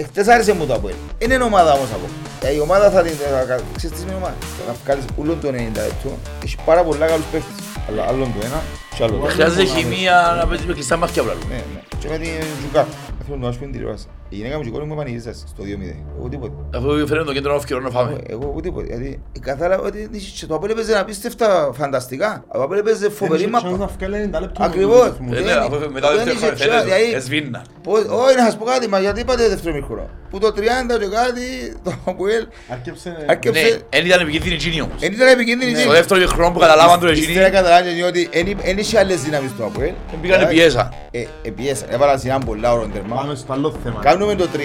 Εχθές άρεσε μου το Αποέλ. Είναι ομάδα όμως από. Ε, Η ομάδα θα την... θα κα- Ξέρεις τι είναι η ομάδα; Θα βγάλεις ούλον το 90 λεπτό. Έχει πάρα πολλά καλούς παίχτες. Αλλά άλλον το ένα και άλλο το άλλο. Χρειάζεται χημεία να παίζεις με κλειστά μάτια που λαλούμε. Ναι, ναι. Και με την Τζουκά. Θέλω να σου πει την τηλεόραση. Η γυναίκα μου και η κόρη μου πανηγύρισας στο 2-0. Εγώ τίποτε. Αφού φέρνει το κέντρο ευκαιρό να φάμε. Εγώ ούτε τίποτε. Γιατί κατάλαβα ότι και το Αποέλ έπαιζε απίστευτα φανταστικά. Το Αποέλ έπαιζε φοβερή μάπα. να βγάλει 90 λεπτά. Ακριβώς. Ε, Δεν ναι, είναι- αφού μετά το δεν δεύτερο είχε χρόνο chance, δηλαδή- εσβήννα. Πώς- Όχι, να σας πω κάτι, μα γιατί είπατε δεύτερο μήχρονο. Που το 30 και κάτι, το Αποέλ Άρκεψε... Ναι, άρκεψε. δεν ήταν επικίνδυνη εκείνη όμως. Εν ήταν επικίνδυνη. Στο δεύτερο χρόνο που καταλάβαν το εκείνη, Ύστερα καταλάβαινε ότι εν είχε άλλες δυνάμεις στο Αποέλ. δεν πήγανε πιέσα. Ε, ε, πιέσαν. Έβαλαν σειρά πολλά ώρων τερμά. Πάμε στο άλλο θέμα. Κάνουμε το 3-1.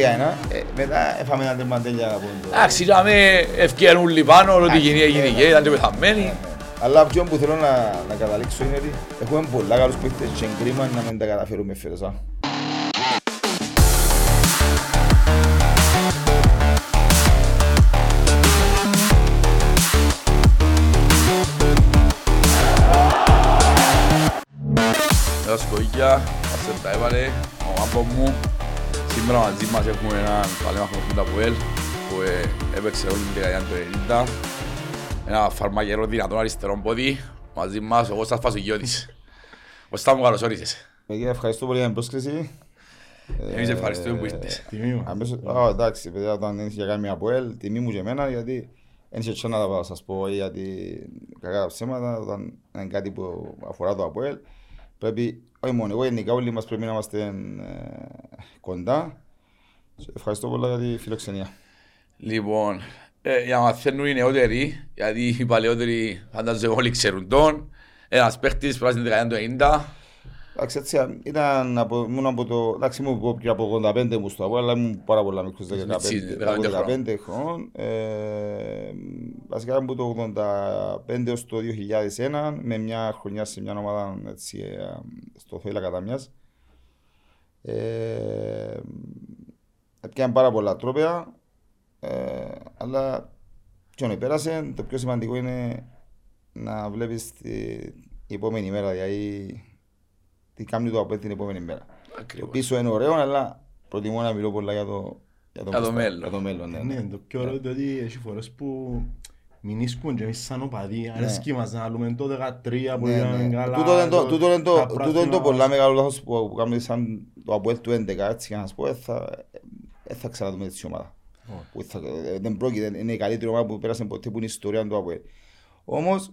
ε, Μετά έφαμε ένα τέρμα τέλεια από το... Εντάξει, είχαμε ευκαιρούν λιπάνω, ότι η γενία γενική ήταν και πεθαμένη. Αλλά αυτό που θέλω να, να καταλήξω είναι ότι έχουμε πολλά καλούς παίκτες και κρίμα να μην τα καταφέρουμε φέτος. α. Τα σκοίκια, μας τα έβαλε, ο άμπος μου. Σήμερα μαζί μας έχουμε έναν παλέμαχο με τα Πουέλ που ε, έπαιξε όλη την δεκαετία του 90. Ένα φαρμακερό δυνατόν αριστερό πόδι. Μαζί μας ο Κώστας Φασογιώτης. Κώστα μου καλώς όρισες. Παιδιά, ευχαριστώ πολύ για την πρόσκληση. Εμείς ευχαριστούμε που ήρθες. Τιμή μου. Αμέσως, α, εντάξει, παιδιά, όταν είχε για κάνει μια αποέλ, τιμή μου και εμένα, γιατί δεν είχε να τα σας πω γιατί κακά τα ψέματα, όταν είναι κάτι που αφορά το αποέλ, πρέπει, όχι μόνο εγώ, γενικά όλοι μας πρέπει να είμαστε ε, κοντά. Και ευχαριστώ πολύ για τη φιλοξενία. Λοιπόν, ε, για να μαθαίνουν οι νεότεροι, γιατί οι παλαιότεροι φαντάζομαι όλοι ξέρουν τον. Ένας παίχτης που στην δεκαετία του 90. Εντάξει, έτσι, ήταν από, ήμουν από το, εντάξει, ήμουν από- και από 85 μου στο Αποέλ, αλλά ήμουν πάρα πολλά μικρός, 15, Μιτσί, από 15 15 χρόνων. Ε, βασικά από το 85 έως το 2001, με μια χρονιά σε μια ομάδα έτσι, ε, στο Θόηλα Καταμιάς. Ε, έπιανε πάρα πολλά τρόπια, ε, αλλά και όταν πέρασε, το πιο σημαντικό είναι να βλέπεις τη, η επόμενη μέρα, δηλαδή τι κάνει το από την επόμενη μέρα. Το Ακριβώς. πίσω είναι ωραίο, αλλά προτιμώ να μιλώ πολλά για το, για Για το μπροστά, μέλλον. Για το μέλλον, ναι, ναι. Ναι, το πιο ωραίο είναι ότι έχει φορές που μηνίσκουν και εμείς σαν οπαδοί. Αρέσκει μας να λέμε το 13 που Ναι, πήγαμε ναι. καλά. Τούτο είναι το- τούτο είναι το- τα τούτο είναι το πράσινα πολλά μας. μεγάλο λάθος που που κάνουμε σαν το Αποέλ του 11, έτσι για να σας πω, δεν θα, δεν θα ξαναδούμε έτσι ομάδα. Που θα- ε, Δεν πρόκειται, είναι η καλύτερη ομάδα που πέρασε ποτέ που είναι η ιστορία του Αποέλ. Όμως,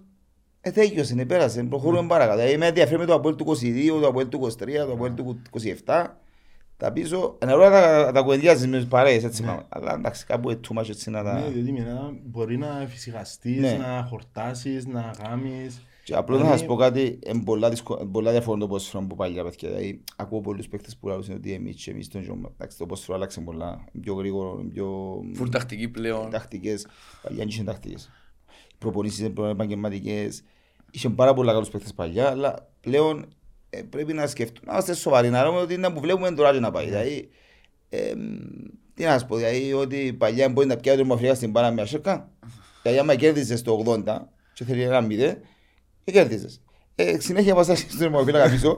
ε, τέλειωσε, ναι, πέρασε, προχωρούμε παρακάτω. Δηλαδή, με ενδιαφέρει με το Αποέλ του 22, το Αποέλ του 23, το Αποέλ του 27. Τα πίσω, ένα ώρα τα, τα κουβεντιάζεις με τις παρέες, έτσι πάμε. Αλλά εντάξει, κάπου είναι too much έτσι να τα... Ναι, διότι μετά μπορεί να εφησυχαστείς, Ναι. να χορτάσεις, να γάμεις. Και απλώς να Δηλαδή- σας πω κάτι, είναι πολλά, δυσκο- είναι πολλά διαφορετικό το ποδόσφαιρο από παλιά παιδιά. Δηλαδή, ακούω πολλούς παίκτες που λένε ότι εμείς και εμείς τον ζώμα. Εντάξει, το ποδόσφαιρο άλλαξε πολλά, πιο γρήγορο, πιο Φουλ τακτική πλέον. τακτικές. Παλιά δεν είχε τακτικές. Οι προπονήσεις είναι πλέον επαγγελματικές. Είχε πάρα πολλά καλούς παίκτες παλιά, αλλά πλέον ε, πρέπει να σκεφτούμε, να είμαστε σοβαροί, να λέμε ότι είναι που βλέπουμε τώρα και να πάει. Δηλαδή, ε, τι να σας πω, δηλαδή ότι παλιά μπορεί να πιάσει το Μαφρικά στην πάρα μια σέρκα, δηλαδή άμα κέρδισες το 80 και θέλει ένα μηδέ, και κέρδισες. Ε, συνέχεια πας στον Ερμοφύλακα πίσω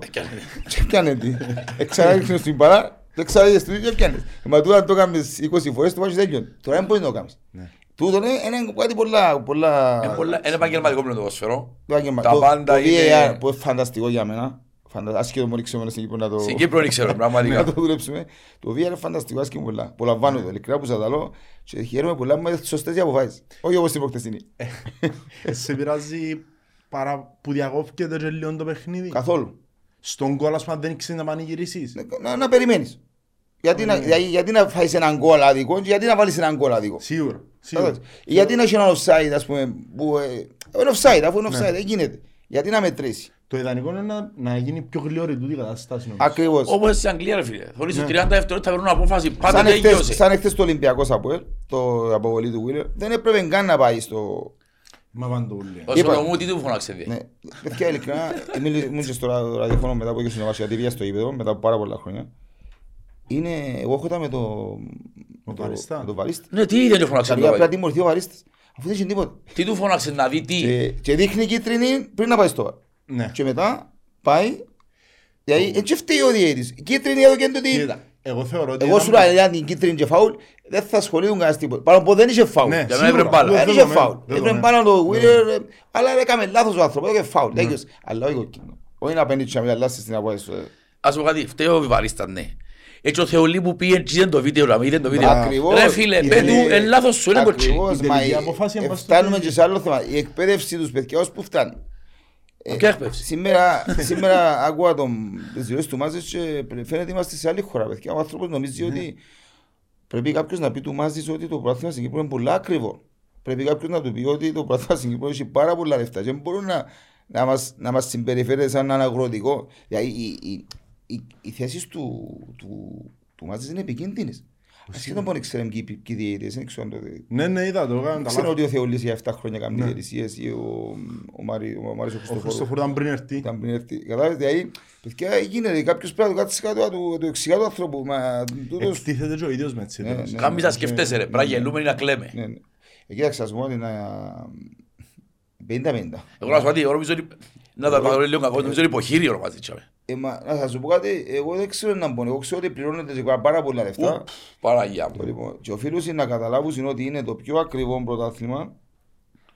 και πιάνε τι. Ε, Ξανά ρίχνεις στην παρά, και ξανά είδες την και πιάνεις. Ε, Μα τούτα αν το κάνεις 20 φορές το βάζεις τέλειον. Τώρα δεν μπορείς να το κάνεις. Ναι. Τούτο είναι είναι κάτι πολλά... πολλά... Είναι πολλά- Είναι επαγγελματικό πλέον το ποδόσφαιρο. Το άγγελμα. Τα Το- πάντα το είναι- VAR που είναι φανταστικό για μένα. Φαντα- Άσχετο μόνο ξέρουμε στην Κύπρο να το... Στην Κύπρο δεν ξέρω, να πραγματικά. το δουλέψουμε. Το VAR είναι φανταστικό, άσχετο πολλά. Απολαμβάνω το, ειλικρινά που σας τα λέω και χαίρομαι πολλά με τις σωστές οι αποφάσεις. Όχι όπως την προχτεσινή. Ε, Σε πειράζει παρά που διακόφκεται και λίγο το παιχνίδι. Καθόλου. Στον κόλλα σου αν δεν ξέρεις να πανηγυρίσεις. Να, να περιμένεις. Γιατί, να, γιατί, γιατί να φάεις έναν γκολ άδικο και γιατί να βάλεις έναν γκολ άδικο. Σίγουρα. σίγουρα. Κατάλαβες. Γιατί να έχει ένα offside, ας πούμε, που... Ε, είναι offside, αφού είναι Ναι. offside, δεν γίνεται. Γιατί να μετρήσει; Το ιδανικό είναι να, να γίνει πιο γλυόρη τούτη η κατάσταση. νομίζω. Ακριβώς. Όπως στην Αγγλία ρε φίλε. Θωρείς Ναι. τους 30 δευτερόλεπτα παίρνουν απόφαση. Πάντα Σαν εχθές, τέλειωσε. σαν εχθές το Ολυμπιακός Αποέλ, το αποβολή του Βίλερ, δεν έπρεπε καν να πάει στο... Μα παντούλια. Όσο Είπα- το μου τι του φωνάξε δει. Ναι, παιδιά ειλικρινά, ήμουν ήμουν και στο ρα- ραδιόφωνο μετά που είχε συνεβάσει, γιατί πήγα στο ύπεδο μετά από πάρα πολλά χρόνια. Είναι, εγώ έχω τα με το... με το- Βαριστά. με το βαρίστα. Ναι, τι δεν του φωνάξε Δηλαδή απλά το τι μορφή ο βαρίστας. Αφού δεν είχε τίποτα. Τι του φωνάξε να δει τι; Και, και δείχνει κίτρινη πριν να πάει στο βαρ. Ναι. Και μετά πάει, δηλαδή έτσι φταίει ο διαιτητής. Η Κίτρινη εδώ και το τι... Κοίτα, Εγώ θεωρώ ότι... Εγώ ένα- σου λέω αν την κίτρινη και φάουλ, δεν θα ασχολείουν κανένας τίποτα. Πάνω που δεν είχε φάουλ. Ναι, Για μένα σίγουρα. έπρεπε μπάλα. Δεν είχε Δεδομένο, φάουλ. δεδομένο. Έπρεπε πάνω το Wheeler, ε, αλλά έκαμε λάθος ο άνθρωπος, έκανε φάουλ. Τέλειος. Αλλά όχι κόκκινο. Όχι να παίρνει και να μην αλλάσεις την απόφαση σου. ε. Ας πω κάτι, φταίει ο Βιβαρίστας, ναι. Έτσι ο Θεολή που πήγε και είδε το βίντεο, να μην είδε το βίντεο. Ακριβώς. Ρε φίλε, Η πέ του, τελική- εν λάθος σου, είναι κοτσί. Ακριβώς, Η μα τελική η- αποφάση ε, είναι στο φτάνουμε τέλος. και σε άλλο θέμα. Η εκπαίδευση τους παιδιά ως που φτάνει. Ε, Ποια εκπαίδευση; Σήμερα, σήμερα άκουα τον, τις δηλώσεις του Μάζες και φαίνεται είμαστε σε άλλη χώρα. Παιδιά. Ο άνθρωπος νομίζει ότι πρέπει κάποιος να πει του Μάζης ότι το πρωτάθλημα στην Κύπρο είναι πολύ ακριβό. Πρέπει κάποιος να του πει ότι το πρωτάθλημα στην Κύπρο έχει πάρα πολλά λεφτά και δεν μπορούν να, να, μας, να μας συμπεριφέρεται σαν ένα αγροτικό. Δηλαδή οι, οι, οι, οι θέσεις του, του, του Μάζης είναι επικίνδυνες. Ασχέτως μπορεί να ξέρουμε ποιοι ποιοι διαιτητές, δεν ξέρω αν το δει. Ναι, ναι, είδα το. έκαναν τα Ξέρω λάθη. ότι ο Θεολής για 7 χρόνια κάνει Ναι. διαιτησίες ή ο, ο, Μάρι, ο Μάριος ο Ο Χριστοφόρου. Χριστοφόρου ήταν πριν έρθει. Ήταν πριν έρθει. Κατάλαβες, δηλαδή, παιδιά, γίνεται, κάποιος πρέπει να το κάτσει κάτω, να του- του εξηγά του άνθρωπου. Μα τούτος... Εκτίθεται και ο ίδιος με έτσι. Ναι, τέλος. ναι. Κάμεις να σκεφτέσαι ρε, πρέπει να γελούμε ή να κλαίμε. Ναι, ναι. Ε, κοίταξε, ας πούμε ότι να... 50-50. Εγώ να σου πω κάτι, εγώ νομίζω ότι... Να τα πάρω λίγο κακό, νομίζω ότι υποχείριο μαζί τσάμε. Ε, μα, να σας πω κάτι, εγώ δεν ξέρω να μπω. Εγώ ξέρω ότι πληρώνεται σε πάρα πολλά λεφτά. Παραγιά μου. Λοιπόν, και οφείλουν να καταλάβουν είναι ότι είναι το πιο ακριβό πρωτάθλημα.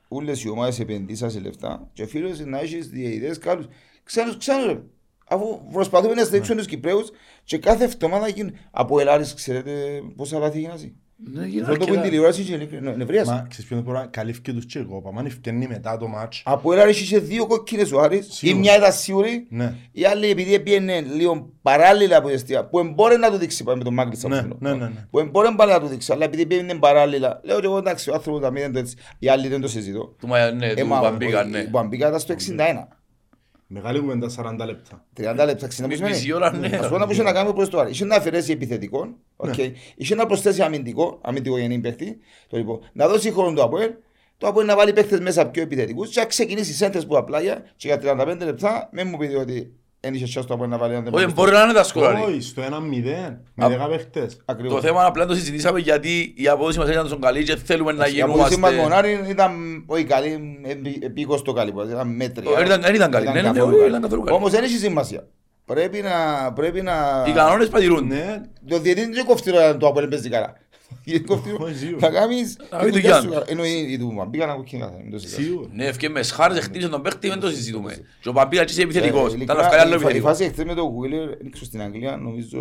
Όλες οι ομάδες επενδύσαν σε λεφτά και οφείλουν να έχεις διαιτητές καλούς. Ξένους, ξένους ρε. Αφού προσπαθούμε να στηρίξουμε τους Κυπρέους και κάθε εβδομάδα γίνουν από Ελλάδες, ξέρετε πόσα λάθη γίνασαι. Ναι, γίνεται Αυτό που είναι αρκετά. τηλεόραση και νευ- νευρίασε. Μα ξέρεις ποιο είναι το πρόβλημα, καλύφθηκε τους και εγώ. Πάμε αν ευκαινεί μετά το μάτς. Από Ελλάδες είχε δύο κόκκινες ο Άρης. Η Σίγουρα. μια ήταν σίγουρη. Ναι. Η άλλη επειδή πήγαινε λίγο παράλληλα από εστία, που εμπόρε να του δείξει πάμε τον Μάγκλης Ναι, από ναι, ναι, ναι. Που εμπόρε πάλι να του δείξει, αλλά επειδή πήγαινε παράλληλα, λέω και εγώ εντάξει ο άνθρωπος να μην είναι το έτσι, οι άλλοι δεν το συζητώ. Του Μα- ναι, Ε, του μα, Μπαμπίκα, ο- ναι. Ο Μπαμπίκα ήταν στο 61. Μεγάλη κουβέντα 40 λεπτά. 30 λεπτά, 60 Μισή πούς ώρα, ναι. Ας πω να πούσε να κάνει προς το Άρη. Είχε να αφαιρέσεις επιθετικό, οκ. είχε να προσθέσεις αμυντικό, αμυντικό γεννή παίχτη, το λοιπόν, να δώσεις χρόνο του Αποέλ, το Αποέλ να βάλει παίχτες μέσα πιο επιθετικούς και να ξεκινήσει σέντρες που τα πλάγια και για 35 λεπτά μην μου πείτε ότι δεν είχε chance το Αποέλ να βάλει έναν Όχι, μπορεί να είναι τα σκοράρι. Όχι, στο 1-0 με Α- 10 παίχτες. Ακριβώς. Το θέμα απλά το συζητήσαμε γιατί η απόδοση μας ήταν τόσο καλή και θέλουμε να Η απόδοση μας γινόμαστε... μονάρι ήταν όχι καλή, επί- επίκοστο καλή, πως, ήταν μέτρια. Ε, ήταν- δεν ήταν καλή, ναι, ναι, καθόλου ναι, καλή. ήταν καθόλου καλή. Όμως δεν έχει σημασία. Πρέπει να... Πρέπει να... Οι κανόνες πατηρούνται. Ναι, Το διαιτητή δεν κόφτει το το Αποέλ παίζει καλά. Γιατί κόφτει το- Όχι, σίγουρα. Θα κάνεις... Να μην τη το δουλειά κάνεις. σου καλά. Ενώ η η του Μαμπίκα να κόκκινη κάθε, μην το συζητάς. σίγουρα. Ναι, ευκαιρία με σχάρες, χτύπησε τον παίχτη, δεν το συζητούμε. Και ο Παμπίκα είσαι Ε, επιθετικός. Ήταν ειλικρινά, να βγάλει άλλο η φα- Η επιθετικό. φάση εχθές με το Wheeler, δεν ξέρω στην Αγγλία, νομίζω,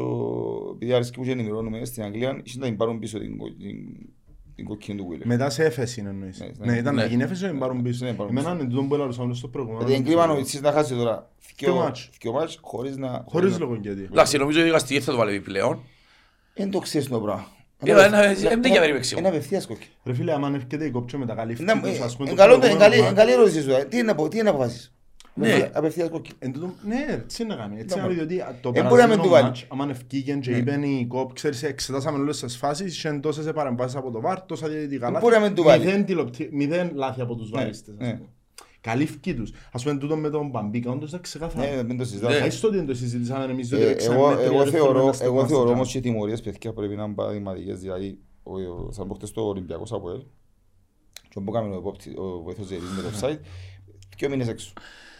επειδή αρέσκει που και ενημερώνουμε, στην Αγγλία, ήσουν να την πάρουν πίσω την κο- την- την κόκκινη του Wheeler. Μετά σε έφεση είναι εννοείς. Ναι, Ναι, ήταν ναι. να γίνει έφεση να την πάρουν πίσω. Ναι, πάρουν Εμένα πίσω. είναι τούτο που έλαβα όλο στο προηγούμενο. Γιατί εγκρίμα ο Ιτσής να χάσει τώρα Δυο δυο- μάτς. δυο μάτς χωρίς να... Χωρίς να- λόγο γιατί. Εντάξει, νομίζω ότι η δικαστική θα το βάλει επιπλέον. Δεν το ξέρεις το πράγμα. Ε, ένα- ένα- δεν για περίπτωση. Ένα απευθείας κόκκινη. Ρε φίλε, άμα έρχεται η κόψη με τα καλύφτη Να- τους, ε, ας πούμε, εν το καλό- εν προηγούμενο καλή- εν μάτς, καλή ερώτηση σου. ε. Τι είναι απο- τι είναι αποφάσεις. Ναι. Απευθείας κόκκινη. Εν τούτο- Ναι, έτσι είναι να κάνει. Έτσι Ναι, είναι μα- διότι το Ε, μπορεί να μην περασμένο του βάλει. μάτς, άμα ευκήγεν και είπεν η κόπ, ξέρεις, εξετάσαμε όλες τις φάσεις, είχαν τόσες παρεμβάσεις από το βάρ, τόσα διαιτητικά λάθη. Μπορεί να μην του βάλει. Μηδέν τηλεοπτή- Μηδέν λάθη από τους βαρίστες. Ας ναι. πούμε. Καλύφθηκε τους. Ας πούμε τούτο με τον Μπαμπίκα, όντως ήταν ξεκάθαρο. Ναι, μην το συζητάω. Ναι. Ευχαριστώ ότι δεν το συζητήσαμε εμείς, διότι Ε, παίξαμε Εγώ με τρία εγώ δευτερόλεπτα θεωρώ στο εγώ κομμάτι θεωρώ του όμως και οι τιμωρίες παιδιά πρέπει να είναι παραδειγματικές. Δηλαδή, ο- ο- σαν προχτές το Ολυμπιακός από ελ, και όπου έκαμε ο επόπτη- ο βοηθός διαιτητής με το offside, δύο μήνες έξω.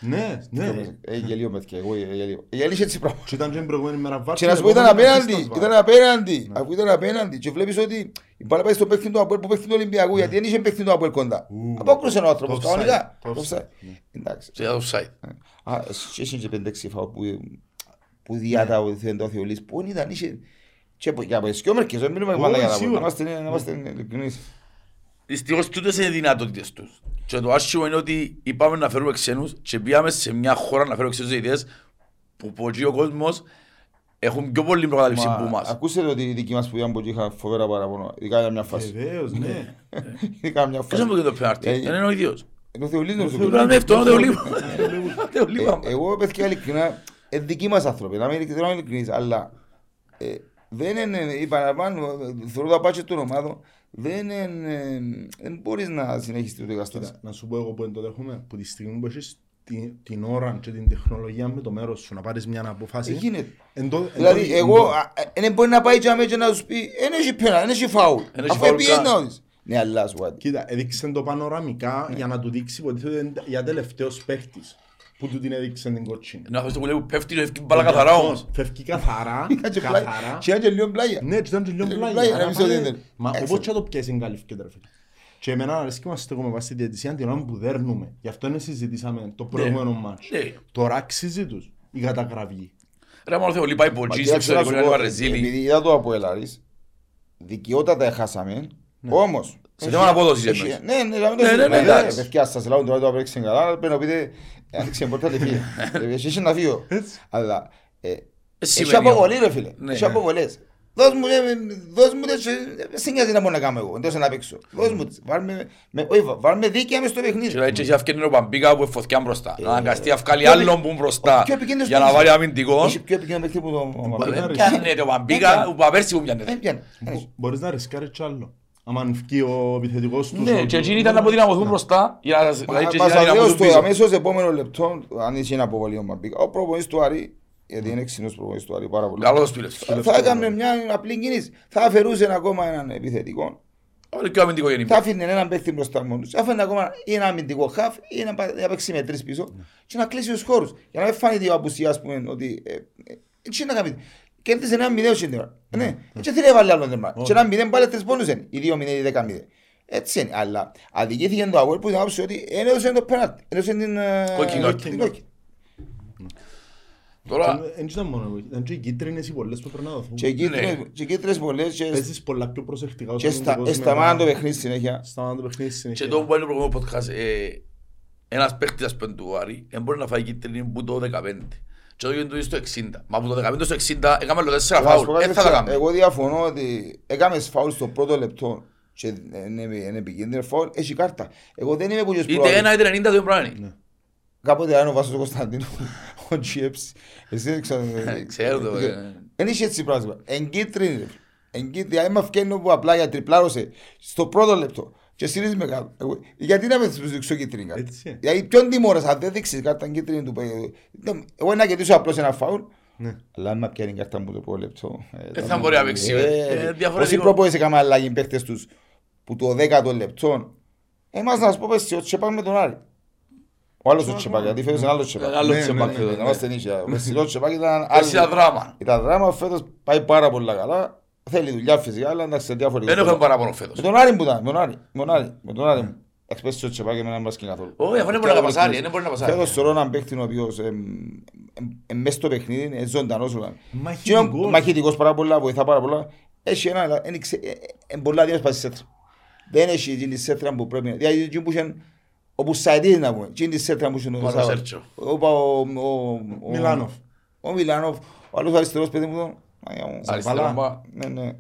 Ναι, Δύο ναι. μήνες. Ε, γελίο παιδιά, εγώ ε, γελίο. Ε, γελίσε έτσι πράγμα. Και ήταν και την προηγούμενη μέρα βάρ. Και να σου πω ήταν απέναντι, ήταν απέναντι, αφού ήταν απέναντι και βλέπεις ότι η μπάλα πάει στο παίχτη του Αποέλ που παίχτη του Ολυμπιακού γιατί δεν είχε παίχτη του Αποέλ κοντά. Ου. Απόκρουσε ο άνθρωπος Το offside, κανονικά. το Το offside, offside. ναι. Εντάξει. Σε offside. Α, εσύ και πέντε έξι φάου που, που διάτα ο Θεός Θεολής, που δεν ήταν, είχε και από- και από τις σκιόμερκες, δεν μιλούμε Ω, πάντα για να σίγουρα. πούμε, να είμαστε- να είμαστε ειλικρινείς. Δυστυχώς τούτες είναι οι δυνατότητες τους. Και το άσχημο είναι ότι είπαμε να φέρουμε ξένους και πήγαμε σε μια χώρα να φέρουμε ξένους διαιτητές που από εκεί ο κόσμος έχουν πιο πολύ προκατάληψη Μα, που μας. Ακούσατε ότι οι δικοί μας που ήταν από εκεί είχαν φοβερά παραπονό, ειδικά για μια φάση. Βεβαίως, ναι. Ειδικά μια Ποιος φάση. είναι που το πέναρτι, Ε, δεν είναι ο ίδιος. Είναι ο Θεολής νομίζω. Πρέπει να είναι αυτό, ο Θεολίπα. Ε, Θεολίπα. Εγώ παιδιά ειλικρινά, είναι δικοί μας άνθρωποι, να μην είναι- θέλω να είμαι ειλικρινής, αλλά ε, δεν είναι, η παραπάνω, ε, θεωρώ τα πάτια των ομάδων, δεν είναι, ε, δεν μπορείς να συνεχίσεις το κατάσταση. Κοίτα, να σου πω εγώ που δεν το δέχομαι, που τη στιγμή που έχεις την, την ώρα και την τεχνολογία με το μέρος σου να πάρεις μια αποφάση. Ε, γίνεται. εν το- εν το- Δηλαδή, εν εγώ, το- α, ε, δεν μπορεί να πάει και αμέσως να τους πει, δεν έχει πένα, δεν έχει φάουλ. Εν έχει Αφού φάουλ έπιε καν. να δεις. Ναι, αλλά σου πω κάτι. Κοίτα, έδειξε το πανοραμικά Ναι. για να του δείξει ότι είναι για τελευταίος παίχτης. Που του την έδειξε την κότσινη. Να αυτός το που λέει που πέφτει, φεύγει μπάλα καθαρά όμως. Φεύγει καθαρά, Και πλάι- καθαρά. Και ήταν και λίγο πλάγια. Ναι, έτσι ήταν και λίγο Λίγο πλάγια. πλάγια, Άρα να μην πάλι- στο δίνει. Μα Έξω. όπως και το πιέσει εγκαλύφθηκε ρε φίλε. Και εμένα αρέσκει μας στέκουμε βάσει στη διαιτησία την ώρα που δέρνουμε. Γι' αυτό είναι συζητήσαμε το προηγούμενο μάτς. Ναι. Τώρα αξίζει τους η καταγραφή. Ρε μόνο Θεό, λείπα η Μα Ποτζή, τι στο άξιο να εξωτερικό σου είναι πω, Βαρεζίλη. Επειδή είδα το από Ελάρης, δικαιότατα έχασαμε, όμως... Σε θέμα απόδοσης έχει- εννοείς. Ναι, ναι, ναι, Ναι, ναι, ναι, εντάξει. Παιδιά, σας λέω τώρα το απέξε καλά, πρέπει να πείτε, άνοιξε πόρτα τη φύγει. Έχει να φύγω. Έτσι. Αλλά, ε, έχει σημαίνει αποβολή όμως. ρε φίλε, Ναι. έχει αποβολές. Δώσ' μου, ε, δώσ' μου, τις, ε, σε νοιάζει να μπορώ να κάνω εγώ, εντός να παίξω. Δώσ' μου τις, βάλ' με- με- όχι, βάλ' με δίκαια μες στο Και παιχνίδι. λέει, έτσι αυκένει ο Παμπίκα που φωτιά μπροστά. Να αναγκαστεί να βγάλει πιο άλλον επι- που μπροστά πιο επικίνδυνος για να παίκτης. βάλει αμυντικό. Έχει πιο επικίνδυνο παιχνίδι που το... Δεν Παπαδάρης. πιάνεται ο Παμπίκα, ο Παπέρσι που πιάνεται. Δεν πιάνει. Μπορείς να ρισκάρεις κι άλλο. Άμα βγει ο επιθετικός τους. Ναι, ο- και εκείνοι ήταν να αποδυναμωθούν μπροστά. για να- δηλαδή, και Μα εκείνοι μας να αδέω δυναμωθούν στο πίσω. αμέσως επόμενο λεπτό, αν είχε ένα αποβολή ο Μαμπίκα, ο προπονητής του Άρη, γιατί είναι ξινός προπονητής του Άρη πάρα πολύ. Καλός φίλος. Θα- Θα έκανε μια απλή κίνηση. Θα αφαιρούσε ακόμα έναν επιθετικό. Όλο και ο αμυντικό Θα γεννήμα. άφηνε έναν παίχτη μπροστά μόνος. Θα άφηνε ακόμα ή ένα αμυντικό χαφ ή να πα- να παίξει με τρεις πίσω και να κλείσει τους χώρους. Για να μην φάνηκε ο απουσία, ας πούμε, ότι... ε, ε, Έτσι να κάνει. Κέρδισε ένα μηδέο στην ώρα. Ναι, έτσι δεν έβαλε άλλο τέρμα. Και ένα μηδέν πάλι τρεις πόνους είναι. Οι δύο μηδέν, οι δέκα μηδέν. Έτσι είναι. Αλλά αδικήθηκε το αγόρι που την άποψη ότι έδωσε το πέναλτι. Έδωσε την... ε, Κόκκινη κάρτα. την κόκκινη. Τώρα, Δεν ήταν μόνο, ήταν και οι κίτρινες οι πολλές που πρέπει να δοθούν. Και κίτρινες- Ναι. και κίτρινες πολλές και- Παίζεις πολλά πιο προσεκτικά. και ως στα- αμυντικός σταμάταν το μετά. παιχνίδι συνέχεια. Σταμάταν το παιχνίδι στη συνέχεια. και το που είναι το προηγούμενο podcast, ε, ένας παίκτης ας πούμε, του Άρη, δεν μπορεί να φάει κίτρινη που το 15. Και το γίνεται στο 60. Μα από το 15 στο 60 έκαμε άλλο 4 Να σου πω φάουλ. κάτι, Δεν θα τα παιδιά, κάνουμε. Εγώ διαφωνώ ότι έκαμες φάουλ στο πρώτο λεπτό και είναι είναι επικίνδυνο φάουλ, έχει κάρτα. Εγώ δεν είμαι που τους Είτε προάλλους. ένα είτε 90 δεν πρέπει να είναι. Κάποτε αν ο Βάσος ο Κωνσταντίνο, ο Τζιέψ, εσύ δεν ξέρω. Ξέρω το, ε. Δεν είχε έτσι πράγμα. Εν κίτρινη, ρε. Εν κίτρινη, αν είμαι αυκένω που απλά για τριπλάρωσε στο πρώτο λεπτό και στηρίζει με κάτω. Εγώ- Γιατί να με τους δείξω κίτρινη κάρτα. Έτσι. Γιατί ποιον τιμώρας, αν δεν δείξεις κάρτα κίτρινη του παιδιού. Εγώ να κερδίσω απλώς ένα φάουλ, Ναι. αλλά άμα πιάνει κάρτα μου το πρώτο λεπτό. Δεν θα μπορεί να παίξει, ε. Ε, διαφορετικό. Όσοι προπόησε έκαμε αλλαγή παίχτες τους που το δέκατο λεπτό, εμάς να σας πω πες, ο Τσεπάκ με τον Άρη. Ο άλλος ο Τσεπάκ, γιατί φέτος είναι άλλος Τσεπάκ. Ένα άλλος Ναι, τσεπάκ ναι, φέτος, ναι, Να ναι. είμαστε νύχια. Ο Πεσιλός Τσεπάκ ήταν Έτσι ήταν άλλο. δράμα. Ήταν δράμα, φέτος πάει πάρα πολύ καλά. Θέλει δουλειά φυσικά, αλλά εντάξει σε διαφορετικό. Δεν έχουμε παράπονο φέτος. Με τον Άρη που ήταν, με τον Άρη. Με τον Άρη. Με τον Άρη. Εξπέσεις ο Τσεπάκ εμένα δεν μας και καθόλου. Όχι, αφού δεν μπορεί να πασάρει, δεν μπορεί να πασάρει. Φέτος θεωρώ έναν παίκτη ο οποίος εμ, εμ, εμ, μες στο παιχνίδι είναι ζωντανός. όλα. Μαχητικός. Και ο- Μαχητικός πάρα πολλά, βοηθά πάρα πολλά. Έχει ένα, αλλά δεν ξε- ε, ε, ε, πολλά δύο σπάσεις σέτρα. Δεν έχει εκείνη τη σέτρα που πρέπει να... Δηλαδή εκείνη που είχε ο Μπουσαϊτής να πούμε. Εκείνη τη σέτρα που είχε ο Μάνος Σάββας. Σέρτσο. Ο Πα- ο- ο- ο- Μιλάνοφ. Ο Μιλάνοφ. Ο άλλος αριστερός παιδί μου τον. Αγιά μου. Αριστερό Σαββαλά. μπα. Ναι, ναι.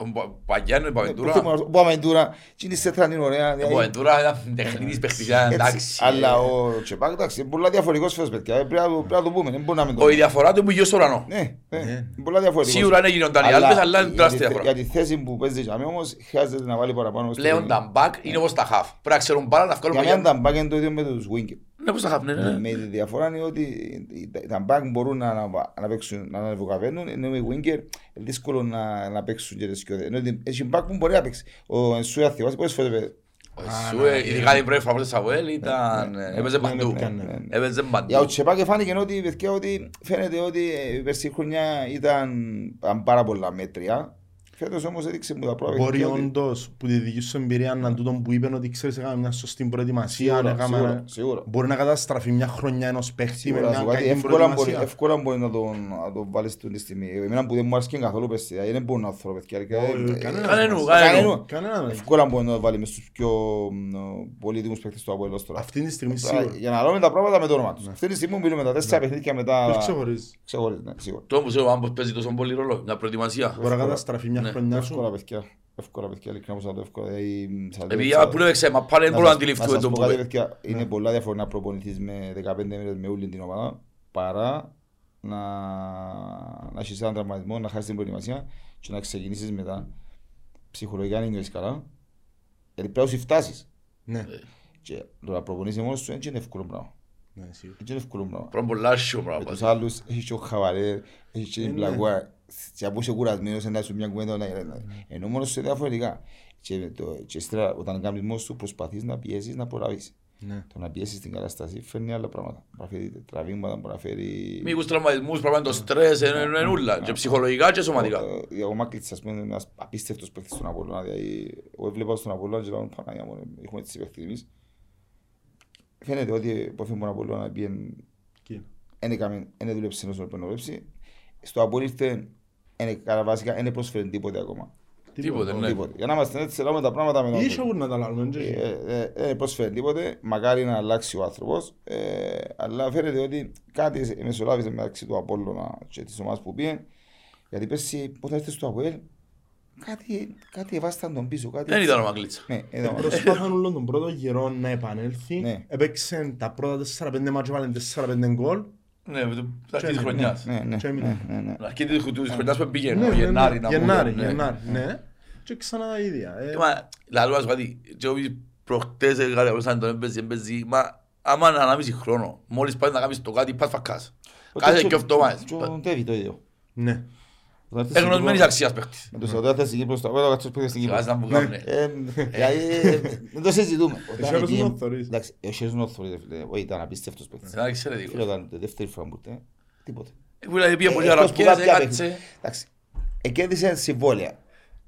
Ο Πα- Παγιάννη, ο Παβεντούρα. Ο Παμεντούρα. Εκείνη της σέτρα είναι ωραία. Ο δηλαδή. Παβεντούρα ήταν τεχνίτης παίχτης, ήταν Έτσι. εντάξει. Αλλά ο Τσεπάκ, εντάξει, είναι πολλά διαφορετικός φέτος, παιδιά. Ε, Πρέπει να το- πρέπει να το πούμε. Δεν μπορούμε να μην το Ο, η διαφορά του είναι που γύρω στο ουρανό. Ναι, ναι, Ναι. είναι πολλά διαφορετικός. Σίγουρα είναι γίνονταν οι άλλες, αλλά είναι τεράστια για τη- διαφορά. Για τη θέση που παίζει για μένα όμως, χρειάζεται να βάλει παραπάνω. στο Πλέον παιχνίδι. τα μπακ είναι όπως τα χαφ. Πρέπει να ξέρουν πάρα να βγάλουν Για μένα παιδιά. τα back είναι το ίδιο με τους winger. Είναι όπως τα χαφ, ναι, ναι. Με τη διαφορά είναι ότι τα- τα back μπορούν να, να, να παίξουν, να ανεβοκαβαίνουν, ενώ οι winger είναι δύσκολο να, να παίξουν και τις δυο. Ενώ ότι έχει back που μπορεί να παίξει. Ο Ενσούια θυμάσαι πόσες φορές παίζει. Ο Σου, ε, ειδικά την πρώτη φορά που ήρθε στο Σαβουέλ ήταν... ε, Έπαιζε Ναι, παντού. ναι, ναι, ναι. Έπαιζε Για ο παντού. Τσεπάκ φάνηκε ότι, παιδιά, ότι φαίνεται ότι ε, η περσή χρονιά ήταν, ήταν πάρα πολλά μέτρια. Φέτος όμως έδειξε μου τα πρώτα Μπορεί παιχνίδια ότι- όντως που τη δική σου εμπειρία να τούτο που είπες ότι ξέρεις έκαμε μια σωστή προετοιμασία Σίγουρα, έκαμε- σίγουρα, σίγουρα. Μπορεί να καταστραφεί μια χρονιά ενός παίχτη με Σίγουρα, μια σου πω κάτι, κακή εύκολα μπορεί, προετοιμασία. εύκολα μπορεί να τον, να τον βάλεις στη στιγμή. Εμένα που δεν μου άρεσε καθόλου πες, δηλαδή δεν μπορώ να θέλω παιδιά. και, Όχι, ε, κανένα. Κανένου, κανένου. κανένου. Κανένα δεν. Εύκολα μπορεί να το βάλει μες στους πιο μ, πολύτιμους παίκτες του Αποέλος τώρα. Αυτή τη στιγμή Τώρα, σίγουρα. Για να λέμε τα πράγματα με το όνομα τους. Αυτή τη στιγμή μιλούμε τα τέσσερα παιχνίδια μετά... Τους ξεχωρίζεις. Ξεχωρίζει, ναι, σίγουρα. Το όμως ο Άμπος παίζει τόσο πολύ ρόλο, μια προετοιμασία. Μπορεί να καταστραφεί μια Ναι. χρονιά σου. Εύκολα παιδιά. Εύκολα παιδιά, ειλικρινά πως θα το εύκολα. Δηλαδή, σας λέω, Επειδή σας- που έπαιξε, μα πάλι δεν μπορώ να αντιληφθούμε σας το πω που κάτι, είπε. παιδιά, Είναι Ναι. πολλά διαφορετικά να προπονηθείς με 15 μέρες με όλη την ομάδα παρά να, να έχεις έναν τραυματισμό, να χάσεις την προετοιμασία και να ξεκινήσεις μετά ψυχολογικά να νιώθεις καλά. Γιατί πρέπει να σου φτάσεις. Ναι. Και το να προπονείσαι μόνος σου δεν είναι εύκολο πράγμα. Ναι, σίγουρα. Δεν είναι εύκολο πράγμα. Πρώτον πολλά σιω Με τους πράγμα. άλλους έχεις και ο Χαβαρέ, έχεις και την Ε, ναι. Πλαγουά. Και από είσαι κουρασμένος να σου μια κουβέντα να να- Ενώ μόνος σου είναι διαφορετικά. Και, το, και ύστερα όταν κάνεις μόνος σου προσπαθείς να πιέσεις να προλάβεις. Ναι. Το να πιέσεις την κατάσταση φέρνει άλλα πράγματα. Μπορεί να φέρει τραβήγματα, μπορεί να φέρει... Μήπως τραυματισμούς, πράγμα το στρες, είναι είναι ούλα. Και ψυχολογικά και σωματικά. Ε, Ο Μάκλητς, ας πούμε, είναι ένας απίστευτος παίκτης στον Απόλλωνα. Δηλαδή, εγώ έβλεπα στον Απόλλωνα και λέω, Παναγιά μου, έχουμε έτσι παίκτες εμείς. Φαίνεται ότι που έφυγε τον Απόλλωνα πήγαινε Εκεί. δεν έκαμε, δεν δούλεψε όσο έπρεπε να δουλέψει. Στο Απόλλη ήρθε, δεν- κατά βασικά, δεν πρόσφερε τίποτε ακόμα. Τίποτε, ναι. Τίποτε. Για να είμαστε έτσι, λέμε τα πράγματα με Ίσως νόμο. έχουν να τα λάβουμε. και εκεί. Δεν πρόσφερε τίποτε, μακάρι να αλλάξει ο άνθρωπος, ε, αλλά φαίνεται ότι κάτι μεσολάβησε μεταξύ του Απόλλωνα και της ομάδας που πήγε, γιατί πέρσι όταν ήρθε στο Αποέλ, κάτι, κάτι εβάσταν τον πίσω, κάτι... Δεν ήταν ο Μαγκλίτσα. Ναι, εδώ. Προσπάθαν όλον τον πρώτο γερό να επανέλθει. Ναι. Έπαιξε τα πρώτα 4-5 μάτια, βάλουν 4-5 γκολ. Ναι, με το- την αρχής της Ναι, χρονιάς. Ναι, ναι, Και ναι, έμεινε. ναι, ναι. Την αρχή της της χρονιάς που πήγαινε, Ναι, ο ναι, ναι. Γενάρη να Γενάρη, πούμε, ναι. Γενάρη, ναι. Και ξανά τα ίδια. ε. Μα, λαλού ας κάτι, και όποιος προχτές έγραψαν τον έμπαιζε, έμπαιζε, μα άμα είναι ανάμιση χρόνο, μόλις πάει να κάνεις το κάτι, πας φακάς. Κάθε και εβδομάδες. Και ο Ντέβι το ίδιο. Ναι. Όταν ήρθε στην Εγνωσμένης Κύπρο- αξίας παίχτης. Με τους ερωτάτες στην Κύπρο, στο Απόλλωνα, καθώς πήγε στην Κύπρο. Βάζει να μου κάνουν. Ε, δηλαδή, ε, Δεν το συζητούμε. Όταν Εσύ πήγε- να το θωρείς. Εντάξει, ο Σέρος να το θωρείς, ρε φίλε. Όχι, ήταν απίστευτος παίκτης. Δεν εξαιρετικό. Φίλε, ήταν η δεύτερη φορά που ήρθε, τίποτε. Που δηλαδή πήγε πολύ Ε, εκτός που αραπιές, κάποια έκατσε. παιχνίδια. Εντάξει, εκέρδισε συμβόλαια.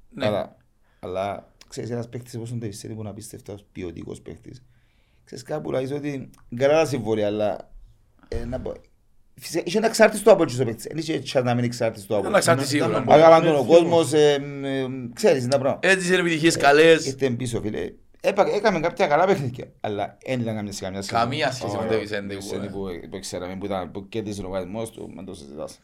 Ναι. Αλλά, αλλά ξέρεις, ένας παίκτης όπως ο Ντέβις είναι που είναι απίστευτος ποιοτικός παίκτης. Ξέρεις κάπου λάζεις ότι καλά τα συμβόλαια, αλλά είχε ένα εξάρτηση του από τους παίκτης. Δεν είχε chance να μην εξάρτηση του από. Ένα εξάρτηση σίγουρα. Ήταν- Αγαπάν τον ο Ναι, κόσμος, ε, ε, ξέρεις τα πράγματα. Έτσι είναι επιτυχίες καλές. Ήρθε πίσω, φίλε. Έπα- Έκαμε κάποια καλά παιχνίδια, αλλά δεν ήταν καμιά σε καμιά σχέση. Καμία σχέση με τον Ω, Vicente, Vicente που, που- που ξέραμε, που ήταν- που κέρδισε ο λογαριασμός του, μην το συζητάς.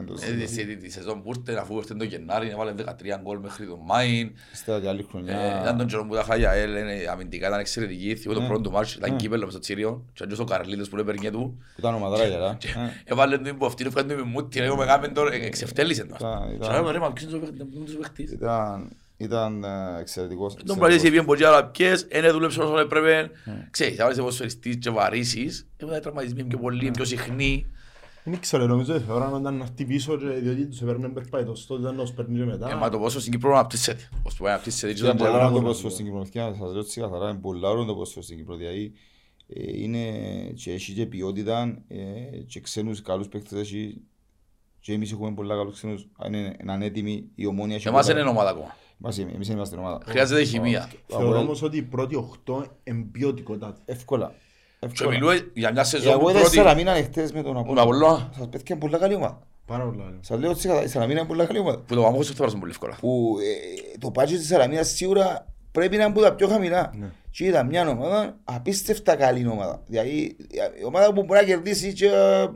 Μην το συζητάς. Έτσι, τη- τη σεζόν που ήρθε, αφού ήρθε τον Γενάρη, έβαλε 13 γκολ μέχρι τον Μάιν. Ύστερα και άλλη Ε, χρονιά. Ήταν τον καιρό που τα χάγια, ε, λένε, αμυντικά ήταν εξαιρετική. Θυμώ το Ναι. πρώτο του μάτς, ήταν Ναι. κύπελλο μες στο Τσίριο. Και αντζός ο Καρλίδος που έπαιρνε του. Που ήταν ομαδράγια, ρε. Και Ε, Έβαλε τον που αυτήν έφυγαν του μούτι, ρε, με κάμεν τώρα, ε, εξευτέλισε τον. Ήταν- ήταν- Και λέμε, ρε, μα ποιος είναι ο παίχτης, ποιος είναι ο παίχτης; Ήταν, ήταν ε, εξαιρετικός. Τον πράγει πήγαινε πολύ αραπιές, Ναι. δεν δούλεψε όσο έπρεπε. Ξέρεις, άμα είσαι ποδοσφαιριστής και βαρύσεις, έβαλε οι τραυματισμοί πιο πολλοί, πιο συχνοί. Δεν ξέρω, νομίζω ότι θεωρώ να έρθει πίσω και διότι τους έπαιρνε περπάιτος, τότε ήταν να τους παίρνει και μετά. Ε, μα το πόσο στην Κύπρο αναπτύσσεται. Πώς το πάει αναπτύσσεται. και Ήταν τον πολλά τρελό. ωραίο το ποδόσφαιρο στην Κύπρο. Και να σας λέω έτσι καθαρά, είναι πολλά ωραίο το ποδόσφαιρο στην Κύπρο. Δηλαδή, ε, είναι και έχει και ποιότητα ε, και ξένους καλούς παίκτες έχει και εμείς έχουμε πολλά καλούς ξένους. Αν είναι είναι έτοιμοι, η ομόνια έχει Εμάς πολλά- είναι ομάδα ακόμα. Εμάς είμαι- Εμείς είμαστε ομάδα. Χρειάζεται χημεία. Θεωρώ Αποέλ- όμως ότι οι πρώτοι οχτώ εμπιωτικότατοι. Εύκολα. Και Εύκολα. μιλούμε για μια Η σεζόν που αγώνα της πρώτη... Σαλαμίνα είναι χτες με τον Τον Απόλλωνα. Απολλώνα, Σας πέτυχε πολλά καλή ομάδα. Πάρα πολλά. λέω. Σας λέω ότι η Σαλαμίνα είναι πολλά καλή ομάδα. που το Παμόχος θα περάσουν πολύ εύκολα. Που ε, το πάτσο της Σαλαμίνας σίγουρα πρέπει να είναι από τα πιο χαμηλά. Ναι. Και ήταν μια ομάδα απίστευτα καλή ομάδα. Δηλαδή η ομάδα που μπορεί να κερδίσει και,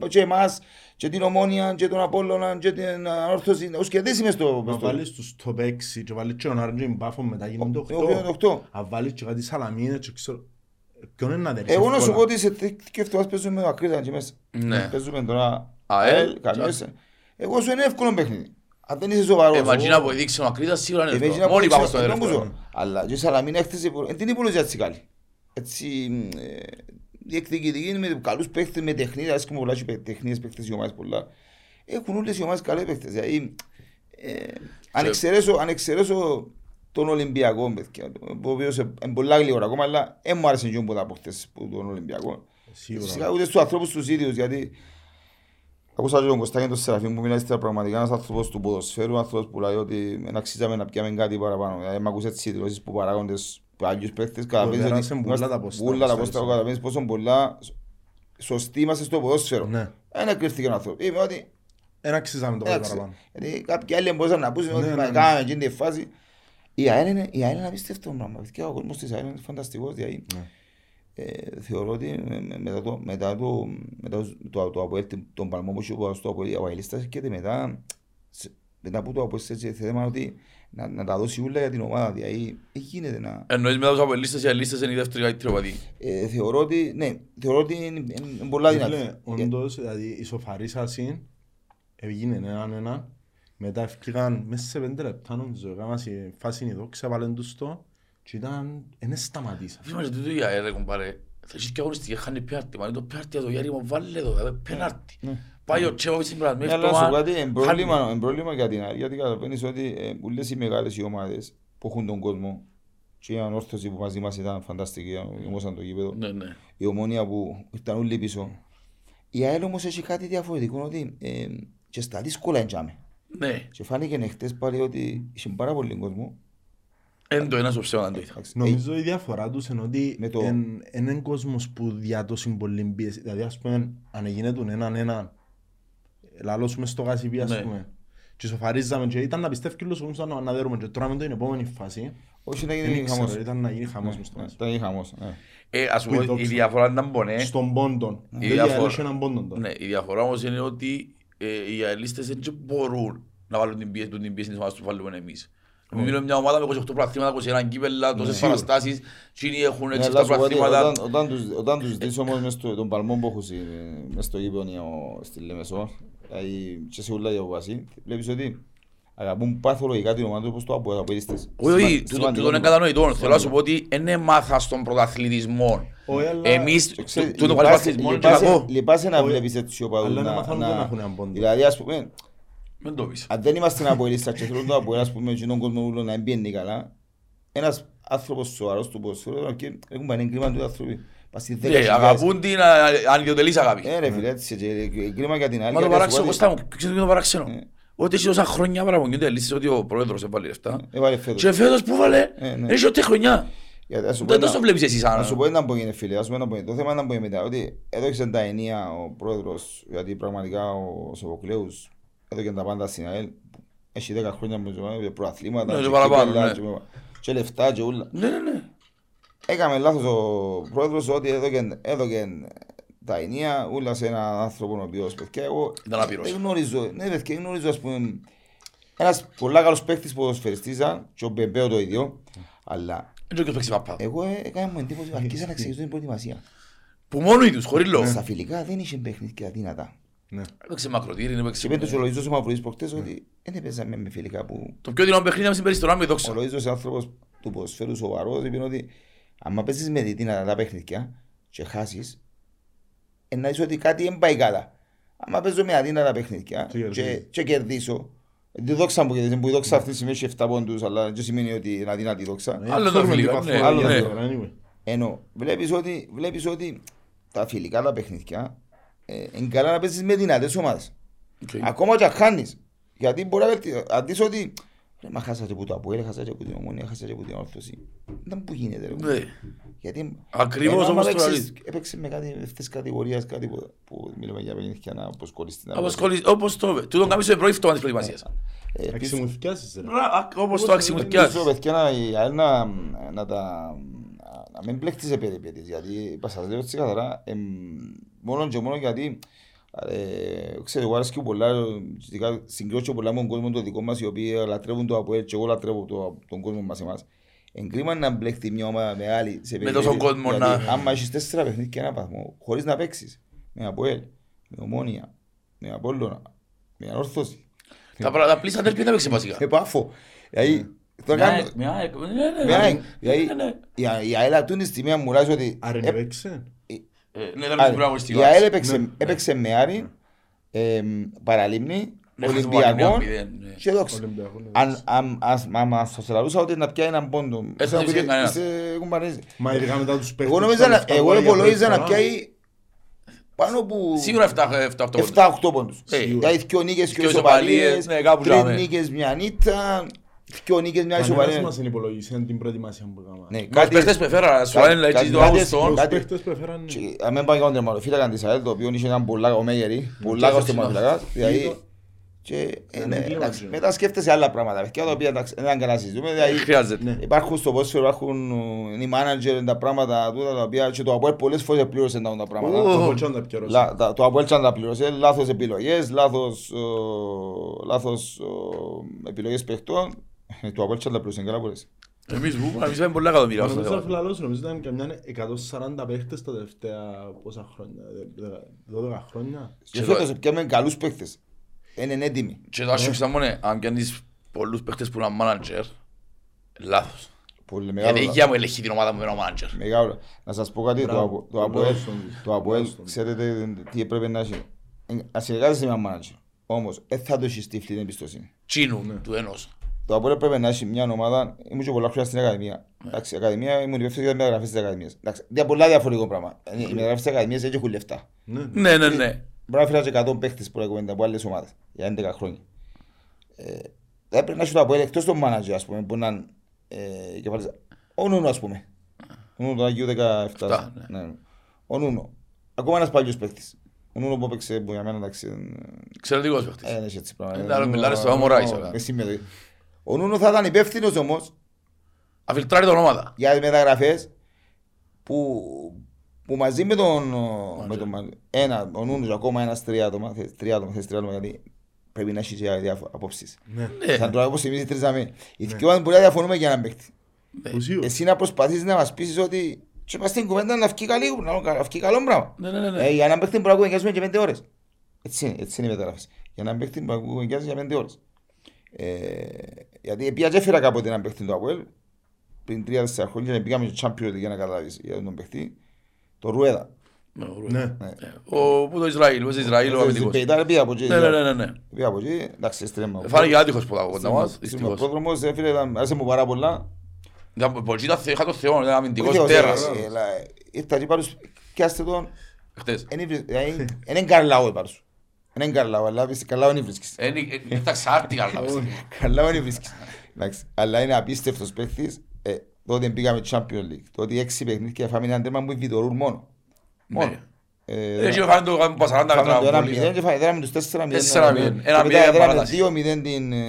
και εμάς και την Ομόνια και τον Απόλλωνα και την Ανόρθωση να τους κερδίσει μες στο... Να μες στο- βάλεις τους top 6 και βάλεις και τον Άρντζιν Μπάφο μετά γίνονται Ε, ο οποίος είναι 8. οκτώ. Αν βάλεις και κάτι σαλαμίνες και ξέρω... Ποιον είναι να δέρεις Εγώ να σου εύκολα. πω ότι σε τέτοιο εβδομάδες παίζουμε με το Ακρίτα και μέσα. Ναι. Παίζουμε τώρα ΑΕΛ, ΑΕΛ, καμιέσαι. Εγώ σου είναι εύκολο παιχνίδι. Αν δεν είσαι σοβαρός. Ε, μα εγώ- εκείνα που έδειξε ο Ακρίτας σίγουρα είναι Εμείς εύκολο. να Μόλι πούμε, πάμε στο ξέρω, εύκολο. νομίζω. Αλλά και η Σαλαμίνα έχτισε, δεν την υπολογίζει έτσι καλή. Έτσι, ε, διεκδικητική με καλούς παίχτες, με τεχνίδες, άσκημα πολλά και τεχνίδες παίχτες οι ομάδες πολλά. Έχουν όλες οι ομάδες καλές παίχτες. Δηλαδή, ε, αν εξαιρέσω, αν εξαιρέσω τον Ολυμπιακό, παιδιά, ο οποίος είναι πολλά γλυόρα ακόμα, αλλά δεν μου άρεσε και που τα απόχτες που τον Ολυμπιακό. Σίγουρα. Φυσικά ούτε στους ανθρώπους τους ίδιους, γιατί Ακούσα και τον Κωστάκη και τον Σεραφείμ που μιλάει στα πραγματικά ένας άνθρωπος του ποδοσφαίρου, άνθρωπος που λέει ότι δεν αξίζαμε να πιάμε κάτι παραπάνω. Δηλαδή, μ' ακούς έτσι δηλώσεις που παράγοντες που άλλους παίχτες, καταλαβαίνεις πέρασαν ότι πολλά είμαστε- τα ποστά, πολλά τα ξέρεις. ποστά, καταλαβαίνεις πόσο πολλά σωστοί είμαστε στο ποδόσφαιρο. Ναι. Δεν εκκριφθήκε ο άνθρωπος. Είπε ότι Ένα αξίζαμε το κάτι εντάξει, παραπάνω. γιατί κάποιοι άλλοι μπορούσαν να πούσουν ότι Ναι, μα ναι, ναι. κάναμε εκείνη τη φάση. Η ΑΕΛ είναι, η ΑΕΛ είναι απίστευτο πράγμα. παιδιά. Ο κόσμος της ΑΕΛ είναι φανταστικός. Δηλαδή, Ναι. ε, θεωρώ ότι με- με- μετά το, μετά το, μετά το, το, το Αποέλ, τον παλμό που είχε στο Αποέλ, ο Αελίστας έρχεται μετά, σε- μετά που το Αποέλ σε θέμα ότι να, να τα δώσει ούλα για την ομάδα. Δηλαδή, δεν γίνεται να... Εννοείς μετά τους απολύστες, οι αλίστες είναι η δεύτερη καλύτερη οπαδή. Ε, θεωρώ ότι, ναι, θεωρώ ότι είναι, είναι, είναι πολλά δυνατή. Φίλε, Ε, όντως, δηλαδή, η σοφαρίσαση έγινε έναν έναν, μετά έφυγαν μέσα σε πέντε λεπτά νομίζω, έκαναν σε φάση εδώ, ξέβαλαν τους το και ήταν, δεν σταματήσαν. Φίλε, τούτο για ρε κομπάρε. Θα έχεις και αγωνιστική, χάνει πιάρτη. Μα είναι το πιάρτη εδώ, Γιάρη μου, βάλε εδώ, δηλαδή, πέναρτη. Πάει ο Τσέβοβιτς στην Ναι, πλασμή, αλλά σου πω κάτι, είναι πρόβλημα, είναι πρόβλημα για την ΑΕΛ, γιατί καταλαβαίνεις ότι ε, πολλές οι μεγάλες οι ομάδες που έχουν τον κόσμο και η ανόρθωση που μαζί μας ήταν φανταστική, γεμώσαν το γήπεδο. Ναι, ναι. Η ομόνια που ήταν όλοι πίσω. Η ΑΕΛ όμως έχει κάτι διαφορετικό, ότι ε, και στα δύσκολα εντιάμε. Ναι. Και φάνηκε χτες πάλι ότι είχε πάρα πολύ κόσμο. Εν το ένας στο ψέμα το είδα. Εντάξει, Νομίζω η διαφορά τους είναι ότι Με το- εν- εν είναι κόσμος που διά τόση πολύ πίεση. Δηλαδή ας πούμε αν γίνεται έναν έναν λαλός μες στο γασιπί ας Ναι. πούμε και σοφαρίζαμε και ήταν να πιστεύει και όλος ο κόσμος να- να δέρουμε και τώρα με την επόμενη φάση ε, Όχι να δεν γίνει ήξερα, χαμός. ήταν να γίνει χαμός μες στο Ναι, γασιπί. Ήταν γίνει χαμός. ναι. Ε, ας Που η πούμε, η δόξα. διαφορά ήταν πονέ. Στον πόντον. Η Δηλαδή διαφορά- έχει έναν πόντον τώρα. Ναι, η διαφορά όμως είναι ότι ε, οι αελίστες δεν μπορούν να βάλουν την πίεση, την πίεση της ομάδας που βάλουμε εμείς. Εμείς μιλούμε μια ομάδα με 28 πρωταθλήματα, 21 κύπελλα, τόσες παραστάσεις, και είναι έχουν Ναι, έτσι αλλά στα σου πω ότι πρωταθλήματα. όταν- όταν τους- Όταν τους δεις όμως μες στο- τον παλμό που έχουν στη- μες στο γήπεδο ο- στη Λεμεσό δηλαδή, και σε όλα οι αποβασί, βλέπεις ότι αγαπούν παθολογικά την ομάδα όπως το από αποελίστες. Όχι, όχι, Σημαντικό τούτο- τούτο είναι είναι. κατανοητό. Θέλω να σου πω ότι δεν έμαθα στον πρωταθλητισμό. Όχι, αλλά- Εμείς, Και ξέρεις, τούτο που λυπάσαι- πρωταθλητισμό είναι και λυπάσαι- κακό. Λυπάσαι να Όχι, βλέπεις έτσι οπαδούς αλλά να να- μάθουν να- δεν έχουν έναν πόντο. Δηλαδή ας πούμε, Μην το πεις. αν δεν είμαστε αποελίστα και θέλουν το αποέλ, ας πούμε, και τον κόσμο ούλο να εμπιένει καλά, ένας άνθρωπος σοβαρός του ποδοσφαίρου, και έχουν πάνε κρίμα του άνθρωποι. Πας στη δέκα Ναι, χιλιάδες. αγαπούν την α- ανιδιοτελής αγάπη. Ε, ρε φίλε, έτσι, και- και κρίμα για την άλλη. Μα το γιατί ας παράξενο, πω Κώστα ότι- μου, ξέρεις τι είναι το παράξενο; Ε. Ότι έχει τόσα χρόνια παραπονιούνται λύσεις ότι ο πρόεδρος έβαλε λεφτά. Έβαλε φέτος. Και φέτος που βάλε, Ε, ναι. έχει ό,τι χρονιά. Γιατί ας σου πω Δεν ένα- το βλέπεις εσύ σαν... Να σου πω ένα που είναι φίλε, ας πούμε ένα που είναι. Το θέμα είναι να πω μετά, ότι έδωξε τα ενία ο πρόεδρος, γιατί πραγματικά ο Σοβοκλέους έδωκε τα πάντα στην ΑΕΛ. Έχει 10 χρόνια με ζωμένα, προαθλήματα, Ναι, και και παραπάνω, κύπελλα, ναι. και- και λεφτά και ούλα. Ναι, ναι, ναι. Έκαμε λάθος ο πρόεδρος ότι έδωκε, έδωκε τα ενία ούλα σε έναν άνθρωπο ο οποίος, παιδιά, εγώ Ήταν άπειρος. δεν γνωρίζω, ναι παιδιά, γνωρίζω ας πούμε, ένας πολλά καλός παίκτης ποδοσφαιριστής ήταν και ο Μπεμπέο το ίδιο, αλλά Δεν ξέρω ποιος παίξει παπά. εγώ ε, έκανα μου εντύπωση, αρχίσα να ξεκινήσω την προετοιμασία. Που μόνο τους, χωρίς λόγο. Στα φιλικά δεν είχε παιχνίδια δυνατά. Ναι. Έπαιξε μακροτήρι, Και έπαιξε... πέντος ο Λοΐζος ο Μαυρουής προχτές ότι δεν έπαιζαμε με φιλικά που Το πιο δυνατό παιχνίδι ήταν στην περιστορά με η ο δόξα. Λοΐζος είναι άνθρωπος του ποδοσφαίρου σοβαρός είπε ότι άμα παίζεις με δυνατά τα παιχνίδια και χάσεις ε, να είσαι ότι κάτι δεν πάει καλά. Άμα παίζω με αδύνατα παιχνίδια Και και, κερδίζεις; και κερδίσω τη Δόξα που κερδίζει, που η Δόξα αυτή σημαίνει έχει 7 πόντους αλλά δεν σημαίνει ότι είναι αδύνατη η Δόξα. Άλλο το Ξέρουμε φιλικό, τι ναι, παθολογία άλλο ναι. τώρα, anyway. Ενώ βλέπεις ότι, βλέπεις ότι τα φιλικά τα παιχνίδια ε, είναι καλά να παίζεις με δυνατές ομάδες. Οκ. Ακόμα και αν χάνεις. Γιατί μπορεί να βελτιώσει. Αντί ότι ρε, μα χάσα και που το Αποέλ, χάσα και που την Ομόνια, χάσα και που την Όρθωση. Δεν που γίνεται. Ρε. Ναι. Γιατί Ακριβώς ενώ άμα όπως το παίξεις- λαλείς. Έπαιξε με κάτι αυτές κατηγορίες, κάτι που, που μιλούμε για παιχνίδια να αποσκολείς την Όπως κολλείς- Όπως το είπε. Τούτον κάνεις στο πρώτο φτώμα της προετοιμασίας. Ε, Εντάξει, μου θυκιάσεις, ρε. Μπρα, α, Όπως το αξιμουθηκιάς. Ελπίζω παιδιά να, η ΑΕΛ να, να τα να μην μπλέχτει σε περιπέτειες γιατί σας λέω έτσι καθαρά εμ, μόνο και μόνο γιατί ε, ξέρω εγώ αρέσκει πολλά ειδικά συγκρότω πολλά με τον κόσμο το δικό μας οι οποίοι λατρεύουν το ΑΠΟΕΛ και εγώ λατρεύω το, τον κόσμο μας εμάς Εν κρίμα να μπλέχτει μια ομάδα μεγάλη σε Με τόσο περιπέτειες, κόσμο γιατί να- άμα έχεις τέσσερα παιχνίδια και ένα βαθμό χωρίς να παίξεις με ΑΠΟΕΛ, με Ομόνια, με Απόλλωνα, με Ανόρθωση Τα πρα- τα πλήστα δεν παίξε βασικά; με πάφο δηλαδή το Με κάνω- ΑΕΚ, με ΑΕΚ, ναι, ναι, με ναι. ΑΕΚ. Δηλαδή, Ναι, ναι. η- η ΑΕΛ αυτήν τη στιγμή αν μου λάζει ότι Άρα ε, είναι παίξε. Ε, Ναι, ήταν Άρα, στην πράγμα στη η ΑΕΛ βάση. έπαιξε- έπαιξε με Άρη, εμ, Παραλίμνη, Ναι, Ολυμπιακό χάσαμε μηδέν, ναι. και δόξα. Ολυμπιακό, ναι. Αν- αν- ας- μα- μα σας λαλούσα ότι να πιάει έναν πόντο. Ε, θα Είστε- είχε κανένας. είστε κουμπανίζοι. Μα ειδικά μετά τους παίχτες Εγώ νόμιζα τα να- λεφτά εγώ που βάλει υπολόγιζα για να πρώτη φορά. πιάει πάνω από Σίγουρα 7-8 πόντους. 7-8 πόντους. Ε, Δηλαδή δυο νίκες και δυο ισοπαλίες, ισοπαλίες, ναι, κάπου τρεις τζάμε. νίκες μια νύχτα, δυο νίκες μια Κανένας ισοπαλία. μας δεν υπολογίσε την προετοιμασία που έκανα. Ναι, Μας κάτι- παίχτες που έφερα, σου λένε έτσι το κάτι- Αύγουστο. Τους κάτι- παίχτες που έφεραν, Και Αν μην πάει και τον τερματοφύλακα της ΑΕΛ, το οποίο είχε έναν πολλά ομέγερη, πολλά καλός τερματοφύλακας, δηλαδή, και, ε, ναι, είναι εντάξει, κλίμα, μετά σκέφτεσαι άλλα πράγματα, παιδιά, τα οποία εντάξει, δεν καλά συζητούμε, δηλαδή, Χρειάζεται. Ναι. υπάρχουν στο πόσφαιρο, υπάρχουν ε, οι μάνατζερ, τα πράγματα, τούτα, τα οποία και το Αποέλ πολλές φορές πλήρωσε τα τα πράγματα. Ω. Το κοτσόν τα πιέρωσε. Λα- τα- Το Αποέλ σαν τα πλήρωσε, λάθος επιλογές, λάθος, ε, λάθος ε, επιλογές παιχτών, Ε, το Αποέλ σαν τα πλήρωσε, καλά μπορείς. Εμείς που, εμείς είπαμε πολλά εκατομμύρια. Μα στο νομίζω θέμα. αφιλαλώς, νομίζω ήταν καμιά 140 παίχτες τα τελευταία πόσα χρόνια, δε- δε- 12 χρόνια. Και Και φέτος το- πιάμε καλούς παίχτες, είναι έτοιμοι. Και το άσχεξα μόνο, αν πιάνεις πολλούς παίχτες που είναι μάνατζερ, λάθος. Πολύ μεγάλο Γιατί η λάθος. υγεία μου ελέγχει την ομάδα μου με ένα μάνατζερ. Μεγάλο. Να σας πω κάτι, το Μπράβο. Απο- το Μπράβο Αποέλ, στον- το Αποέλ, μπράβο στον. ξέρετε τι έπρεπε να έχει. Ε, Ας συνεργάζεσαι με έναν μάνατζερ. Όμως, δεν θα το έχεις τύφλη την εμπιστοσύνη. Τσίνου του ενός. Το Απόλλων πρέπει να έχει μια ομάδα, ήμουν και πολλά χρόνια στην Ακαδημία. Ναι. Εντάξει, η Ακαδημία ήμουν υπεύθυνος για μεταγραφές της Ακαδημίας. Εντάξει, δια πολλά διαφορετικό πράγμα. Ε, Οι μεταγραφές της Ακαδημίας δεν έχουν λεφτά. Ναι, Ναι, ναι, ναι. Μπορεί να φέρει και 100 παίχτες που έχουν από άλλες ομάδες για 11 χρόνια. Ε, δεν πρέπει να έχει το Απόλλων εκτός των μάνατζερ, ας πούμε, που να είναι ε, κεφαλής. Ο Νούνο, ας πούμε. Ο Νούνο το Αγίου 17. Εφτά, ναι. Ναι. Ο Νούνο. Ακόμα ένας παλιός παίχτης. Ο Νούνο που έπαιξε που για μένα εντάξει, ε, Εξαιρετικός παίχτης. ε, δεν έχει έτσι πράγμα. Ε, τα άλλα μιλάρες στο Αμοράης, όλα. Με συμμετοχή. Ο Νούνος θα ήταν υπεύθυνος όμως Αφιλτράρει την ομάδα. για τις μεταγραφές που, που μαζί με τον, με τον Μα- ένα, ο Νούνος ακόμα ένας τρία άτομα, θες τρία άτομα, θες τρία άτομα γιατί πρέπει να έχεις και διάφορα απόψεις. ναι. Ναι. Σαν τώρα όπως εμείς οι τρεις δαμε. Οι δυο μας μπορεί να διαφωνούμε για έναν παίκτη. Ουσίως. Εσύ να προσπαθείς να μας πείσεις ότι και πας στην κουβέντα να βγει καλή, να βγει καλό πράγμα. Ναι, ναι, ναι, ναι. Ε, για έναν παίκτη μπορεί να κουβεντιάζουμε και πέντε ώρες. Έτσι είναι, έτσι είναι η μεταγραφή. Για έναν παίκτη μπορεί να κουβεντιάζουμε για πέντε ώρες. Ε, γιατί πήγα και έφερα κάποτε έναν παίκτη το Αποέλ, πριν τρία-τέσσερα χρόνια και πήγαμε και Champions League για να καταλάβεις για τον παίκτη. Το Ρουέδα. Ναι, ωραίο. Ναι. Ναι. Ο που το Ισραήλ, ο Ισραήλ ο αμυντικός. Πεϊτάρ πήγα από εκεί. Ναι, ναι, ναι, ναι, ναι. Πήγα από εκεί, εντάξει, στρέμμα. Φάνηκε άτυχος που τα κοντά μας, Στην δυστυχώς. πρόδρομος, ε, φίλε, ήταν- άρεσε μου πάρα πολλά. Ήταν- Πολλοί ήταν θε- είχα το Θεό, ήταν αμυντικός Όχι, όχι, τέρας. ε, έλα, Ήρθα και πάρους, πιάστε τον, Χτες. εν ήβρι- δηλαδή, εν είναι καρλάω πάρους. Εν είναι καρλάω, αλλά πεις, καρλάω δεν βρίσκεις. Ε, ε, Ήταν ξάρτηκα, αλλά. Καρλάω δεν βρίσκεις. Εντάξει, Αλλά είναι απίστευτος παίχτης. Ε, Τότε πήγαμε Champions League. Τότε έξι παιχνίδια φάμε έναν τέρμα που είναι βιτορούν μόνο. Μόνο. Ναι. Ε, Έχει φάνε το κάνουμε πασαράντα Φάμε μέτρα. το ένα πολύ. μηδέν και φάμε- δέραμε τους τέσσερα μηδέν. Τέσσερα ναι, μηδέν. ναι. Ένα Και μετά μηδέν δέραμε παράταση. δύο μηδέν την, ε,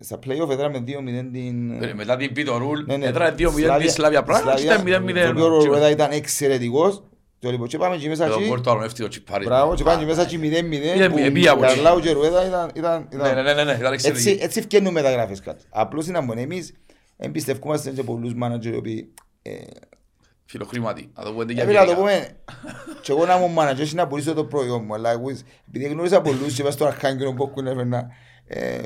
στα play-off, δέραμε δύο μηδέν την... Ε, Μετά την Πίτο Ρουλ, Ναι, ναι. έτρανε 2-0 τη Σλάβια Πράγμα και ήταν 0-0. Το οποίο ο Ρουέδα ήταν εξαιρετικός. Και λοιπόν, και πάμε και μέσα Εδώ εκεί. μπορεί το άλλο εύτυχο τσιπάρι. Μπράβο, και πάμε και μέσα εκεί 0-0. Πήγε- που πήγε- πήγε από εκεί. Καρλάου και Ρουέδα ήταν- ήταν- Ναι, ναι, ήταν... ναι, ναι, ναι, ήταν Έτσι, εξαιρετική. έτσι φτιάχνουν μεταγραφές κάτι. Απλώς είναι μόνο εμείς εμπιστευκούμαστε και πολλούς μάνατζερ οι οποίοι... ε, Φιλοχρήματι. Να το πούμε για Έπρεπε να το γυναίκα. πούμε, και εγώ να ήμουν μάνατζερ και να πουλήσω το προϊόν μου, αλλά εγώ, επειδή γνώρισα πολλούς και είπα στον Αρχάγγελο που έχουν έφερνα, ε,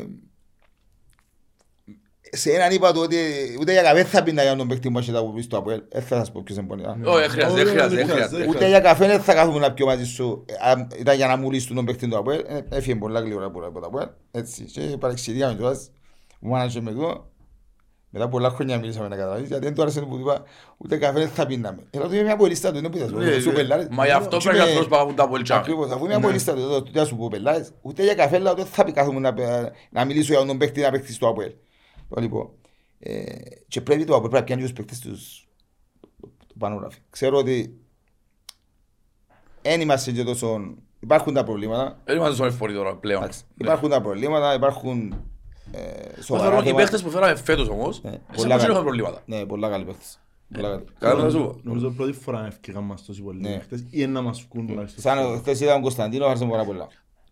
σε έναν είπα του ότι ούτε για καφέ θα πίνω για τον παίκτη μου άσχετα που πεις το Αποέλ. Δεν θα σας πω ποιος είναι πονητά. Όχι, δεν χρειάζεται, δεν Όχι, χρειάζεται, δεν δεν χρειάζεται. χρειάζεται. Ούτε για καφέ δεν θα κάθομαι να πιω μαζί σου. Ε, α, Ήταν για να μου λύσουν τον παίκτη του Αποέλ. Ε, Έφυγε πολλά γλυόρα από το Αποέλ. Έτσι. Και παρεξηγήκαμε κιόλας. Μου μάνατζερ με τούτο. Μετά πολλά χρόνια μίλησαμε να καταλάβεις. Γιατί δεν του άρεσε που του είπα ούτε καφέ δεν θα πίναμε. Έλα του είπε μια πολίστα του. Είναι που θα σου πω. Ναι, Σου ναι. πελάρες. Μα γι' αυτό Και πρέπει να με- αυτός παγαβούν τα πολτσά. Ακριβώς, αφού μια Ναι. πολίστα του, εδώ, τι θα σου πω πελάρες. Ούτε για καφέ λέω, ούτε θα πει κάθομαι να, να μιλήσω για τον παίκτη να παίξει στο Αποέλ. Το λοιπόν. Ε, και πρέπει το Αποέλ πρέπει να πιάνει τους παίκτες τους το πάνω γράφει. Ξέρω ότι δεν είμαστε και τόσο... Υπάρχουν τα προβλήματα. Δεν είμαστε στον εφορή τώρα πλέον. Εντάξει, Ναι. Υπάρχουν τα προβλήματα, υπάρχουν ε, Μας σοβαρά θεωρώ οι θέματα. παίχτες που φέραμε φέτος όμως, Ναι, σαν πολλά να μην καλή. έχουν προβλήματα. Ναι, πολλά καλοί παίχτες. Πολλά καλοί. Καλά να σου πω. Νομίζω πρώτη φορά ευκαιρία μας τόσοι πολλοί Ναι. παίχτες ή να μας βγουν τουλάχιστον. Σαν χθες είδα τον Κωνσταντίνο, άρεσε μου πάρα πολλά.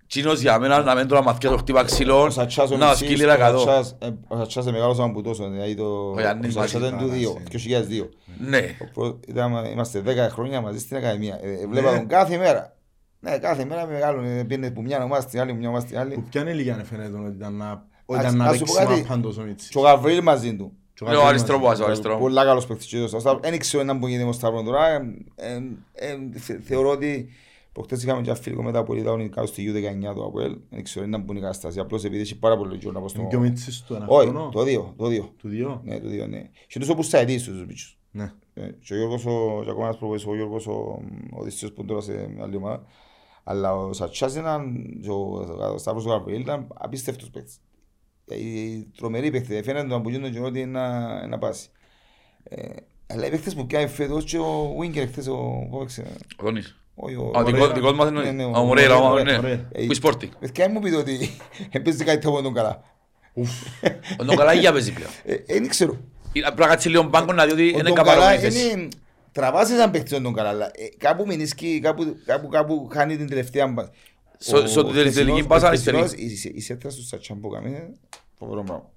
Τσίνος για μένα να μην τώρα μαθιά το χτύπα ξυλών, Ο Σατσάς ο να Μιτσής, σκύλει ο ρακατό. Σατσάς, ε, ο Σατσάς είναι μεγάλος αμπούτος, δηλαδή το... Ο Γιάννης ο Σατσάς Μάκης, είναι του καλά, 2, ναι. 2002. Ναι. Ο προ- ήταν- Είμαστε 10 χρόνια μαζί στην Ακαδημία. Ε, ε, Βλέπα Ναι. τον κάθε μέρα. Ναι, κάθε μέρα με μεγάλον. Πήγαινε που μια ομάδα στην άλλη, που μια ομάδα στην Που άλλη. ποια ηλικία φαίνεται ότι ήταν να, ότι Εντάξει, ήταν να να σου πω παίξει κάτι. μάπαν ο Μίτσης. Και ο Γαβρίλ μαζί του. Και ο Ναι, ο Γαβρίλ αριστερό μαζί. πας, ο αριστερό. Πολλά καλός παίκτης και ο Σταύρος. Δεν ξέρω έναν που γίνεται με τον Σταύρος τώρα. Ε, ε, ε, θε- Θεωρώ ότι προχτές είχαμε και αφιλικό μετά που ήταν κάτω στη U19 του Αποέλ. Δεν ξέρω έναν που είναι η κατάσταση. Απλώς επειδή έχει πάρα πολύ καιρό να πω στο... Είναι και ο Μίτσης του ένα Όχι, χρόνο. το δύο, το δύο. Του δύο; Ναι, το δύο, ναι. Και τους όπως θα αιτήσεις τους μπίτσους. Ναι. Ε, Και ο Γιώργος, ο, και ακόμα ένας προπονητής, ο Γιώργος, ο, ο Οδυσσίος που είναι τώρα σε μια άλλη ομάδα. Αλλά ο Σατσάς ήταν, και ο, ο Σταύρος ο Γαβριήλ ήταν απίστευτος παίκτης. Ε, Οι τρομεροί παίκτες, φαίνεται τον απογείον τον καιρό ότι είναι να, να πάσει. Ε, αλλά οι παίκτες που πιάει φέτος και ο Βίνκερ χθες, ο, που έπαιξε, Ο Δόνης. όχι, ο, Α, δικό- δικός μας Ναι, ναι, εννοεί. ο- Ο Μωρέιρα, ο- ο- ο- ναι. ωραία. Ε, Που σπόρτι. Παιδιά μου πείτε ότι έπαιζε κάτι από τον καλά. Ο Τον καλά για παίζει πλέον. Ε, Δεν ξέρω. Ε, Πρέπει να κάτσει λίγο μπάνκο να δει ότι Ο είναι Τον Καλά καπαρόμενη θέση. είναι... Τραβάς έναν παίχτη ο Τον Καλά, αλλά ε, κάπου μηνίσκει, κάπου, κάπου, κάπου χάνει την τελευταία μπα. Στο- Ο- στο ο τελική χθεσινός- πάσα ο αριστερή. χθεσινός, η- η- Η σέτρα του Σατσάν που κάνει είναι φοβερό πράγμα.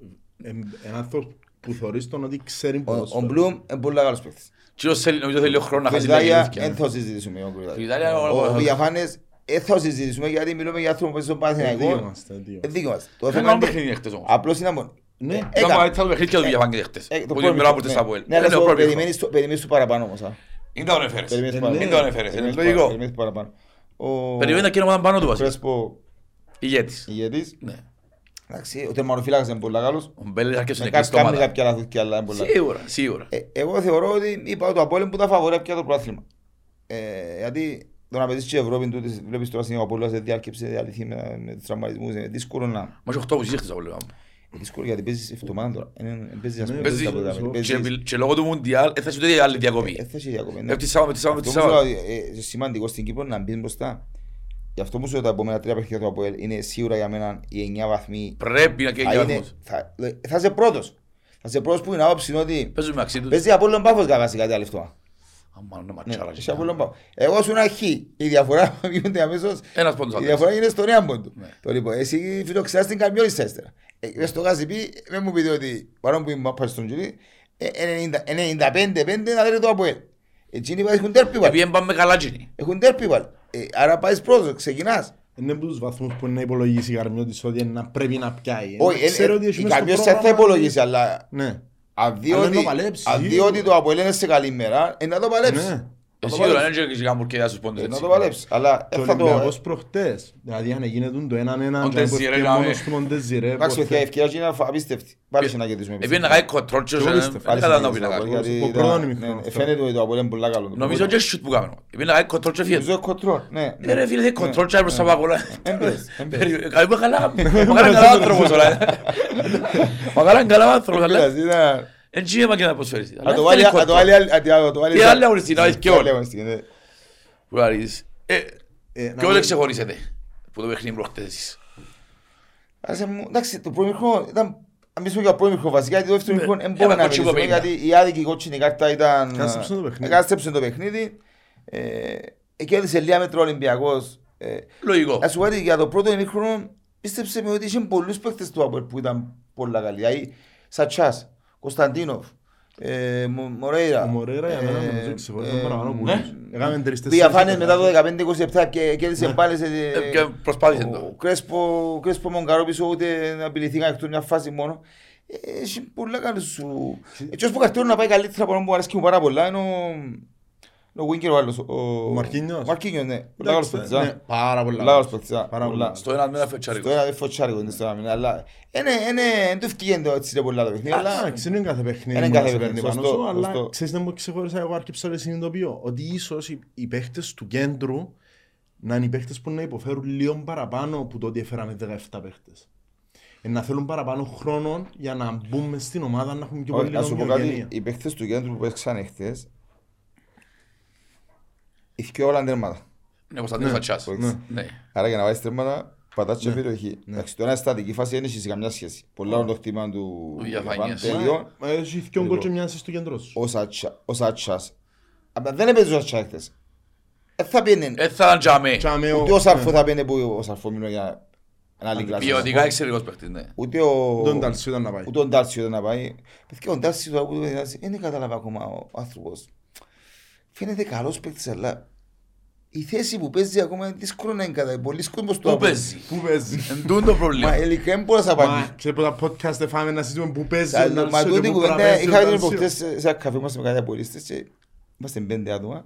Ένα άνθρωπος που θωρείς τον ότι ξέρει Ο- Ο ποδόσφαιρο. Μπλουμ είναι πολύ καλός παίχτης. Και ο Σέλ- νομίζω θέλει λίγο χρόνος να Στην χάσει την Ιταλία αλήθεια. δεν θα συζητήσουμε. ο Κουριδάκης. Στην Ιταλία, ο- Ο ο- ο Διαφάνες δεν θα συζητήσουμε γιατί μιλούμε για άνθρωπο που παίζει στον Ε, Δίκιο Παναθηναϊκό. μας, ε, δίκιο. Ε, δίκιο μας. Το Ένα θέμα άλλο είναι- παιχνίδι χτες όμως. Απλώς είναι μόνο. Ναι. Ε, Ήταν έκανα. μάλιστα το παιχνίδι και το Διαφάνηκε χτες. Ε, το Που την πρώτο μέρα που μήχρονο, ήρθες ναι. από ελ. Ναι, αλλά Είναι ο σου πρώτος περιμένεις το- περιμένεις το παραπάνω όμως. α. Είναι τα ανέφερες. Περιμένεις Ε, το ναι. Είναι παραπάνω. το ανέφερες. Είναι Περιμένεις λογικό. περιμένεις το παραπάνω. Ο Περιμένει να κοινό ομάδα πάνω του βασικά. Κρέσπο Ηγέτης. ηγέτης. Ναι. Εντάξει, ο τερματοφύλακας είναι πολύ καλός. Ο Μπέλης αρκεψε Με νεκρή στο κάνει ομάδα. κάποια λαθούκια, αλλά είναι πολύ καλός. Σίγουρα, σίγουρα. Ε, Εγώ θεωρώ ότι είπα το Απόλλων που τα φαβορεύει το πρωτάθλημα. Ε, Γιατί το να παίζεις και η Ευρώπη τούτης, βλέπεις τώρα στην Απόλλωνας σε διάρκεψη, διαλυθεί με, με τους τραυματισμούς, είναι δύσκολο να... Μας έχει 8 που ζήχτες από λίγο. είναι Δύσκολο γιατί παίζεις εβδομάδα τώρα. Είναι- είναι- Παίζεις ας πούμε, Παίζει- παίζεις τα πρωτάθλημα, και παίζεις- επι- Και λόγω του Μουντιάλ ε, θα σου τότε άλλη Ε, διακοπή. θα έχει διακοπή, ναι. Ε, τη Σάββατο, τη Σάββατο, τη Αυτό μου Σάββατο. σου λέω, ε, ε, σημαντικό στην Κύπρο να μπεις μπροστά. Γι' αυτό μου σου λέω τα επόμενα τρία παιχνίδια του Αποέλ είναι σίγουρα για μένα οι 9 βαθμοί. Πρέπει να Θα, καίει είναι, βαθμούς. θα, θα είσαι πρώτος. Θα είσαι πρώτος που είναι άποψη είναι ότι Παίζουν μεταξύ τους. παίζει Απόλλων Πάφος κατά βασικά τι άλλο αυτό. Αμάν, είναι Ναι, ματσάρα. έχει Απόλλων Πάφος. Εγώ σου ένα χ. Η διαφορά γίνεται αμέσως. Ένας πόντος Η άντρας. διαφορά είναι στον ένα πόντο. Ναι. Το λοιπόν, εσύ φιλοξενάς την Καρμιόλη στα ύστερα. Ε, μες στο Γαζιπί, δεν μου πείτε ότι παρόν που είμαι πάει στον Τζουλί, ε, 95-5 να δείτε το Αποέλ. Εκείνοι έχουν τέρπι πάλι. Επειδή πάμε καλά τζινι. Έχουν τέρπι πάλι. Ε, Άρα πάεις πρώτος, ξεκινάς. Είναι από τους βαθμούς που να υπολογίσει η Καρμιώτης ότι να πρέπει να πιάει. Όχι, Ε, ξέρω ε, ότι ε, έχει η μες στο Καρμιόλη θα πρόγραμμα- υπολογίσει, αλλά Ναι. αν δει Αλλά ότι- να παλέψει, αν δει σίγουρα. ότι το Αποέλ είναι σε καλή μέρα, ε, να το παλέψει. Ναι. Να το Σίγουρα παλέψει. δεν έχει καμπουρ και στους πόντους Ε, Να έτσι. το παλέψει. Αλλά Και ε, ο θα το... Ολυμπιακός προχτές. Δηλαδή αν έγινε το έναν-έναν Ο και αν Ντεζιρέ έφυγε κάμε. μόνος του ο Ντεζιρέ, Εντάξει, ποτέ. παιδιά, η ευκαιρία είναι απίστευτη. Πάλι είχε να κερδίσουμε. εμείς. Επειδή να κάνει κοντρόλ και Και δεν εγώ πιστεύω, δεν Πάλι κατά είχε να να πει να κερδίσουμε, κάνει. γιατί Ο ήταν- πρώτο ναι, ημιχρόνο. ε, Φαίνεται ότι το Αποέλ είναι πολύ καλό. Νομίζω και σιούτ που κάνουμε. Επειδή να κάνει κοντρόλ και φύγει. Νομίζω κοντρόλ. Ναι, Ε, ρε φίλε, κοντρόλ και προς τα παγόλα. Έμπαιζε, έμπαιζε. Περι- Καλή που καλά. Μα καλά καλά άνθρωπος τώρα. Μα καλά καλά άνθρωπος. Αλλά Πειράζει, ήταν- Εν τσι έμα και να προσφέρεις. Αλλά Αν το θέλει βάλει- αν το κοντρόλ. βάλει άλλη- αν το- αν το βάλει- Τι άλλη αγωνιστική, να έχει και άλλη όλοι. αγωνιστική, ναι. Που αρέσει. Ε, Ε, να Και όλοι μην- ξεχωρίσετε. Που το παιχνίδι προχτές εσείς. Άσε μου, εντάξει, το πρώτο μήχρονο ήταν αν μιλήσουμε για πρώτο μήχρονο βασικά, γιατί το δεύτερο Ναι, μήχρονο δεν ένα μπορούμε να κοτσί μιλήσουμε, κοπέλα. γιατί η άδικη κότσινη κάρτα ήταν... Κάστεψε το παιχνίδι. Κάστεψε το παιχνίδι. Ε, Εκεί έδειξε λίγα μέτρο ο Ολυμπιακός. Ε, Λογικό. Να σου πω ότι για το πρώτο ημίχρονο πίστεψε με ότι είχε πολλούς παίκτες του Αποέλ που ήταν πολλά καλοί. Δηλαδή Σατσάς, Κωνσταντίνοφ, ε, Μο- Μορέιρα. Ο Μορέιρα για μένα ε, νομίζω ξεχωρίζει ε, παραπάνω που ναι. όλους. Έκαμε τρεις τέσσερις Διαφάνειες μετά το πεντάδες. 15-27 και κέρδισε πάλι σε... Ε, και προσπάθησε ο το. Κρέσπο, ο Κρέσπο Μογκαρό πίσω ούτε να απειληθήκαν εκτός μιας φάσης μόνο. Ε, Έχει πολλά καλή σου... Έτσι όσο που καρτήρω να πάει καλύτερα από να μου αρέσει και μου πάρα πολλά είναι ο... Ο Βίνκερ ο άλλος. Ο Μαρκίνιος. Ο Μαρκίνιος, ναι. Πολλά καλός Εντάξει, παίκτης, α. ναι, Πάρα πολλά. Πολλά καλός παίκτης, α. Πάρα Πολλά. πολλά. Στο ένα με ένα Στο φετσάρικο. ένα δεν φωτσάρικο είναι στο ένα, αλλά... Είναι, είναι, δεν του ευκήγεν το έτσι πολλά το παιχνίδι, αλλά... Εντάξει, είναι κάθε παιχνίδι Είναι που κάθε να σε παιχνίδι, παίρνει πάνω σωστό, σου, αλλά σωστό. ξέρεις δεν μου ξεχώρισα εγώ άρκεψα και συνειδητοποιώ ότι ίσως οι- οι παίχτες του κέντρου να είναι οι παίχτες που να υποφέρουν λίγο παραπάνω από το ότι έφεραμε 17 παίχτες. Ε, να θέλουν παραπάνω χρόνο για να μπούμε στην ομάδα να έχουμε πιο Όχι, πολύ Να σου πω ομοιογένεια. κάτι, οι παίχτες του κέντρου που παίξαν χτες, οι δυο όλα τέρματα. Ναι, Κωνσταντίνος Ατσάς. που Ναι. έξι. Ναι. Άρα για να βάζεις τέρματα, πατάς και Ναι. περιοχή. Εντάξει, το ένα στατική φάση δεν έχει καμιά σχέση. Πολλά είναι το χτήμα του Του Διαφανίας. Ιαπάν, τέλειο. Μα έχει δυο γκολ και μοιάζει στο κέντρο σου. Ο Σάτσα- Ο Σάτσας. Αλλά δεν έπαιζε ο Σάτσας χτες. Δεν θα πήγαινε. Ε, θα ήταν τζαμέ. Τσάμε ο- Ούτε ο Σαρφό ναι. θα πήγαινε που ο Σαρφό μιλώ για ένα άλλη κλάση. Ποιοτικά εξαιρετικός παίκτης, ναι. Ούτε ο... Τον Ταλσίου ήταν να πάει. Ούτε ο Ντάρσιο ήταν να πάει. Παιδιά, ο Ντάρσιο τώρα που το είδα, δεν κατάλαβα ακόμα ο άνθρωπος. Φαίνεται καλός παίκτης, αλλά η θέση που παίζει ακόμα είναι δύσκολο να εγκαταλείψει. Πολλοί κόσμος του Πού Αποέλ. παίζει; Πού παίζει; Εν τούτο το Μα πρόβλημα. ειλικρινά δεν μπορώ να σε απαντήσω. Μα ξέρεις που τα podcast δεν φάμε να συζητούμε πού παίζει ο Αλλά, Μα Ταλσίου και τούτη πού κουβέντα τραβέζει ο είχα την Ταλσίου. προχτές σε ένα καφέ μας με κάτι απολύστες και είμαστε πέντε άτομα.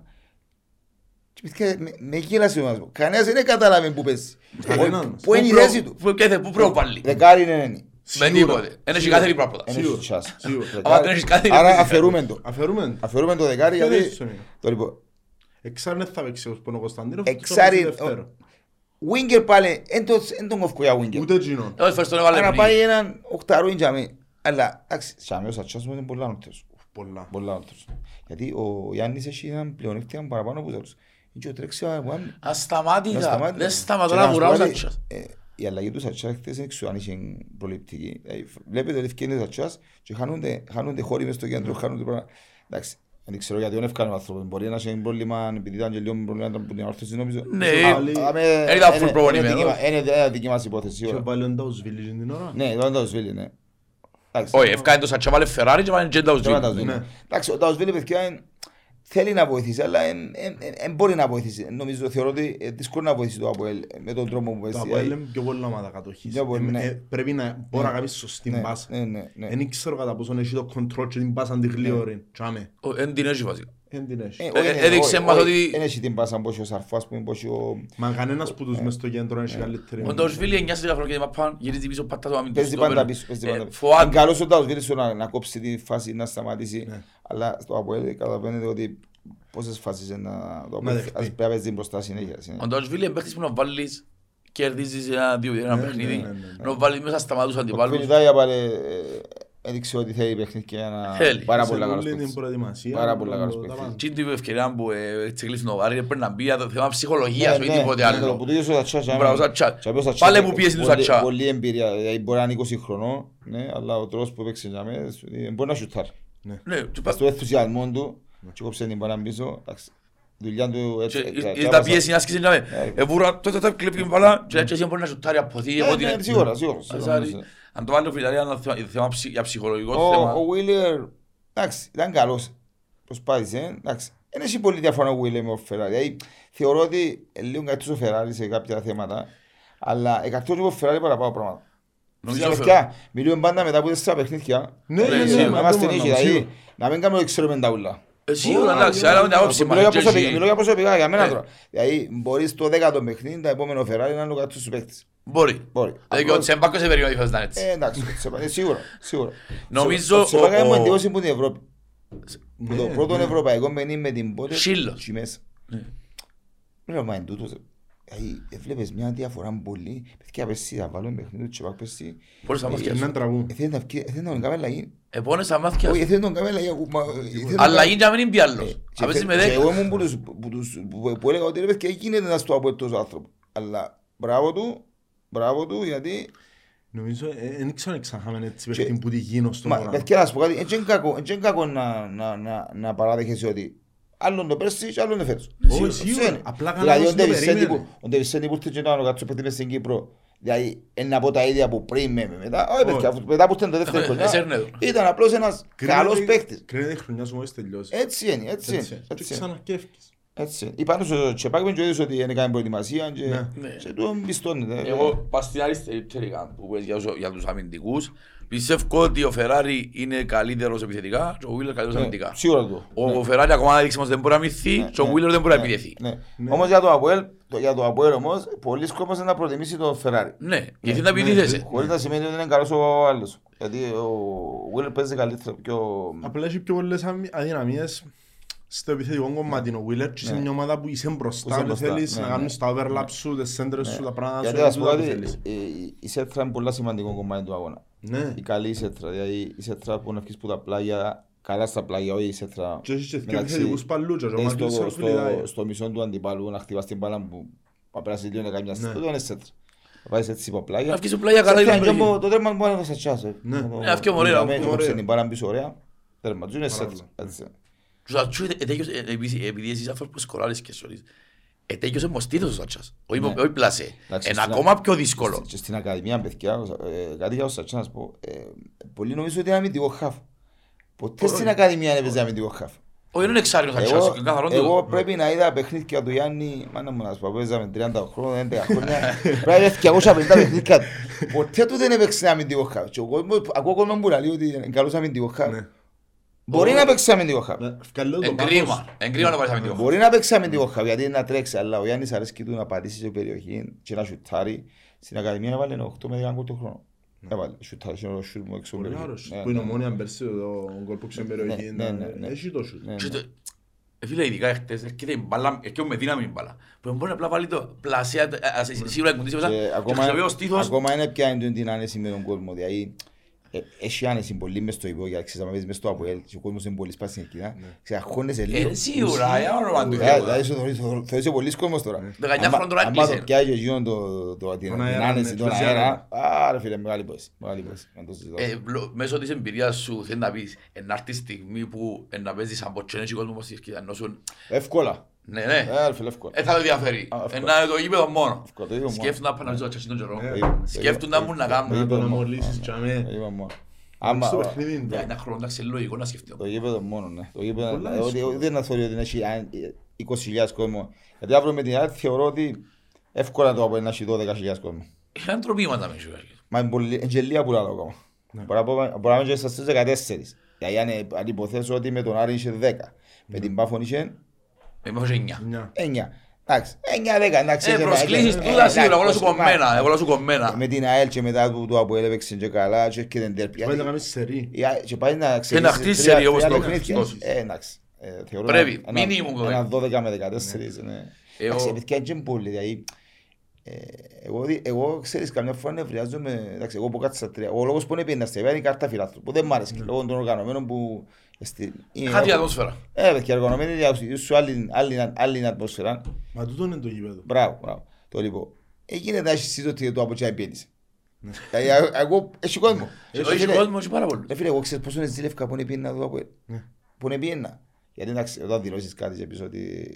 Και παιδιά, με- με γέλασε ο άνθρωπος. Κανένας δεν κατάλαβε που παίζει. Κανένας. Πού είναι η Πού προ- θέση του. πού- και θε- Πού προπάλλει. Δεκάρι είναι ένι. Με τίποτε. Εν έχει κάθε ρίπραποδα. Εν Σίγουρα, έχει τσάς. σίγουρα. Άμα δεν έχεις κάτι, Άρα δεν αφαιρούμε το. Αφαιρούμε. Αφαιρούμε το δεκάρι Ποιο γιατί... θέση σου είναι; Το λοιπόν. Εξάρι δεν θα παίξει όπως πόνο ο Κωνσταντίνοφ. Εξάρι- θα παίξει δεύτερο. Winger πάλι, εν το- εν τον κοφκό για winger. Ούτε εκείνον. Όχι, φέρεις τον έβαλε Άρα πριν. πάει έναν οκταρό είναι για μέ. Αλλά, εντάξει, σαν ο Σατσάς μου είναι πολλά νότρος. Πολλά. Πολλά νότρος. Γιατί ο Γιάννης έχει έναν πλεονέκτημα παραπάνω από τους. Είναι και ο τρέξιμα που αν- να Ασταμάτητα. σταμάτησε. Δεν σταματώ Και να σου βουράω πω σαν κάτι, τσάς. ε, Η αλλαγή του Σατσάς χθες δεν ξέρω αν είχε προληπτική. Δηλαδή, Βλέπετε ότι ευκαιρία ο Σατσάς και χάνονται- χάνονται χώροι μες στο κέντρο, χάνονται πράγματα. Εντάξει, δεν ξέρω γιατί δεν ευκάνε ο άνθρωπος. Μπορεί να έχει πρόβλημα, επειδή ήταν και λίγο πρόβλημα που την όρθωση νομίζω. Ναι, Άλλη- Α, με- δεν ήταν είναι- full προπονημένος. είναι δική μας- Είναι είναι δική μας υπόθεση. Και σίγουρα. ο Βαλεντάουσβιλ την ώρα. Ναι, εδώ είναι το Σβίλι, ναι. Εντάξει. Όχι, ευκάνε το Σατσά, βάλε Φεράρι και βάλε Τζέντα Τώρα τα Ουζβίλ. Σβίλι. Ναι. Εντάξει, ο Ταουσβίλη παιδιά είναι- θέλει να βοηθήσει, αλλά δεν μπορεί να βοηθήσει. Νομίζω, θεωρώ ότι ε, δύσκολο να βοηθήσει το ΑΠΟΕΛ με τον τρόπο που Το παίζει. Αποέλ είναι πιο πολλά ομάδα κατοχής. Πιο πολύ, Ε, ναι. ε, Πρέπει να μπορεί να Ναι. κάνεις σωστή Ναι, πάσα. ναι, ναι, ναι. Δεν ξέρω κατά πόσο έχει το control και την πάσα τη γλύωρη. Τσάμε. Εν την έχει βασικά. Δεν την έχει. Ε, Ε, όχι, ε, ναι, έδειξε όχι, μας όχι, ότι- Δεν έχει την πάσα πως ο Σαρφός, ας πούμε, πως ο... Μα κανένας που τους μες στο κέντρο έχει καλύτερη. Ο Ντοσβίλη 9 στη διαφορά και μαπάν, γυρίζει πίσω πατά το αμυντικό Παίζει πάντα πίσω. παίζει πάντα πίσω. Φοάν, Είναι καλός ο Ταουσβίλης σου να, να κόψει τη φάση να σταματήσει. Ναι. Αλλά στο Αποέλ καταλαβαίνετε ότι πόσες φάσεις είναι να το Να Αποέλ δεχτεί. ας πρέπει να παίζει μπροστά συνέχεια. συνέχεια. ο Ντοσβίλη είναι παίχτης που να βάλεις κερδίζεις ένα δύο ένα Ναι, παιχνίδι, ναι, ναι, ναι. να βάλεις μέσα στα μάτους Ο αντιπάλους. Κουνιτάγια πάλι ε, έδειξε ότι θέλει παιχνίδι και ένα Θέλει. πάρα Σε πολύ καλός όλη την παίκτης. προετοιμασία, Πάρα πολύ το- καλός τα παίκτης. πάντα. Τι είναι η ευκαιρία που ε, έτσι κλείσει το βάρη, πρέπει να μπει για το θέμα Ναι, ψυχολογίας, όχι τίποτε ναι, άλλο. που το είδες ο Σατσά, Μπράβο, Σατσά. και ο Σατσά Πάλε έχει που πιέζει του πολύ- Σατσά. Πολύ εμπειρία, δηλαδή μπορεί να είναι 20 χρονών, ναι, αλλά ο τρόπος που έπαιξε για μένα, ε, μπορεί να σουτάρει. Ναι, του πα- Στο ενθουσιασμό του, και κόψε την μπάλα πίσω, εντάξει, δουλειά του και έτσι. ε, είδε και τα άπασα- πίεση να ασκήσει να με. Εβούρα, τότε θα κλέπει την μπάλα και έτσι εσύ μπορεί να σουτάρει από δει. Ναι, εγώ ναι, την- σίγουρα, σίγουρα, σίγουρα. Αζάρι. Αν το βάλει ο Φιταρία είναι θέμα- θέμα ψη- για ψυχολογικό Ο- θέμα. Ο Βίλερ, εντάξει, ήταν καλός. Προσπάθησε, εντάξει. Δεν έχει πολύ διαφορά ο Βίλερ με ο Φεράρι. Δηλαδή, θεωρώ ότι είναι λίγο καλύτερος ο Φεράρι σε κάποια θέματα, αλλά εκατό ο Φεράρι παραπάνω πράγματα. Νομίζω Φυσικά, ο παιδιά, μιλούμε πάντα μετά από τέσσερα παιχνίδια. Ναι, ναι, Ε, ναι, Να είμαστε ναι, νύχοι, ναι, δηλαδή, σίγουρα. να μην κάνουμε ότι ξέρουμε τα ούλα. Ε, Σίγουρα, Ω, εντάξει, α, άρα είναι α, άποψη Μιλώ για μας. και προσωπικά, εσύ- μιλώ για προσωπικά, για μένα Ε. τώρα. Δηλαδή, μπορείς το δέκατο παιχνίδι, το επόμενο Φεράρι να είναι ο καλύτερος σου παίκτης. Μπορεί. Μπορεί. Δηλαδή και ο Απλώς- Τσέμπακος σε περίοδο ήθελες να είναι έτσι. Ε, εντάξει, Τσεπα- ε, σίγουρα, σίγουρα. Νομίζω Ο Τσεπάκα ο- μου ο- εντύπωση που την Ευρώπη. Που το Ναι, πρώτο ναι. ευρωπαϊκό μενί με την πότε. Σύλλος. εκεί μέσα. Ναι. Ρε μα είναι τούτος. Δηλαδή, έβλεπες μια διαφορά πολύ. Παιδιά πέσει, θα βάλω παιχνίδι τους Τσεπάκ πέσει. Μπορείς να μάθεις; Έναν τραβού. Ε, θέλεις να βγει- ε, θέλεις να τον κάνει αλλαγή. Επώνες τα μάτια; Όχι, σου. θέλεις να τον κάνει αλλαγή. ακού- μα, ε, θέλεις να Αλλά κάνει- γίνει να μην είναι πιάλλος. Ε, και Αν παίζεις με θε- και δέκα. Εγώ ήμουν που τους- που τους- που- που έλεγα ότι ρε παιδιά γίνεται να στο από τόσο άνθρωπος. Αλλά μπράβο του, μπράβο του γιατί Νομίζω, ε, δεν ξέρω αν ξαχάμε έτσι Και- παιχνίδι που τη γίνω στο Μα, πράγμα. παιδιά, να σου πω κάτι, έτσι είναι κακό, έτσι είναι κακό να, να, να, να παράδεχεσαι ότι άλλον το πέρσι και άλλον το φέτος. Όχι, Αυτό σίγουρα. είναι. Απλά Δηλαδή, κανένας ο δεν το Ντεβισέντη περίμενε. που- ο Ντεβισέντη που ήρθε και ήταν ο κάτσο παιδί μες στην Κύπρο, δηλαδή, είναι να πω τα ίδια που πριν με με μετά, όχι παιδιά, Όχι. αφού- μετά που ήταν το δεύτερο Ε, χρονιά, εσέρνε το. ήταν απλώς ένας καλός Κρίνεται- παίκτης. Κρίνεται η χρονιά σου μόλις τελειώσει. Έτσι είναι, έτσι Έτσι. είναι. Και έτσι είναι. Ξαναρκεύκεις. Έτσι είναι. Είπαν στο Τσεπάκ με και ότι δεν κάνει προετοιμασία και Ναι. Ναι. και του εμπιστώνεται. Εγώ πας στην αριστερή πτέρυγα που πες για, τους- για τους αμυντικούς. Πιστεύω ότι ο Φεράρι είναι καλύτερος επιθετικά και ο Βίλερ καλύτερος Ναι, αμυντικά. Σίγουρα το. Ο Φεράρι ακόμα έδειξε μας δεν μπορεί να μυθεί Ναι, και ο ναι, Βίλερ δεν μπορεί να ναι, επιτεθεί. ναι. Ναι. Όμως για το Αποέλ, το- για το Αποέλ όμως, πολλοί κόσμος είναι να προτιμήσει το Φεράρι. Ναι, γιατί να επιτίθεσαι. Χωρίς να σημαίνει ότι είναι καλός ο άλλος. Γιατί ο Βίλερ παίζει καλύτερα πιο... Απλά έχει πιο πολλές αμυ- αδυναμίες στο επιθετικό κομμάτι. Ο Wheeler και σε Ναι. μια ομάδα που είσαι Που μπροστά είσαι και μπροστά, θέλεις ναι, να ναι. κάνεις τα overlap σου, τις center σου, τα πράγματα σου, Γιατί ας τούτα πω που κάτι, θέλεις. ε, η- η σέτρα είναι πολύ σημαντικό κομμάτι του αγώνα. Ναι. Η καλή σέτρα, δηλαδή η σέτρα που να βγεις που τα πλάγια, καλά στα πλάγια, όχι η σέτρα Και έχεις και δύο μεταξύ- επιθετικούς παλούτσες, ο δηλαδή Μάτιος στο, Σαρφιλιδάει. στο, στο μισό του αντιπάλου να χτυπάς την μπάλα που θα περάσει λίγο να κάνει μια Ναι. σέτρα, δεν είναι σέτρα. Θα πάεις έτσι από πλάγια. Να βγεις στο πλάγια καλά Σέτρα είναι είναι το και το τέρμα μπορεί να το σατσάς. ε. Ναι. Το- Ναι, αυτό είναι ωραίο, το- αυτό είναι το κόψε ωραίο. την μπάλα πίσω ωραία. Τέρμα, του είναι σέτρα. Μπράβο. έτσι. Τους ατσού, ε, ετέγιος, ε, επειδή- επειδή εσύ είσαι άνθρωπος σκοράρεις και σωρείς. Ετέγιος είναι μοστήθος ο Σάτσας. Όχι Ναι. όχι πλασέ. Εντάξει, Είναι στην- ακόμα πιο δύσκολο. Και στην Ακαδημία, παιδιά, ε, κάτι για ο Σατσά να σου πω, ε, πολλοί νομίζουν ότι είναι αμυντικό χαφ. Ποτέ Όχι. στην Ακαδημία δεν έπαιζε αμυντικό χαφ. Όχι, είναι εξάριος ο Σάτσας. Εγώ, είναι καθαρό εγώ του. πρέπει να είδα παιχνίδια του Γιάννη, μάνα μου να σου πω, παίζαμε 30 χρόνια, 11 χρόνια, πρέπει να είδα 250 παιχνίδια του. Ποτέ του δεν έπαιξε αμυντικό χαφ. Και ο κόσμος, ακούω κόσμος που λέει ότι είναι καλός αμυντικό χαφ. Ναι. Μπορεί να παίξει αμυντικό χαφ. Να βγάλω το Εγκρίμα. πάθος. Εγκρίμα να πάρεις αμυντικό. Μπορεί να παίξει αμυντικό χαφ, γιατί είναι να τρέξει, αλλά ο Γιάννης αρέσκει του να πατήσει σε περιοχή και να σουτάρει. Στην Ακαδημία έβαλε 8 με 10 γκολ το χρόνο. Έβαλε, σουτάρει, είναι ο σουτ μου έξω Πολύ περιοχή. άρρωστος. Ναι, Που είναι ναι, ναι. ομόνια πέρσι το γκολ που ξέρει περιοχή. Ναι, ναι, ναι. Έχει το σουτ. Ναι, Και ναι. το- ε, Φίλε, ειδικά εχθές, έρχεται η μπάλα, έρχεται με δύναμη η μπάλα. Που μπορεί απλά βάλει το πλασέα, ε, α, σί- σίγουρα εκμοντήσει μέσα Και και ακόμα, χρησιμοποιεί ο στήθος. ακόμα είναι πια είναι την άνεση με τον κόσμο. Δηλαδή, ε, έχει άνεση πολύ μες στο υπό, γιατί ξέρεις, άμα παίζεις μες στο ΑΠΟΕΛ και ο κόσμος είναι πολύ σπάσιν εκεί, ξέρεις, αγχώνεσαι λίγο. Ε, σίγουρα, για όνομα του Ε, Θεού. Δηλαδή, σου θεωρείς- θεωρείς πολύς κόσμος τώρα. 19 Άμα- χρόνων τώρα άμα έκλεισε. το πιάσει και εκείνον το- το- την Τον την αέρα, άνεση, ναι, τον τους αέρα, α, ρε φίλε, μεγάλη πόση, μεγάλη πόση. Να το συζητώ. Ε, βλο- Μέσω της εμπειρίας σου θέλει να πεις ε, να έρθει η στιγμή που ε, να παίζεις από τσένες κόσμος που σκεφτεί ενώ σου Εύκολα. Ναι ναι Ε, ρε φίλε, εύκολα. ε, θα το διαφέρει Α, ε, εύκολα. να είναι το γήπεδο μόνο Εύκολα, το είπα μόνο. σκέφτουν να πάνε να ζω τον καιρό Ναι. Το είπα, το σκέφτουν είπα, να μου να το κάνουν Να είπα το να μόνο. μολύσεις Α, τσάμε. το είπα μόνο. Άμα- Στο παιχνίδι είναι για το. ένα χρόνο εντάξει λογικό να σκεφτεί Το γήπεδο μόνο, ναι. Το γήπεδο, Πολλά ε, ότι- δύσκολα. ότι δεν είναι θεωρεί ότι έχει αν- ε, 20.000 κόσμο. Γιατί αύριο με την άλλη θεωρώ ότι εύκολα το από να έχει 12.000 κόσμο. είναι τροπήματα με σου Μα είναι πολύ, είναι γελία που λέω ακόμα. Ναι. Μπορεί να πω- μπορεί να είναι και στις 14. Δηλαδή αν, αν υποθέσω ότι με τον Άρη είχε 10, με την Πάφον είχε Είμαστε εννιά; 9. 9. Εντάξει, 9-10, εντάξει. Ε, έτσι, προσκλήσεις ε, τούτα ε, σίγουρα, εγώ εντάξει, σου κομμένα, εγώ σου Ε, κομμένα. Με την ΑΕΛ και μετά που το Αποέλ έπαιξε και καλά και έρχεται την τέρπη. Πάει να Γιατί- κάνεις σερί. η Α- Και πάει να Και να χτίσει τρία- σερί όπως τρία το παιχνίδια. Χριστός. Ε, εντάξει. Ε, θεωρώ Πρέπει, ένα- μίνιμουμ το Ένα είναι. 12 με 14. ναι. Ε, Εντάξει, ο- παιδιά είναι πολύ. Δηλαδή, ε, εγώ, δι- εγώ ξέρεις καμιά φορά νευριάζομαι, εντάξει, εγώ που κάτσα στα τρία, ο λόγος που είναι πιέντα είναι η κάρτα φιλάθλου, που δεν μ' άρεσε, λόγω των οργανωμένων που... στη- είναι- Κάτι ατμόσφαιρα. Ε, παιδιά, οργανωμένοι για σου άλλη, άλλη, άλλη ατμόσφαιρα. Μα τούτο είναι το γήπεδο. Μπράβο, μπράβο. Το λοιπόν. Έγινε να έχεις συζήτηση ότι το από τσάι πιένεις. Δηλαδή, ε, εγώ, έχει κόσμο. Όχι Φίλε, κόσμο, όχι πάρα πολύ. Ρε φίλε, εγώ ξέρω πόσο είναι ζήλευκα που είναι πιένα εδώ από Ναι. Που είναι πιένα. Γιατί εντάξει, όταν δηλώσεις κάτι και πεις ότι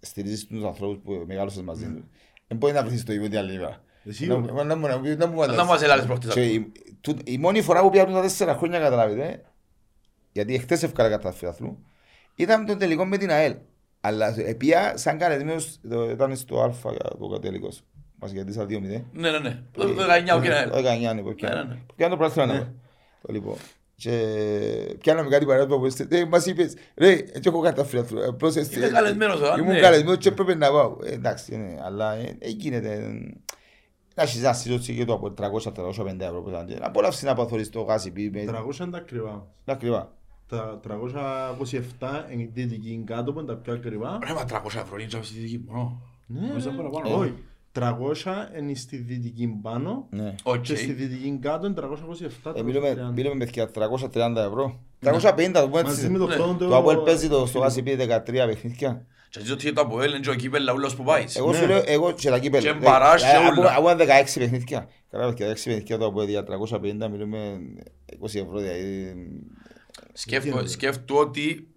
στηρίζεις τους ανθρώπους που μεγάλωσες μαζί τους. Δεν μπορεί να βρεθείς το ίδιο την άλλη μέρα. Εσύ, Να ο- μου- να μου- να μου- να μου Να μας ελάλες προχτές. Και η- του- Η μόνη φορά που πιάνουν τα τέσσερα χρόνια καταλάβετε, γιατί εχθές ευκάλα κατά φιλαθλού, ήταν με τον τελικό με την ΑΕΛ. Αλλά επία σαν καλεσμένος, το- ήταν στο Α το κατέλικος. Μας κερδίσα 2-0. Ναι, ναι, ναι. Το 19 και Το ένα. 19 ναι, που Ναι, πιάνε. ναι. Που πιάνε το πράθυμα να πω. Το λοιπόν. Και πιάναμε κάτι παράδειγμα που είστε. Μας είπες, ρε, έτσι έχω καταφέρει αυτό. ε, πρόσεξε. Είμαι καλεσμένος, α, Ήμουν ναι. καλεσμένος και έπρεπε να πάω. Ε, Εντάξει, ναι, αλλά ε, ε, γίνεται. ε, Να έχεις ένα σύζωτσι και το από 300-450 ευρώ που ήταν. και Να απολαύσεις να παθωρείς το γάσι πει με 300 είναι τα ακριβά. τα ακριβά. Τα 327 είναι η δυτική κάτω που είναι τα πιο ακριβά. Ρε, μα 300 ευρώ είναι στη δική μου. ω. Ναι, Νόμιζα ναι. παραπάνω. Όχι. 300 είναι στη δυτική πάνω Ναι. Οκ. και στη δυτική κάτω είναι 327. Ε, μιλούμε, 330. μιλούμε με 330 ευρώ. 350 το πούμε Μαζί έτσι. με το Ναι. πρώτο... Το Αποέλ παίζει το στο γάσι πει 13 παιχνίδια. Και έτσι ότι το Αποέλ είναι και ο κύπελ λαούλος που πάει. Εγώ Ναι. σου λέω, εγώ και τα κύπελα. Και μπαράζ και όλα. Εγώ 16 παιχνίδια. Καλά, και 16 παιχνίδια το από για 350 μιλούμε 20 ευρώ. Δηλαδή, Σκέφτο- Σκέφτομαι ότι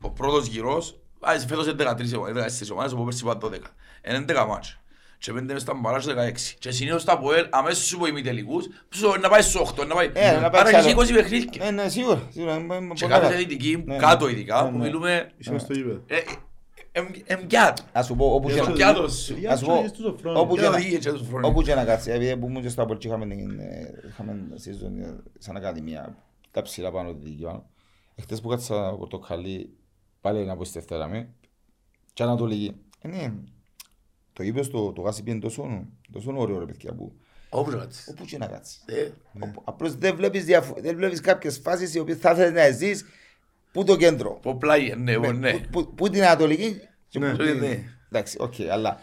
ο πρώτος γυρός, α, φέτος είναι 13 ομάδες, 14 ομάδες, από πέρσι είπα 12. Είναι 11 μάτς. Και πέντε μες στα μπαράζ 16. Και συνήθως τα Αποέλ, αμέσως σου πω ημιτελικούς, σου να πάει στους 8, να πάει. Ε, να πάει Άρα κι έχει άλλο. 20 παιχνίδια. Ε, ναι, σίγουρα. σίγουρα, είμαι- είμαι Και πολλά. κάθε δυτική, Ναι, κάτω ναι. ειδικά, Ναι, που ναι. μιλούμε... Είσαι στο γήπεδο. ε, ε, εμ- Εμγκιάτ. Ας σου πω, όπου και Για να- το πιάτος. Για Ας σου να πω, τσόγεις τους ο όπου χρόνος. και να- οδηγείς και τους φρόνοι. όπου και να κάτσεις. Επειδή που ήμουν και στο Απολ και είχαμε την, ε, είχαμε season, ε, σαν ακαδημία τα ψηλά πάνω τη δική πάνω. Εχθές που κάτσα πορτοκαλί πάλι να απογοητευτέραμε και Ανατολική. Ε, ναι, το γήπεδο στο το γάσι πιένει τόσο, τόσο ωραίο ρε παιδιά που Όπου να κάτσεις. όπου και να κάτσεις. Ε, Όπου- Απλώς δεν βλέπεις, διαφο- δεν βλέπεις κάποιες φάσεις οι οποίες θα ήθελες να ζεις που το κέντρο. Που πλάγι, ναι, εγώ, ναι. Που- που- Που την Ανατολική. και Ναι. που την- Ναι. Εντάξει, οκ, αλλά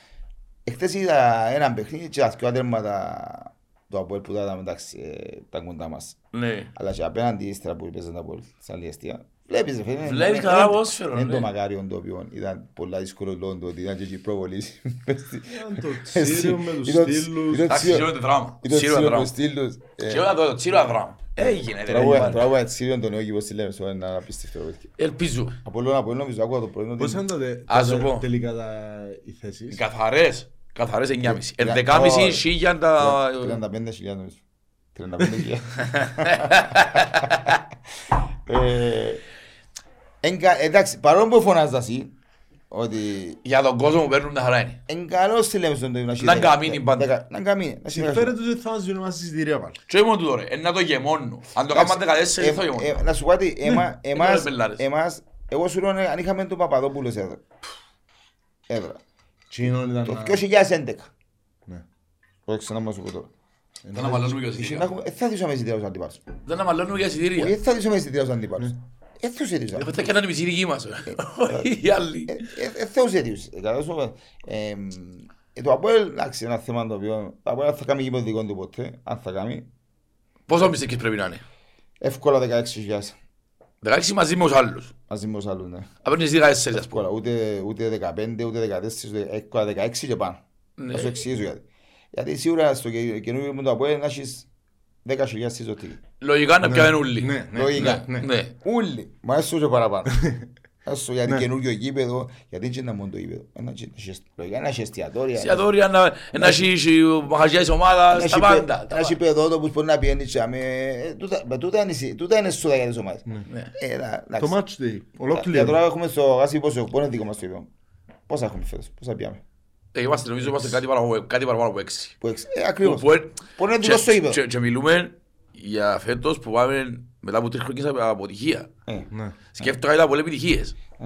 εχθές είδα έναν παιχνίδι και τα δυο τέρματα του Αποέλ που ήταν εντάξει ε, τα κοντά μας. Ναι. Αλλά και απέναντι ύστερα που παίζαν τα Αποέλ σαν άλλη αστεία. Βλέπεις ρε φίλε. Βλέπεις είναι- καλά είναι- ποδόσφαιρο, Είναι ναι. το μακάριο το οποίο ήταν πολλά δύσκολο λόγω του ότι ήταν και εκεί προβολής. Ήταν το τσίριο με τους Ήταν- στήλους. ήταν- Εντάξει, τσίρο- σίγουρα είναι δράμα. Ήταν Σίγουρα τσίρος δράμα. με στήλους. Ε, Σίγουρα το τσίρος δράμα. Έγινε, Τώρα ρε. που- Ιβάν. Τώρα που έτσι είναι το νέο κήπος στη Λέμεσο, είναι ένα απίστευτο παιδιά. Ελπίζω. Από όλο από νομίζω άκουγα το πρωί ότι- Πώς ήταν τα τε- Ας τα σου πω. τελικά τα οι Οι θέσεις. καθαρές. Καθαρές 9,5. Τριάντα- 11,5 όχι. χίλια τα... 35.000 νομίζω. 35.000. Ε, εγκα- Εντάξει, παρόλο που φωνάζα εσύ, ότι Για τον κόσμο που παίρνουν τα χαρά είναι. εν καλό στη λέμε στον να έχει Να δεκα- καμίνει δε- πάντα. δεκα- Να καμίνει. να συμμετέχει. Συμφέρεται τους ότι θα μας δίνουν μας εισιτήρια πάλι. Και όχι μόνο τούτο ρε, είναι να το γεμώνουν. Αν το κάνουμε 14 Ε, θα ε, γεμώνουν. Να σου πω κάτι, εμά- εμάς- είναι μπελάρες. εμάς, εγώ σου λέω αν είχαμε τον Παπαδόπουλο σε έδρα. Έδρα. Τσίνον ήταν Το να- 2011. Ναι. Πρόσεξε να μας σου πω τώρα. Δεν αμαλώνουμε για Είχε να εισιτήρια. έχουμε- ε, θα δώσαμε εισιτήρια στους αντιπάλους. Δεν αμαλώνουμε για Όχι, εισιτήρια. δεν θα δώσαμε εισιτήρια στους αντιπάλους. Ε, θα τους έδιωσα. Δεν θα κάνανε μισή δική μας. ρε. Όχι οι άλλοι. Ε, Θεός έδιους. Το Αποέλ, εντάξει, είναι ένα θέμα το οποίο... Το Αποέλ θα κάνει γήπεδο δικό του ποτέ, αν θα κάνει. Πόσο πιστεύεις πρέπει να είναι; Εύκολα 16.000. 16 μαζί με τους άλλους. Μαζί με τους άλλους, ναι. Απέρνεις 14 ας πούμε. Εύκολα, ούτε, ούτε 15, ούτε 14, ούτε εύκολα 16 και πάνω. Ναι. Θα σου εξηγήσω γιατί. Γιατί σίγουρα στο και- καινούργιο μου το Αποέλ να έχεις 10.000 συζωτικοί. Λογικά να πιάνουν όλοι. Ναι, ναι, Λογικά. ναι, ναι. Ναι. Ούλοι, μα έσου και παραπάνω. Έσου γιατί Ναι. καινούργιο γήπεδο, γιατί δεν είναι μόνο το γήπεδο. Ένα και- Λογικά να έχει εστιατόρια. Εστιατόρια να να έχει μαχαζιά της ομάδας, τα πάντα. τα Ένα πάντα. παιδότοπος που μπορεί να πιένει και με... ε, τούτα- με τούτα είναι εσύ- Τούτα είναι έσοδα για τις ομάδες. Ναι. Ε, να- Το εντάξει. match day, Για ολόκληρο. τώρα έχουμε στο γάσι πόσο, πόνο είναι δικό μας το ίδιο. Πόσα έχουμε φέτος, πόσα πιάμε; Ε, Είμαστε νομίζω είμαστε κάτι παραπάνω- κάτι παραπάνω από έξι. Που έξι. Ε, ακριβώς. Που- που- Πόνο είναι και- δικό στο ύπεδο. και- Και μιλούμε για φέτος που πάμε μετά από τρεις χρόνια από αποτυχία. Ε, Ναι. Σκέφτομαι ήταν πολλές επιτυχίες. ε.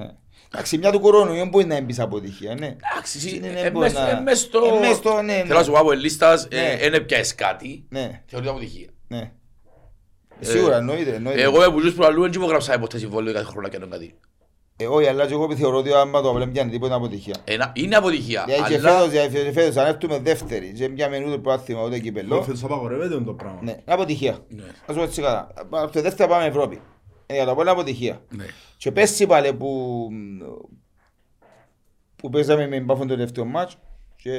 Εντάξει, μια του κορονοϊού δεν μπορεί να έμπεις αποτυχία, ναι. Εντάξει, εσύ, Είναι, ε, ναι, ε, μπορεί μες- να- ε, μες στο... ε, μες στο, ναι, Θέλω να σου πω από λίστας, Ναι. ε, δεν πιάσεις κάτι, Ναι, θεωρείται αποτυχία. ναι. Σίγουρα, εννοείται, εννοείται. Εγώ με πουλούς προλαλού δεν υπογράψα ποτέ συμβόλαιο κάθε χρόνο και κάτι. Ε, όχι, αλλά και εγώ θεωρώ ότι άμα το απλά πιάνει τίποτα είναι αποτυχία. Ένα- Είναι αποτυχία, Δηλαδή και αλλά φέτος, δηλαδή φέτος, αν έρθουμε δεύτεροι και πιάμε ούτε προάθλημα ούτε κύπελλο, Φέτος απαγορεύεται το πράγμα. ναι, είναι αποτυχία. Ναι. Ας πω έτσι καλά. Από το δεύτερο πάμε Ευρώπη. Ε, για το πρώτο είναι αποτυχία. Ναι. Και πέρσι πάλι που, που παίζαμε με μπάφον το τελευταίο μάτς και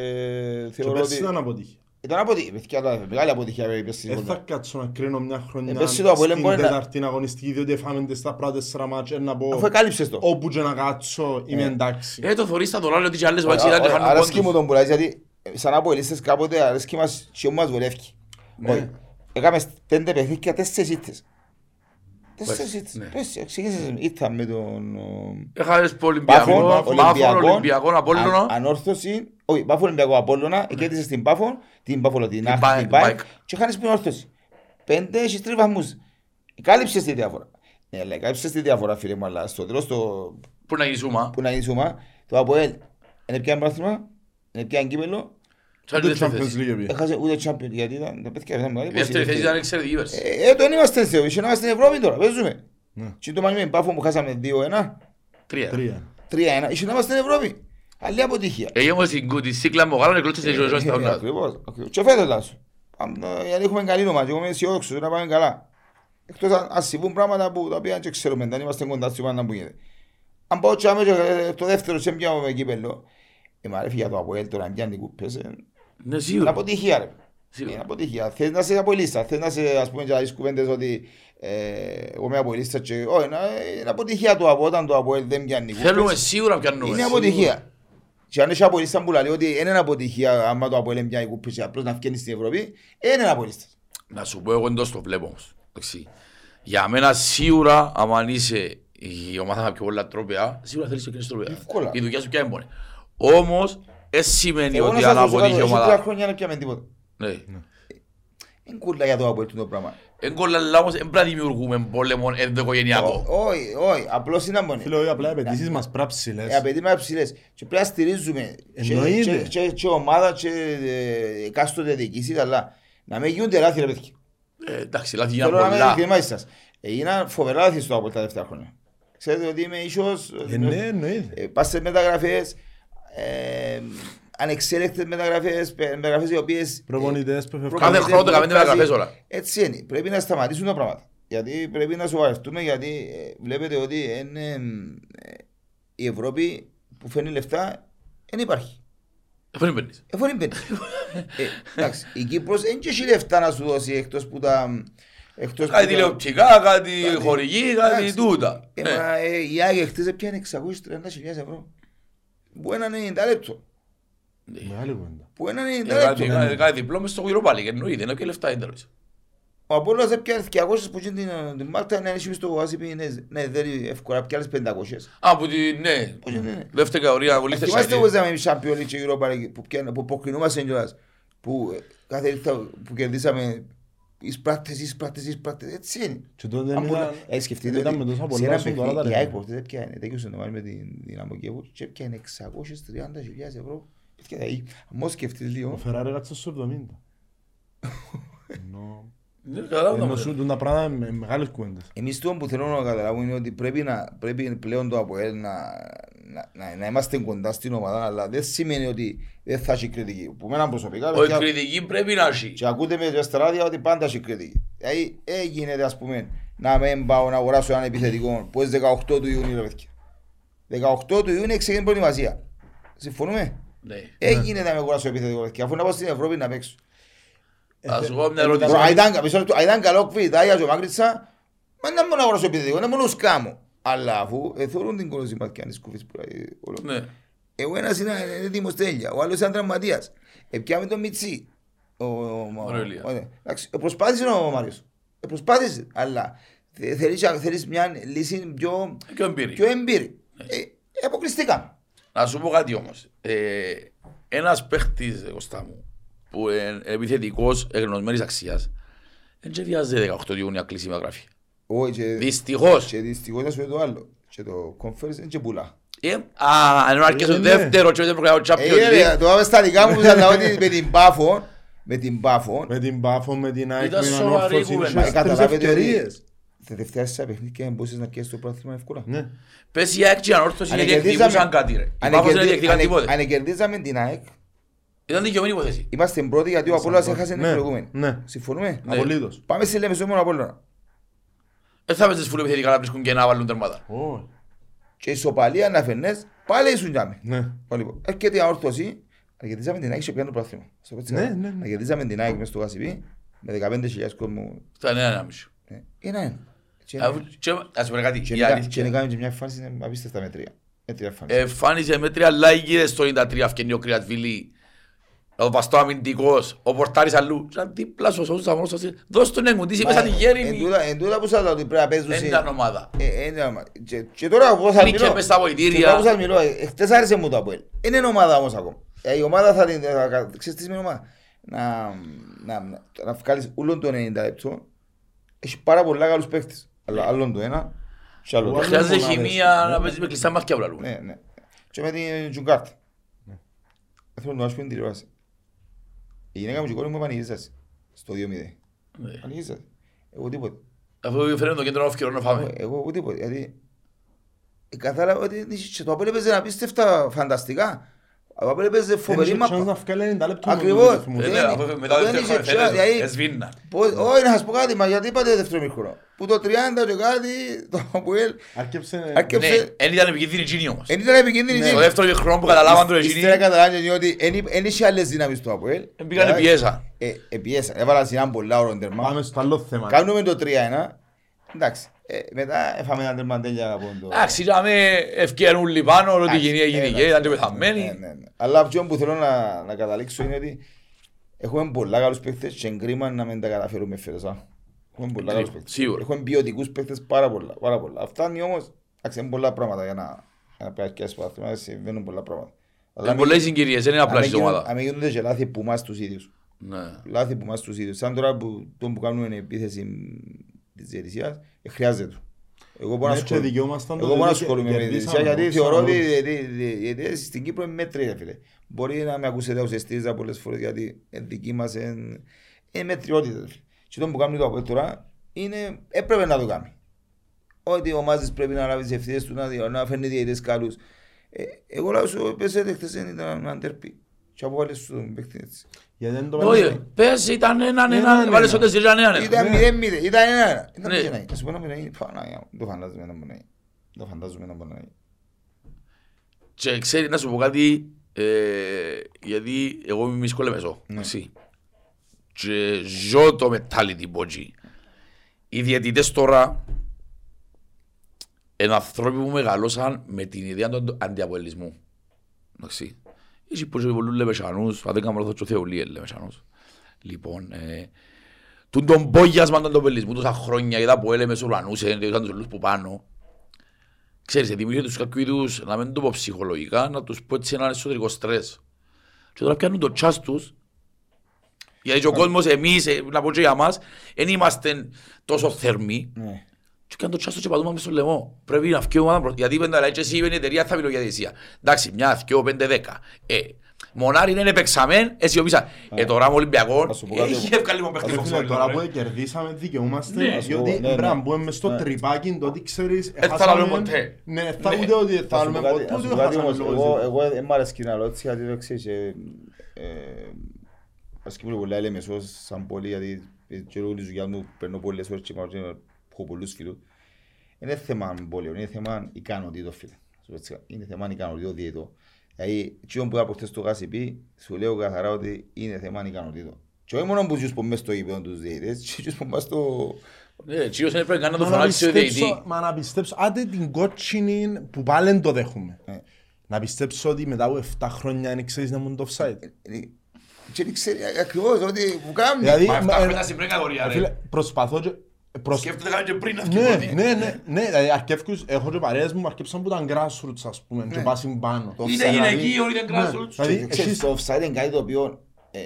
Και θεωρώ πέρσι ότι ήταν αποτύχει. Ήταν αποτυχία. Παιδιά, τώρα, Μεγάλη αποτυχία πέρσι. Δεν θα κάτσω να κρίνω μια χρονιά Ε, πέρσι το Αποέλ στην μπορεί να- τέταρτη αγωνιστική διότι έφαμε τις τα πρώτα τέσσερα μάτια να πω Αφού εκάλυψες το. όπου και να κάτσω είμαι εντάξει. Ε, το θωρείς στα δολάρια ότι και άλλες Ε, βάτσες ήταν ε, χάνουν Αρέσκει μου πόντους. τον που λάζεις, γιατί ε, σαν αποελίστες κάποτε αρέσκει μας και όμως βολεύει. Ναι. Όχι. Έκαμε πέντε παιχνίδια, τέσσερις ήττες. Τέσσερις Πέρσι, ήττες. ναι. Πέρσι, ξεκίνησες ήττα με τον... ο, Έχασες Πάφων, από Ολυμπιακό, Πάφων, Ολυμπιακό, Ολυμπιακό, Απόλλωνα. αν- Ανόρθωση, όχι, Πάφο Ολυμπιακό Απόλλωνα, κέρδισες την Πάφο, την Πάφο, την Άχτη, Πάη- την Πάη Πάη. και χάνεις την Ανόρθωση. Πέντε έχεις τρεις βαθμούς. Κάλυψες τη διαφορά. Ναι, αλλά κάλυψες τη διαφορά φίλε μου, αλλά στο τέλος το Πού να γυρίσουμε. που να γίνει το Αποέλ είναι πια πρόθυμα, είναι πια κύπελο, Σαν Ούτε τη δεύτερη Champions θέση. League πήγε. έχασε ούτε Champions γιατί ήταν τα παιδιά ήταν μεγάλη Η δεύτερη θέση υπόσχεση. ήταν εξαιρετική πέρσι. Ε, ε, τον είμαστε θεό, είχε να είμαστε στην Ευρώπη τώρα, παίζουμε. Ναι. Και το μάτι με Πάφο που χάσαμε 2-1, Τρία. Τρία. 3-1, είχε να είμαστε στην Ευρώπη. Άλλη αποτυχία. Έγινε όμως την κου- τη σύκλα μου γάλανε κλώτσε σε ζωή στα Ε, όνειρα. Ακριβώς. ακριβώς. Και φέτος λάσου. Γιατί έχουμε καλή ομάδα και εγώ είμαι αισιόδοξος να πάμε καλά. Εκτός αν αν συμβούν πράγματα που τα οποία δεν ξέρουμε, δεν είμαστε κοντά στο πάντα που γίνεται. Αν πάω και άμεσα ε, το δεύτερο σε πιάω με κύπελλο, ε, μα ρε φίλε, για το Αποέλ τώρα να πιάνει κούπες, ε, Ναι, είναι σίγουρα. αποτυχία ρε. Σίγουρα. Είναι αποτυχία. Θες να είσαι αποελίστα, θες να είσαι ας πούμε και να δεις κουβέντες ότι ε, εγώ είμαι αποελίστα και όχι, να- είναι αποτυχία του από όταν το Αποέλ δεν πιάνει Θέλουμε κούπες. σίγουρα να πιάνουμε. Είναι αποτυχία. Και αν είσαι αποελίστα που λέει ότι δεν είναι αποτυχία άμα το Αποέλ πιάνει κούπες και απλώς να βγαίνεις στην Ευρώπη, δεν είναι αποελίστας. Να σου πω εγώ εντός το βλέπω όμως. Εντάξει. Για μένα σίγουρα άμα είσαι η ομάδα με πιο πολλά τρόπια, σίγουρα θέλεις και εκείνες τρόπια. Εύκολα. Η δουλειά σου ποια είναι Όμως, δεν σημαίνει Εγώ ότι να αν σας πω αποτύχει κάτι, η έχει τρία ομάδα. χρόνια να πιάμε τίποτα. Ναι. Είναι κούλα για το Αποέλ το πράγμα. Εν κολλά όμως, δεν πρέπει να δημιουργούμε πόλεμο ενδοοικογενειακό. Όχι, όχι, απλώς είναι μόνο. Φίλε, όχι, απλά οι απαιτήσεις μας πρέπει Οι ψηλές. απαιτήματα ψηλές. Και πρέπει να στηρίζουμε και- Εννοείται. και- και- και ομάδα και ε, εκάστοτε διοικήσεις, αλλά να μην γίνονται λάθη ρε παιδιά. Ε, Εντάξει, λάθη γίνανε Θέλω να είμαι πολλά. ειλικρινής μαζί σας. Έγιναν φοβερά λάθη στο από τα δεύτερα χρόνια. Ξέρετε ότι είμαι ίσως... Ε, ναι, εννοείται. ε, Πας σε μεταγραφές, ε, ανεξέλεκτες μεταγραφές, πε- μεταγραφές οι οποίες... ε, Προπονητές που φεύγουν. Κάθε χρόνο το κάνουμε βγάζει- μεταγραφές όλα. Έτσι είναι. Πρέπει να σταματήσουν τα πράγματα. Γιατί πρέπει να σοβαρευτούμε γιατί ε, βλέπετε ότι είναι, ε, η Ευρώπη που φέρνει λεφτά δεν υπάρχει. Δεν παίρνεις. Εφού δεν παίρνεις. ε, εντάξει, η Κύπρος δεν έχει λεφτά να σου δώσει εκτός που τα... Εκτός Κάτι που τα- τηλεοπτικά, κάτι Κάτι- χορηγή, κάτι Εντάξει. τούτα. Ε, Ναι. μα, ε, η Άγια χτες έπιανε 630.000 ευρώ. Που έναν 90 λεπτό. Μεγάλη κουβέντα. Που έναν 90 Ε, Κάτι λεπτό. κάτι- κάτι διπλό μες στο Europa League, εννοείται, είναι και λεφτά είναι τέλος. Ο Απόλλωνας έπιανε 200 που γίνει την- την Μάλτα να έχει στο Άσιπι, ναι, δεν είναι εύκολα, πιάνες 500. Α, που τη, ναι, Πώς είναι, ναι. δεύτερη κατηγορία, πολύ Θυμάστε θεσσαλή. που παίζαμε εμείς Champions League και Europa League που, πιάνε- που αποκρινούμαστε κιόλας. Που ε, κάθε ήρθα που κερδίσαμε εις πράττες, εις πράττες, εις πράττες, έτσι είναι. Και τότε Αν δεν μπορεί- ήταν- Ε, σκεφτείτε δεν ήταν ότι με τόσα σε πολλά ένα όσο τώρα τα παιχνίδι η λεφτά. ΑΕΚ προχτές έπιανε, τέτοιος το με την Δυναμό Κιέβου και έπιανε 630.000 ευρώ. Και δηλαδή, αν σκεφτείς Ο λίγο, Φεράρι κάτσε στο 70. Ενώ- Ναι, καταλάβαμε. Ενώ σου δουν τα πράγματα με μεγάλες κουβέντες. Εμείς το που θέλω να καταλάβω είναι ότι πρέπει, να, πρέπει πλέον το ΑΠΟΕΛ να, να, να, να είμαστε κοντά στην ομάδα, αλλά δεν σημαίνει ότι δεν θα έχει κριτική. Που μένα προσωπικά, Όχι, παιδιά, κριτική πρέπει να έχει. και ακούτε με στα ράδια ότι πάντα έχει κριτική. Δηλαδή, έγινε ας πούμε να μην πάω να αγοράσω έναν επιθετικό που είναι 18 του Ιουνίου, ρε παιδιά. 18 του Ιουνίου ξεκινήσει προετοιμασία. Συμφωνούμε; Ναι. Έγινε να με αγοράσω επιθετικό, παιδιά. Αφού να πάω στην Ευρώπη να παίξω. Θα σου πω μια Ε, ερώτηση. Μπρο, αν ήταν- μισό λεπτό, αν ήταν καλό κβίτα, για ο Μάκριτσα, μα δεν μπορώ να αγοράσω επιθετικό, δεν μπορώ να σκάμω. Αλλά αφού ε, θεωρούν την κολοσσιματιά της κουφής που λέει όλο. Ναι. Εγώ ένας είναι έτοιμος τέλεια, ο άλλος ήταν τραυματίας. Επιάμε τον Μιτσί. Ο, ο, ο, Ωραίο Ηλία. ο- ναι. Εντάξει, ε, προσπάθησε ο Μάριος. Ε, προσπάθησε, αλλά θε- θέλεις, θέλεις μια λύση πιο, Και ο Εμπύρη. πιο εμπειρή. Ε, ε, αποκλειστήκαμε. Να σου πω κάτι όμως. Ε, ένας παίχτης, Κωστά μου, που είναι επιθετικός, εγνωσμένης αξίας, Δεν και βιάζεται 18 Ιούνια κλείσει η μεταγραφή. Όχι, και- Δυστυχώς. Και δυστυχώς να σου πω το άλλο. Και το conference είναι και πουλά. Ε, Α, αν αρκέσαι Ε, το ναι. δεύτερο και δεν προκαλώ Ε, Champions ρε, League. Το πάμε στα δικά μου, αλλά ότι με την Πάφο, με την Πάφο, Με την Πάφο, με την ΑΕΚ, Ήταν με την σοβαρή Ανόρθωση, κουβέντα. είχες Ε, τρεις καταλάβετε ότι- ευκαιρίες. τα τελευταία στα παιχνίδια μπορείς να πιέσεις το πρόθυμα εύκολα. Ναι. Πες η ΑΕΚ και η ανόρθωση Αν είναι κερδίζαμε- διεκδικούσαν κάτι ρε. Η αν Πάφος δεν κερδί- διεκδικαν αν- τίποτε. Αν κερδίζαμε την ΑΕΚ, Ήταν δικαιωμένη υπόθεση. είμαστε πρώτοι γιατί ο Απόλλωνας έχασε την Ναι, προηγούμενη. ναι. Συμφωνούμε; Ναι. Απολύτως. Πάμε στη Λεμεσό μόνο Απόλλωνα. Δεν θα παίζεις φούλε επιθετικά να βρίσκουν και να βάλουν τερμάτα. Όχι. Και η ισοπαλία να φερνές, πάλι ήσουν τζάμι. Ναι. Λοιπόν, έρχεται η αόρθωση, να κερδίζαμε την ΑΕΚ και πιάνει το πρόθυμα. Στο πω έτσι Ναι, καλά. ναι, ναι. Να κερδίζαμε την ΑΕΚ μες στο Γασιπί, με 15.000 κόσμο. Στα νέα ένα μισό. Ε, Ένα ένα. Και Αφού- και- Ας σου πω κάτι. και η να- αλήθεια- Και να κάνουμε και μια εμφάνιση είναι απίστευτα μετρία. Μέτρια εμφάνιση. Εμφάνισε μέτρια λάγιδες στο 93 φκένει ο Κρυατβίλη. Ο Παστό αμυντικός, ο Πορτάρης αλλού. Σαν δίπλα σου, όσους αμόνους σας, δώσ' τον έγκον, μέσα τη Εν γέριμη. τούτα- Εν τούτα που σας λέω ότι πρέπει να παίζουν Δεν σε- ήταν ομάδα. Ε, ε, ναι, μα- και- Και τώρα που σας Νίκε μιλώ, μες στα βοητήρια. και τώρα που σας μιλώ, ε, χτες άρεσε μου το Αποέλ. Είναι ομάδα όμως ακόμα. Ε, Η ομάδα θα την... θα κα- Ξέρεις τι σημαίνει ομάδα; Να, να, να, να βγάλεις όλον το 90 λεπτό. Έχεις πάρα πολλά καλούς παίχτες. Αλλά άλλον το ένα και άλλο το άλλο. Χρειάζεται μονάδες. χημεία να παίζεις με κλειστά μάτια που λαλούμε. Ναι, ναι. Και με την Τζουγκάρτ. Θέλω να σου πω την τηλεόραση. Η γυναίκα μου και η κόρη μου πανηγύρισας στο 2-0. Ναι. Πανηγύρισας. Εγώ τίποτε. Αφού φέρνει το κέντρο όφκυρο να φάμε. Εγώ ούτε ποτέ, γιατί ε, κατάλαβα ότι και το Απόλλη παίζει απίστευτα φανταστικά. Ο Απόλλη παίζεις φοβερή Έχεις chance να μάπα. βγάλει 90 λεπτό με Ακριβώς. το ρυθμό. Ε, δεν ναι, είναι- αφού μετά το δεν δεύτερο είχε χρόνο chance, δηλαδή- εσβήναν. Πώς- Όχι, να σας πω κάτι, μα γιατί είπατε δεύτερο μήχρονο. Που το 30 και κάτι, το Αποέλ, Άρκεψε... Άρκεψε- Ναι, δεν ήταν επικίνδυνη εκείνη όμως. δεν ήταν επικίνδυνη. Στο ναι. δεύτερο χρόνο που καταλάβαν το Ύστερα εκείνη, καταλάβαινε ότι εν- εν είχε άλλες δυνάμεις στο Αποέλ. δεν πήγανε Δηλαδή, πιέσα. ε, ε, πιέσαν. Έβαλα σειρά πολλά ώρων τερμά. Πάμε στο άλλο θέμα. Κάνουμε το 3-1. Εντάξει. Ε, Μετά έφαμε ένα τερμαντέλια από το... Εντάξει, είχαμε ευκαιρούν λιπάνω, ότι Εντάξει, γίνει έγινε εντάξει, και ήταν και ναι, πεθαμένοι. ναι, ναι. Αλλά αυτό που θέλω να, να καταλήξω είναι ότι έχουμε πολλά καλούς παίχτες και εγκρίμα να μην τα καταφέρουμε φέτος. α. Έχουμε πολλά καλούς παίχτες. Σίγουρα. Έχουμε ποιοτικούς παίχτες πάρα πολλά. Πάρα πολλά. Αυτά είναι όμως, εντάξει, είναι πολλά πράγματα για να, για να πιάσεις το πάθημα, συμβαίνουν πολλά πράγματα. Αλλά Είναι πολλές συγκυρίες, δεν είναι απλά αν στην γίνουν- ομάδα. αν γίνονται και λάθη που μας τους ίδιους. Ναι. Λάθη που μας τους ίδιους. Σαν τώρα που, τον που κάνουμε επίθεση της διαιτησίας, ε, χρειάζεται. Εγώ μπορώ να Ναι, και ασχολούμαι- δικαιούμασταν το εγώ μπορώ να ότι ασχολούμαι με τη κερδίσαμε, διαιτησία γιατί ξέρω θεωρώ ότι εγώ. η διαιτή- η διαιτησία στην Κύπρο είναι μέτρη ρε φίλε. Μπορεί να με ακούσετε ως εστίζα πολλές φορές γιατί η δική μας είναι είναι μετριότητα. ρε φίλε. Και το που κάνει το από τώρα είναι έπρεπε να το κάνει. Ότι οι ομάδες πρέπει να λάβεις τις ευθύνες του να, δι- να φέρνει διαιτητές καλούς. Ε, εγώ λέω σου πέσετε χτες δεν ήταν ένα τερπί. Και αποβάλλες στον παίκτη έτσι. Γιατί δεν το Όχι, βάλεις. πες ήταν έναν Έναν, έναν, βάλες έναν. ο τέσσερις έναν έναν. Ήταν μηδέν μηδέν, ήταν ένα ένα. Ήταν Ναι. μηδέν ένα. Ας σου πω ένα μηδέν, Παναγιά μου, το φαντάζομαι να μπορεί να είναι. Το φαντάζομαι να μπορεί να είναι. Και ξέρει να σου πω κάτι, ε, γιατί εγώ είμαι μισκό λεμεσό, εσύ. Και ζω το mentality πότσι. Οι διαιτητές τώρα είναι άνθρωποι που μεγαλώσαν με την ιδέα του αντιαπολισμού. Εντάξει. Είσαι πως πολλούς λεμεσανούς, αν δεν κάνω λάθος και ο Θεολί είναι λεμεσανός. Λοιπόν, ε, τούν τον πόγιασμα των τοπελισμού τόσα χρόνια, είδα που έλεγε ουρανούς, ε, είδαν τους όλους που πάνω. Ξέρεις, δημιουργεί τους κάποιου είδους, να μην το πω ψυχολογικά, να τους πω έτσι έναν εσωτερικό στρες. Και τώρα πιάνουν το τσάς τους, γιατί και ο κόσμος, εμείς, ε, να πω και για μας, δεν είμαστε τόσο θερμοί, Ναι. Και κάνουν το τσάστο και πατούμε μες στο λαιμό. Πρέπει να φκέω ομάδα προς- γιατί πέντε και εσύ είπαν η εταιρεία θα μιλώ για διαιτησία. Εντάξει, μια, δυο, πέντε, δέκα. Ε, μονάρι είναι παίξαμεν, εσύ οπίσα. Ε, τώρα με Ολυμπιακό, Να σου πω κάτι. έχει ευκάλει μου παίχτες Ρε στο φίλε, ξόριο, Τώρα ρε. που κερδίσαμε δικαιούμαστε, Ναι. διότι Ναι, ναι. πρέπει να μπούμε μες στο Ναι. τρυπάκι το ότι ξέρεις θα έχασαμε- λάβουμε ποτέ. Ναι, θα Ναι. ούτε ότι θα Θα σου πω βάλουμε κάτι- ποτέ, θα σου ούτε πω κάτι έχασαμε όμως, λόγω εγώ- ζήτημα. Εγώ δεν μ' αρέσει και να ερώτηση γιατί το ξέρεις, ε, ε, ας και πολλά λέμε εσώς σαν πόλη γιατί ε, και εγώ της δουλειά μου περνώ πολλές ώρες και πάω και έχω πολλούς φίλους. Είναι θέμα πόλεων, είναι θέμα ικανοτήτων φίλε. Σου πω έτσι, Είναι θέμα ικανοτήτων διαιτητών. Δηλαδή, εκείνο που είπα από χτες στο Γασιπί, σου λέω καθαρά ότι είναι θέμα ικανοτήτων. Και όχι μόνο που τους πω μες στο γήπεδο τους διαιτητές, και τους πω μες στο... Ναι, τσίος δεν πρέπει καν να το Μα να φωνάξει ο πιστέψω- διαιτητή. Μα να πιστέψω, άντε την κότσινη που πάλι δεν το δέχομαι. Ε. Να πιστέψω ότι μετά από 7 χρόνια δεν ξέρεις να μου το offside. Ε, Και δεν ξέρει ακριβώς ότι που κάνει. Δηλαδή, Μα μα, αυτά ε, χρόνια στην πρώτη κατηγορία, ε, ρε. φίλε, προσπαθώ και... προσ- Σκέφτεται κάνει και πριν να βγει Ναι, πρώτη. ναι, ναι, ναι, δηλαδή αρκεύκους, έχω και παρέες μου, αρκεύσαν που ήταν grassroots ας πούμε και πάσουν πάνω. Το Είτε offside, γυναικείο, είτε Ναι. grassroots. Δηλαδή, Και ξέρεις, εσείς- το offside είναι κάτι το οποίο ε,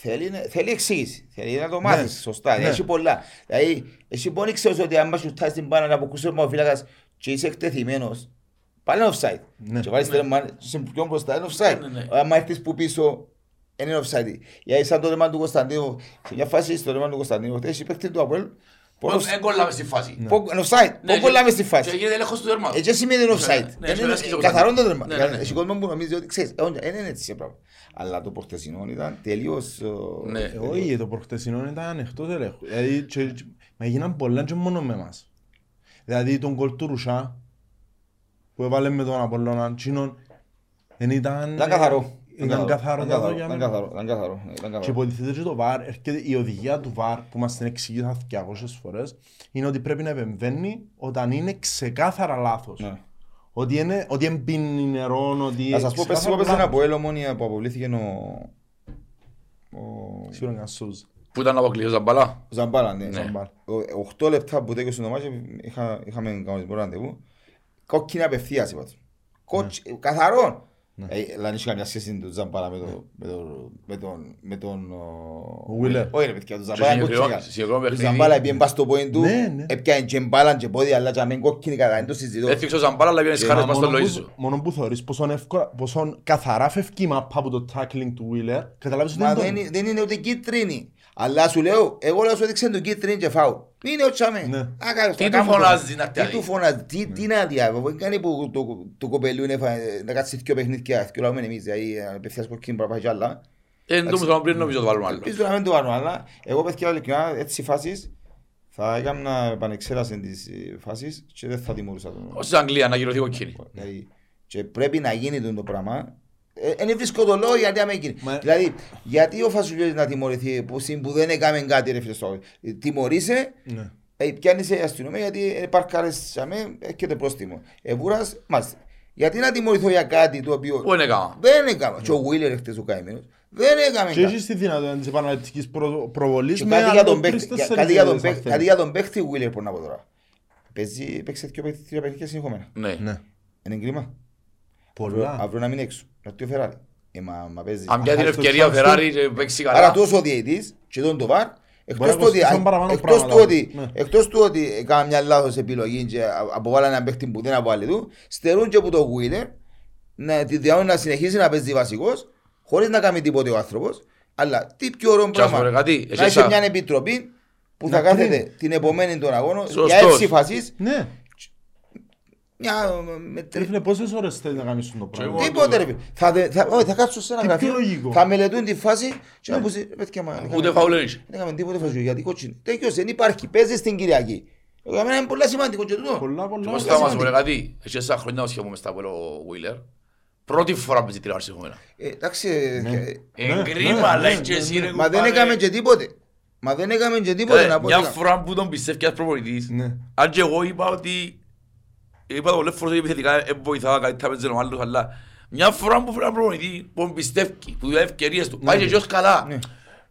Θέλει, θέλει εξήγηση. Θέλει να το μάθεις Ναι. σωστά. Ναι. Έχει πολλά. Δηλαδή, εσύ μπορεί να ξέρεις ότι αν μας σουτάεις την μπάνα να αποκούσεις ο φύλακας και είσαι εκτεθειμένος, πάλι είναι offside. Ναι. Και βάλεις τέρμα, σε πιο μπροστά είναι offside. Ναι, ναι, ναι. Αν έρθεις που πίσω, δεν είναι offside. Γιατί σαν το ρέμα του Κωνσταντίνου, σε μια φάση στο ρέμα του Κωνσταντίνου, χτες έχει παίχτη του Αποέλ, πόσο- Δεν κολλάμε στη φάση. πο- είναι offside. Ναι, Πού κολλάμε στη Και φάση. γίνεται έλεγχος του τέρματος. Έτσι σημαίνει είναι offside. Ναι, ναι, Δεν ναι, είναι- ναι, ναι, Καθαρό το ναι, τέρμα. ναι, ναι, ναι. Έχει κόσμο που νομίζει ότι ξέρεις, ε, όχι, δεν είναι έτσι το πράγμα. Αλλά το προχτεσινό ήταν τελείως... ε, Ναι. Ε, Όχι, το προχτεσινό ήταν ανοιχτός ελέγχου. Δηλαδή, και- και- μα έγιναν πολλά και μόνο με εμάς. Δηλαδή, τον κολ του Ρουσά, που έβαλε με τον Απολλώνα, τσίνον, δεν ήταν... Ήταν καθαρό. Ήταν καθαρό Ήταν το για Ήταν μένα. καθαρό. Ήταν καθαρό. ναι, ήταν Και καθαρό. υποτίθεται και το VAR, έρχεται η οδηγία του VAR που μας την εξηγήσαν 200 φορές, είναι ότι πρέπει να επεμβαίνει όταν είναι ξεκάθαρα λάθος. Ναι. Ότι είναι, ότι εμπίνει νερό, ότι... Να σας πω, πες ξεκάθαρα εγώ πες ένα λάθος. από Ελ που αποβλήθηκε ο... ο Σίγουρα είναι σούζ. Που ήταν αποκλείος Ζαμπαλά. Ζαμπάλα, ναι. Ναι. Ζαμπάλα. Ο- Οχτώ λεπτά που τέκειωσε το μάτσο είχα- είχαμε κανονισμό ραντεβού. Κόκκινη απευθείας είπα του. Κότσι- Καθαρό. Ε, Δηλαδή είχε καμιά σχέση του Ζαμπάλα με το- με το- με τον... με τον... Ο Wheeler. Όχι ρε παιδιά, του Ζαμπάλα είναι συγκεκριμένο- κόκκινη. συγκεκριμένο Του παιχνίδι. Ζαμπάλα έπιεν πας στο πόιν του, Ναι, ναι. έπιανε και μπάλαν και πόδι, αλλά και αμέν κόκκινη κατά, δεν το συζητώ. Έφτιαξε ο Ζαμπάλα, αλλά πήγαινε Ε, χάρες Μα μας στο μόνο που- Λοΐζο. Μόνο που θεωρείς πόσο, εύκολα, πόσο καθαρά φεύγει η μαπά από το tackling του Wheeler, καταλάβεις ότι Μα δεν δεν, το... είναι- δεν είναι ούτε κίτρινη. Αλλά σου λέω, εγώ λέω σου έδειξε του κίτρινη και φάουλ. Είναι ο Τσάμε. Ναι. Α, καλά, Τι θα του κάνω φωνάζεις τώρα. να Τι πιάνει. του φωνάζεις, τι, τι να διάβει. Δεν κάνει που το, το κοπελού είναι φα- να κάτσει δυο παιχνίδια, δυο λαούμε εμείς, δηλαδή απευθείας κοκκίνη πρέπει να πάει κι άλλα. Ε, Δεν το μου πριν νομίζω το βάλουμε άλλο. Ελπίζω να μην το πάρουμε, αλλά εγώ παιδιά ειλικρινά έτσι φάσεις θα έκανα επανεξέραση τις ε, φάσεις και δεν θα τιμωρούσα τον. Ως στην Αγγλία να γυρωθεί κοκκίνη. Δηλαδή, και πρέπει να γίνει το πράγμα. Δεν βρίσκω το λόγο γιατί άμα γίνει. Μα- Δηλαδή, γιατί ο Φασουλιώτης να τιμωρηθεί που, συν- που δεν έκαμε κάτι ρε φίλε στο αγώνα. Ε, Τιμωρείσαι, Ναι. ε, πιάνεις η αστυνομία γιατί παρκάρες σε αμέ, έρχεται πρόστιμο. Εβούρας, μάλιστα. Γιατί να τιμωρηθώ για κάτι το οποίο Πού είναι κάμα. δεν έκαμε. Και ο Βίλερ χτες ο καημένος δεν έκαμε Και κάτι. έχεις τη δυνατότητα της επαναληπτικής προ- προβολής Και με κάτι για άλλο τον τρεις παίκτη- τέσσερις κάτι για τον ιδέες, αν παίκτη- θέλεις. κάτι για τον παίκτη ο Βίλερ μπορώ να πω τώρα. Παίζει, παίξε δύο παίκτη- τρία παιχνίδια συνεχόμενα. Ναι. Ναι. Είναι κρίμα. Αύριο- Πολλά. Αύριο να μην έξω. Να το Φεράρι. Ε, μα, μα παίζει. Αν πιάνει την στο ευκαιρία ο Τσάρλστον. Φεράρι και παίξει Άρα καλά. τόσο ο διαιτής και τον το βάρ, Μπορεί εκτός να του ότι, κοστίσουν παραπάνω εκτός πράγματα, του ότι, ναι. εκτός του ότι έκανα μια λάθος επιλογή και α- αποβάλανε έναν παίχτη που δεν αποβάλλει του, στερούν και από το Wheeler να, τη διάνοια να συνεχίσει να παίζει βασικός, χωρίς να κάνει τίποτε ο άνθρωπος, αλλά τι πιο ωραίο Και ας πω ρε πράγμα, κάτι, να εσύ έχει σαν- μια επιτροπή που Να θα κάθεται κρίνει. την επομένη των αγώνων για Σωστός. έξι φάσεις, Ναι. Μια με Ρε τρι- φίλε, πόσες ώρες θέλει να κάνεις το πράγμα; εγώ- Τίποτε ρε φίλε. Θα, δε- θα, όχι, θα κάτσουν σε ένα Τι πιο γραφείο, λογικό. θα μελετούν τη φάση και να πούν «Ρε παιδιά, μα, Ούτε έκαμε- φάουλ δεν είχε. δεν έκαμε τίποτε φασιού, γιατί κότσινο. Τέτοιος δεν υπάρχει, παίζεις την Κυριακή. Για μένα είναι πολύ σημαντικό και τούτο. Πολλά, πολλά. Πώς Όλα θα μας σημαντικά. πω ρε κάτι. Έχει εσά χρόνια ως μες τα από ο Wheeler. Πρώτη φορά παίζει τρία άρση έχουμε. Ε, Εντάξει, Ναι. ε, Ε, Ναι, κρίμα, ναι, αλλά ναι, και ναι, εσύ ναι. ρε μα δεν κουμπάρε. έκαμε και τίποτε. Μα δεν έκαμε και τίποτε Ε, να πω. Μια τι να- φορά που τον πιστεύει ένας προπονητής. Ναι. Αν και εγώ είπα ότι είπα το πολλές φορές ότι επιθετικά δεν βοηθά καλύτερα παίζει ο άλλος, αλλά μια φορά που φέρει έναν προπονητή που τον πιστεύει, που δουλεύει ευκαιρίες του, πάει και ποιος καλά. Ναι.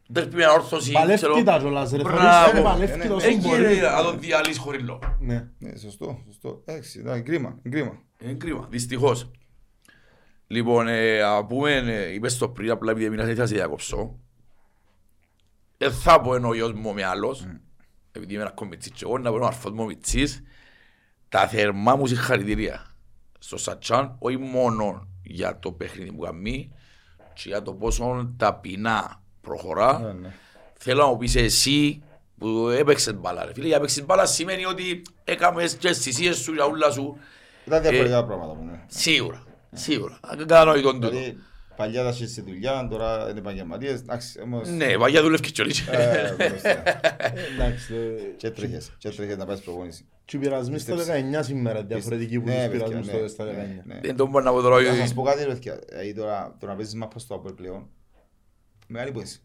Δεν πρέπει να όρθωση. Παλεύκει τα κιόλας, ρε. Μπράβο. Θεωρείς ότι Ε, παλεύκει ναι, τόσο Δεν μπορεί. γίνεται να τον διαλύσεις χωρίς λόγο. Ναι. Ναι, σωστό, σωστό. Εντάξει, εντάξει, κρίμα, κρίμα. Είναι κρίμα, δυστυχώς. Λοιπόν, ε, να πούμε, ε, είπες το πριν, απλά επειδή έμεινα θα ήθελα να σε διακόψω. Δεν θα πω ενώ ο γιος μου με άλλος, επειδή είμαι ένας κομιτσί και εγώ, να πω ο αρφός μου ο Μιτσής, τα θερμά μου συγχαρητήρια στο Σατσάν, όχι μόνο για το παιχνίδι που κάνει, και για το πόσο ταπεινά προχωρά. Ναι, ναι. Θέλω να μου πεις εσύ που έπαιξες μπάλα ρε φίλε, για παίξεις μπάλα σημαίνει ότι έκαμες και στις θυσίες σου για ούλα σου, Ήταν διαφορετικά πράγματα μου, ναι. σίγουρα, σίγουρα, κατανοητόν τούτο. Δηλαδή, παλιά τα σε δουλειά, τώρα είναι επαγγελματίες, εντάξει, όμως... Ναι, παγιά δουλεύει και όλοι. Ε, μπροστά. Εντάξει. ε, Και τρέχες, και τρέχες να πας προπόνηση. Και οι πειρασμοί στο 19 σήμερα, διαφορετικοί που Ναι, τους παιδιά, πειρασμούς ναι, τότε στα ναι, 19. ναι. Δεν τον μπορώ να πω τώρα. Να ότι- σας πω κάτι ρε παιδιά, δηλαδή τώρα το να παίζεις μάπας στο Απόελ πλέον, μεγάλη υπόθεση.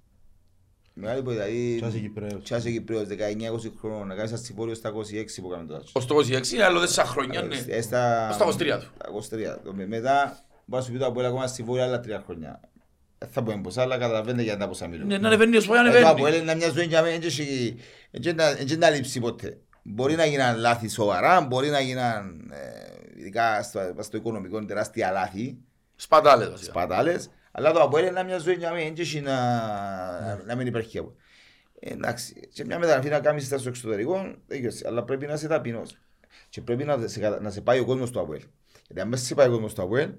Μεγάλη υπόθεση, δηλαδή... Κι ας είσαι Κυπρέος. Κι ας είσαι Κυπρέος, 19-20 χρόνων, να κάνεις αστιφόριο στα 26 που κάνουν τώρα. Ως το 26 είναι άλλο τέσσερα χρόνια, ναι. Ε, στα... Ως τα 23 του. Τα 23. Το με- Μετά, μπορώ να σου πει το Απόελ ακόμα αστιφόριο άλλα τρία χρόνια. Δεν θα πω ποσά, αλλά καταλαβαίνετε για τα ποσά μιλούν. Ναι, να ανεβαίνει όσο πάει Ε, Το ανεβαίνει. Αποέλ είναι μια ζωή για μένα, δεν έχει- δεν να- δεν να λείψει ποτέ. Μπορεί να γίναν λάθη σοβαρά, μπορεί να γίναν, ε, ειδικά στο, στο οικονομικό, τεράστια λάθη, Σπατάλες βασικά. σπατάλες, Αλλά το Αποέλ είναι μια ζωή για μένα, έτσι να, να μην υπάρχει από. Εντάξει, και μια μεταγραφή να κάνεις στο εξωτερικό, δεν ξέρεις, αλλά πρέπει να είσαι ταπεινός. Και πρέπει να σε, κατα- να σε πάει ο κόσμος στο Αποέλ. Γιατί αν μέσα σε πάει ο κόσμος στο Αποέλ,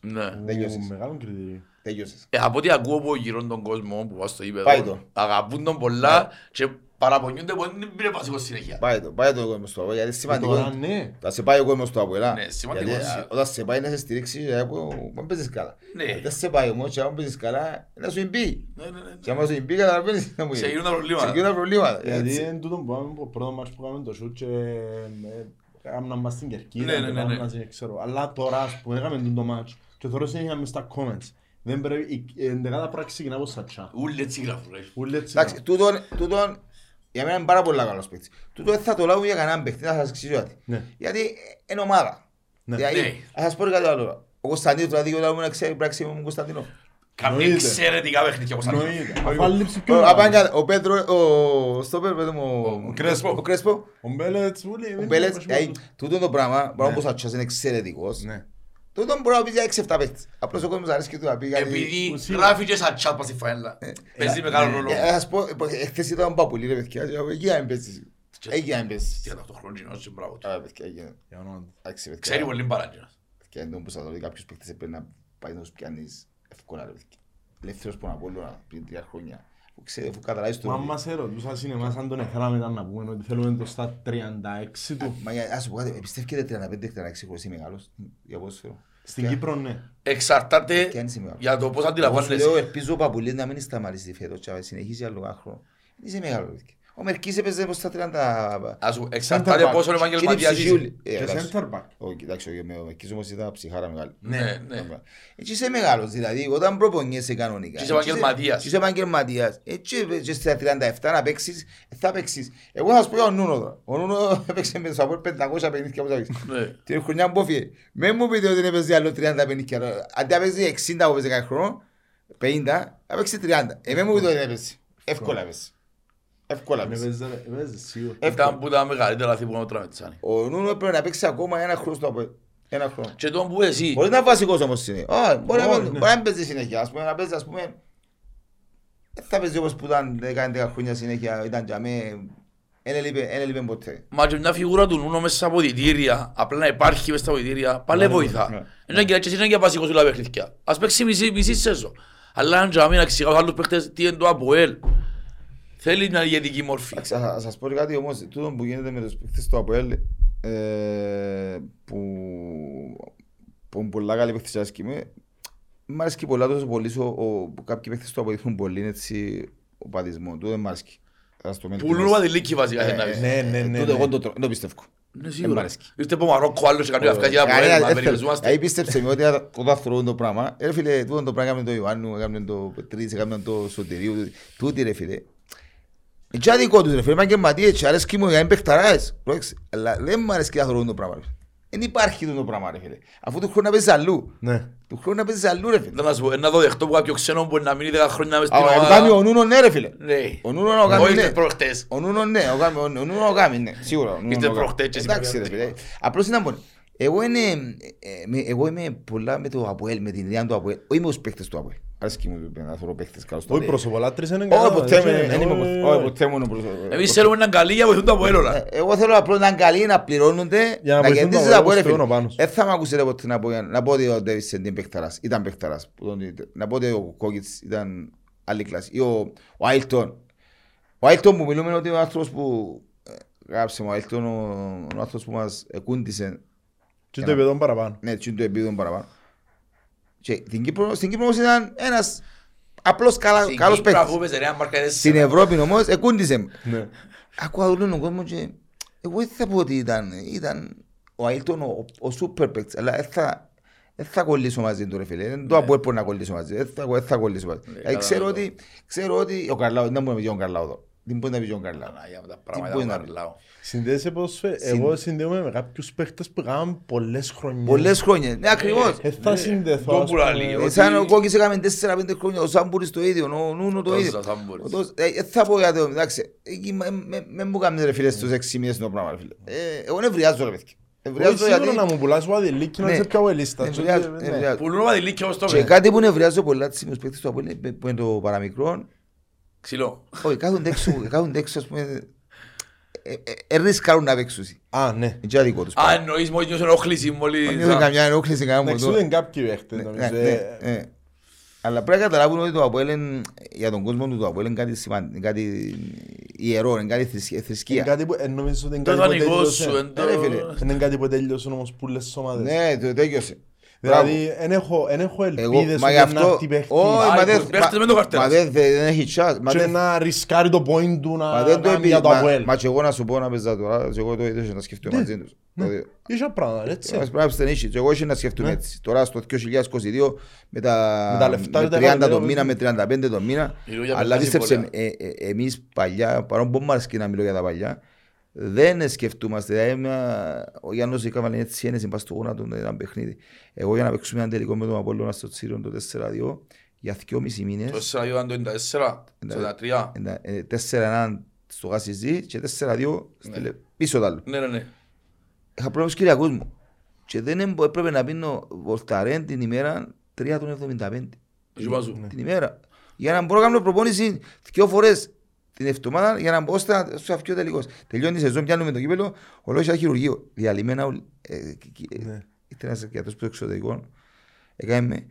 Ναι. Τελειώσες. Μεγάλο κριτήριο. τελειώσες. Ε, από ό,τι ακούω από γύρω τον κόσμο που πάω στο Πάει ύπεδο, το. αγαπούν τον πολλά και παραπονιούνται που δεν πήρε βασικό συνέχεια. Πάει το, πάει το ο κόσμος στο Αποέλ, γιατί είναι Τώρα σημαντικό. ναι. Θα σε πάει ο κόσμος στο Αποέλ, α. Ναι, σημαντικό Γιατί, είναι. α, όταν σε πάει να σε στηρίξει, ε, που δεν παίζεις καλά. Ναι. Δεν σε πάει όμως, και αν παίζεις καλά, να σου εμπεί. Ναι, ναι, ναι. Και άμα σου εμπεί, καταλαβαίνεις τι να μου Σε γίνει. γίνουν τα προβλήματα. Σε γίνουν τα προβλήματα. Γιατί έτσι. είναι τούτο που πάμε από πρώτο μάτς που κάνουμε το σούτ και ε, έκαναν μας στην Κερκίδα Ναι, ναι, και ναι, πάμε ναι. να σε- ξέρω. Αλλά τώρα ας πούμε έκαμε τούτο μάτς και τώρα συνέχεια μες στα comments. Δεν πρέπει, η η ενδεκάδα πρέπει να ξεκινά από στα chat. Ούλοι έτσι γράφουν. ρε. Ούλοι έτσι Εντάξει, να- τούτον, τούτον, για μένα είναι πάρα πολύ καλός παίκτης. Τούτο δεν θα το λάβω για κανέναν παίκτη, θα σας εξηγήσω κάτι. Ναι. Γιατί ε, είναι ομάδα. Ναι. Δηλαδή, Ναι. ας σας πω κάτι άλλο. Ο Κωνσταντίνος, δηλαδή, όταν ήμουν ξέρει, πρέπει να ξέρει ο Κωνσταντίνος. Κάνει Εννοείται. εξαιρετικά παιχνίδια όπως άλλοι. Εννοείται. Αφού άλλη λείψη πιο Ο- μεγάλη. απάγκα- Ο Πέτρο, ο Στόπερ, πέτω μου, Ο Κρέσπο. ο Κρέσπο, Ο Μπέλετς, ούλοι, ο δεν Μπέλετς, υπάρχει δηλαδή, μόνο. τούτο το πράγμα, μπορεί να Ναι. πω σαν τσάς είναι εξαιρετικός. Ναι. Τούτο μπορεί να πει για 6-7 παίκτες. Απλώς ο κόσμος αρέσει και του να πει γιατί... Επειδή Σίγουρα. γράφει και σαν chat πας στη φαέλα. Παίζει μεγάλο ρόλο. Ε, Θα σας πω, ε, χθες ήταν ο Παπουλή, ρε παιδιά, και εκεί να μην παίζεις. Εκεί να μην παίζεις. 38 χρονινός και μπράβο του. Α, παιδιά, εκεί να- Για όνομα του. εντάξει, παιδιά. Ξέρει πολύ παράγγελος. Και αν τον που σας λέω, κάποιος παίκτης έπρεπε να πάει να τους πιάνεις εύκολα, ρε παιδιά. Ελεύθερος που να πω πριν τρία χρόνια. Που ξέρει, αφού καταλάβεις το... Μα αν μας ερωτούσα συνεμάς αν τον εθέλαμε ήταν να πούμε ότι θέλουμε το στα 36 του. Μα για- ας σου πω κάτι, πιστεύετε 35-36 χωρίς είσαι μεγάλος για ποδόσφαιρο. Στην Κύπρο ναι. Εξαρτάται Και αν είσαι μεγάλος. για το πώς Εγώ σου αντιλαμβάνεσαι. λέω, ελπίζω ο Παπουλής να μην σταματήσει φέτος και να συνεχίσει άλλο ένα χρόνο. Είσαι μεγάλος, ρε παιδιά. Ο Μερκής έπαιζε πως στα 30... Ας σου- Εξαρτάται back. πόσο Και είναι επαγγελματίας είσαι. ψυχιούλη. Ε, Και εντάξει. center back. Όχι, εντάξει, όχι, ο Μερκής όμως ήταν ψυχάρα μεγάλη. Ναι, ναι. Έτσι είσαι μεγάλος, δηλαδή όταν προπονιέσαι κανονικά. Και είσαι επαγγελματίας. Και είσαι επαγγελματίας. Έτσι και στα 37 να παίξεις, ε, θα παίξεις. Εγώ θα σας πω για τον Νούνο τώρα. Ο Νούνο έπαιξε με τους από 500 παιχνίδια που θα παίξει. Ναι. Την χρονιά που έφυγε. Μην μου πείτε ότι έπαιζε άλλο 30 παιχνίδια. Αντί να παίζει 60 που παίζει κάθε χρόνο, 50, θα παίξει 30. Ε, μην μου πείτε ότι έπαιζε. Εύκολα έπαιζε. Εύκολα Είναι έπαιζε. παίζε- παίζε σίγουρα. Ήταν που τα μεγαλύτερα λάθη που να τραβητσάνε. Ο Νούνο έπρεπε να παίξει ακόμα ένα χρόνο στο από ένα χρόνο. Και τον που εσύ, Μπορεί να είναι βασικός όμως είναι. Ω, Μπορεί να Όχι, μην- ναι. μπορεί να μην παίζει συνέχεια. Ας πούμε να παίζει ας πούμε. Δεν θα παίζει όπως που ήταν 10 χρόνια συνέχεια. Ήταν για μέ. Εν έλειπε εν έλειπε ποτέ. μα και μια φιγούρα του Νούνο μέσα στα αποδητήρια, απλά να υπάρχει μέσα στα αποδητήρια, πάλι ναι. βοηθά. Είναι και έτσι είναι και βασικός του λάβει παιχνίδια. Ας παίξει μισή, μισή σέζο. Αλλά αν και να εξηγάω στους άλλους παίχτες τι είναι το ΑΠΟΕΛ. Θέλει μια ηγετική μορφή. Εντάξει, θα θα σας πω κάτι όμως. Τούτο που γίνεται με τους παίκτες του ΑΠΟΕΛ ε, που που είναι πολλά καλή παίκτες άσκη με. Μ' αρέσει πολλά τόσο πολύ ο, ο, που κάποιοι παίκτες του ΑΠΟΕΛ έχουν πολύ έτσι ο πατισμό. Τούτο δεν μ' αρέσει. Θα σας το μεν Πουλούν τιμώς. βαδιλίκη βασικά. θέλει να πεις. ναι, ναι, ναι, Τούτο ναι. εγώ το τρο- το πιστεύω. Ναι, Δεν μ' σίγουρα. αρέσει. Ήρθε από Μαρόκο άλλος και κάνει αυκά για Κανένα- ΑΠΟΕΛ, μα δεν θέλω. περιοριζόμαστε. Δηλαδή πίστεψε με ότι όταν θεωρούν το πράγμα, ρε φίλε, τούτο το πράγμα έκαμε το Ιωάννου, έκαμε το Πετρίδης, έκαμε το Σωτηρίου, τούτοι ρε φίλε. Είναι και αδικό τους ρε φίλε, επαγγελματίες, και αρέσκει μου για να είναι παιχταράδες. Πρόσεξε, αλλά δεν μου αρέσει να θεωρούν το πράγμα ρε φίλε. Δεν υπάρχει τούτο πράγμα ρε φίλε. Αφού του χρόνου να παίζεις αλλού. Ναι. Του χρόνου να παίζεις αλλού ρε φίλε. Δεν να σου πω, να δω δεχτώ που κάποιο ξένο μπορεί να μείνει 10 χρόνια μες Α, στην Ο ομάδα. Γάμι ο Νούνο ναι ρε φίλε. Ναι. Ο Νούνο ο Γάμι Όχι ναι. ήρθε προχτές. Ο Νούνο ναι, ο Γάμι, ο Νούνο ο Γάμι ναι, σίγουρα. ο Νούνο Ήρθε ο Γάμι. προχτές και Εντάξει ρε σήμερα. φίλε, απλώς είναι μόνο. Εγώ είναι, ε, με- εγώ είμαι πολλά με το Αποέλ, με την ιδέα του Αποέλ. Όχι με τους παίχτες του Αποέλ. Αρέσκει μου να θεωρώ παίχτες καλώς το Όχι λέει. προσωπολάτρης είναι Όχι καλά, ποτέ με, δεν δεν είμαι είναι, ποτέ- όχι, όχι ποτέ μου είναι προσωπολάτης. Εμείς θέλουμε έναν καλή για βοηθούν το ΑΠΟΕΛ όλα. Ε, Εγώ θέλω απλώς να είναι καλοί, να πληρώνονται, Για να να βοηθούν κερδίζεις το τα Αποέλ, Αποέλ. στο φίλε. πάνω. Δεν θα μ' ακούσετε ποτέ να πω, να πω ότι ο Ντέβισεν ήταν παιχταράς. Ήταν παιχταράς. που τον- Να πω ότι ο Κόκκιτς ήταν άλλη κλάση. Ή ο, ο Άιλτον. Ο Άιλτον που μιλούμε είναι ότι ο άνθρωπος που ε, γράψε μου, ο Άιλτον ο, ο άνθρωπος που μας εκούντισε Και το επίπεδο παραπάνω. ναι, έτσι είναι το επίπεδο παραπάνω. Και στην Κύπρο, στην Κύπρο όμως ήταν ένας απλός καλά, Στην καλός Κύπρο, παίκτης. αφού παίζει ρε, αν μάρκα Στην τέσσερα. Ευρώπη όμως εκούντισε με. Ναι. Ακούω όλον τον κόσμο και εγώ δεν θα πω ότι ήταν, ήταν ο Αίλτον ο, ο σούπερ παίκτης, αλλά δεν θα, δεν θα κολλήσω μαζί του ρε φίλε. Δεν το από μπορεί να κολλήσω μαζί, δεν θα, δεν θα κολλήσω μαζί. Δηλαδή, ξέρω, καταλαβαίνω. ότι, ξέρω ότι ο Καρλάου, δεν μπορεί να πει για τον Καρλάου εδώ. Δεν μπορεί να πει για τον Καρλάου. Παναγία μου, τα Τι πράγματα μπορεί που να πει. παρλάω. Συνδέεσαι ποδοσφαίρ. Εγώ συνδέομαι με κάποιους παίχτες που έκαναν πολλές χρονιές. Πολλές χρόνια, ναι ακριβώς. Ε, θα συνδεθώ. το ας που λέει, πούμε. ότι- Ε, Σαν ο Κόκκις έκαμε 4-5 χρόνια, ο Σάμπουρης το ίδιο, ο Νούνο το Τόσο ίδιο. Σάμπουρης. Ο Τος- ε, ε, Θα πω γιατί, εντάξει, εκεί με- με- με μου κάνετε ρε φίλε στους 6 μήνες το πράγμα ρε φίλε. Ε, Εγώ νευριάζω ρε παιδιά. Ευριάζω Όχι σίγουρα γιατί... να μου πουλάς ο Αδελίκη να Ναι. είσαι πιο awelista. Ευριάζω, Ναι. ευριάζω. Πουλούν ο Παδηλίκη όπως το Και είπε. κάτι που νευριάζω πολλά τις σημείους παίκτες του Αποέλ είναι που είναι το παραμικρό. Ξυλό. Όχι, κάθονται έξω, κάθονται έξω, ας πούμε, ε, ε, ε, ρισκάρουν να παίξουν. Α, ναι. Είναι και αδικό τους. Α, εννοείς μόλις νιώσουν ενόχληση, μόλις... Νιώθουν καμιά ενόχληση, κανένα Εντάξει, μοντό. ούτε είναι κάποιοι παίχτες, Ναι, νομίζω. ναι, Ε, ναι. Αλλά πρέπει να καταλάβουν ότι το Αποέλ είναι- για τον κόσμο του το Αποέλ είναι κάτι σημαντικό, κάτι ιερό, είναι κάτι θρησκεία- Είναι θρησκεία. κάτι που- ε, νομίζω ότι είναι Το κάτι που δανεικό τέλειωσε. σου, εν το... Ε, ρε, φίλε. Είναι κάτι που τέλειωσε όμως πουλές ομάδες. Ναι, το τέλειωσε. Δηλαδή, εν έχω, εν έχω Εγώ, ελπίδες μα ότι γι' να αυτό, έρθει παίχτης όχι, Α, μα οι δεν, παίχτες με το μα- καρτέλας. μα δεν δεν έχει chance, μα και δεν- να ρισκάρει το point του μα να δεν το κάνει επί- για το μα- Αποέλ. Μα και εγώ να σου πω να παίζα τώρα, και εγώ το είδα να σκεφτώ μαζί τους. Δηλαδή, Είχε πράγματα, έτσι. Ας πρέπει να στενήσει. Και εγώ είχε να σκεφτούν Ναι. έτσι. Τώρα στο 2022 με τα, Με τα λεφτά με και τα 30 το καβαλιά, μήνα, με 35 το μήνα. Μιλώ για Αλλά μεγάλη πίστεψε, πολλά. ε, ε, εμείς παλιά, παρόν που μου αρέσει να μιλώ για τα παλιά, δεν σκεφτούμαστε. Δηλαδή, μια- ο Γιάννος έκαμε έτσι ένεση πας στο γόνατο του ένα παιχνίδι. Εγώ για να παίξουμε ένα τελικό με τον Απόλλωνα στο Τσίρον το 4-2, για 2,5 μήνες, Το 4 ήταν το 94, το 93. ένα- ε, 4-1 στο Γασιζή και 4-2 Ναι. στη Λε- πίσω τ' άλλο. Ναι, ναι, ναι. Είχα πρόβλημα στους Κυριακούς μου. Και δεν έμπο- έπρεπε να πίνω βολταρέν την ημέρα 3 των 75. Το γυμά σου. Την ημέρα. Για να μπορώ να κάνω προπόνηση δυο φορές την εβδομάδα για να μπω στα, στο αυκείο τελικώς. Τελειώνει η σεζόν, πιάνουμε το κύπελο, ο λόγος είχε χειρουργείο. Διαλυμένα όλοι. Ε, ε, ε, Ναι. Ήρθε ένας γιατρός που το εξωτερικό. Έκανε με.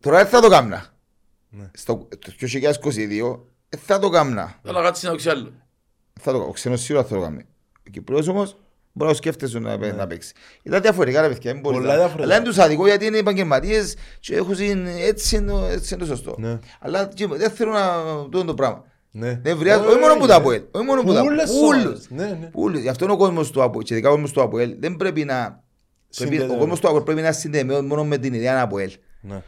Τώρα δεν θα το κάμνα. Ναι. Στο το 2022 δεν θα το κάμνα. Θα να κάτσεις να δείξει άλλο. Θα το κάνω. Ο ξένος σίγουρα θα το κάνει. Ο Κυπρός όμως μπορεί να σκέφτεσαι να, να παίξει. Ήταν διαφορετικά ρε παιδιά. μην μπορείς Ναι. Πολλά να- διαφορετικά. Αλλά είναι τους αδικό γιατί είναι επαγγελματίες και έχουν συν- έτσι είναι το- έτσι είναι το σωστό. Ναι. Αλλά και δεν θέλω να δω το πράγμα. Ναι. Δεν βρειάζω, Όχι, όχι μόνο που όχι, τα ναι. ΑΠΟΕΛ. Όχι μόνο που τα Πούλες Πούλους. ομάδες. Ναι, ναι. Πούλους. Γι' αυτό είναι ο κόσμος του ΑΠΟΕΛ. Και ειδικά ο κόσμος του ΑΠΟΕΛ δεν πρέπει να... Πρέπει, ο Συνδεδεμένο. κόσμος του ΑΠΟΕΛ πρέπει να συνδεμένο μόνο με την ιδέα ΑΠΟΕΛ. Ναι.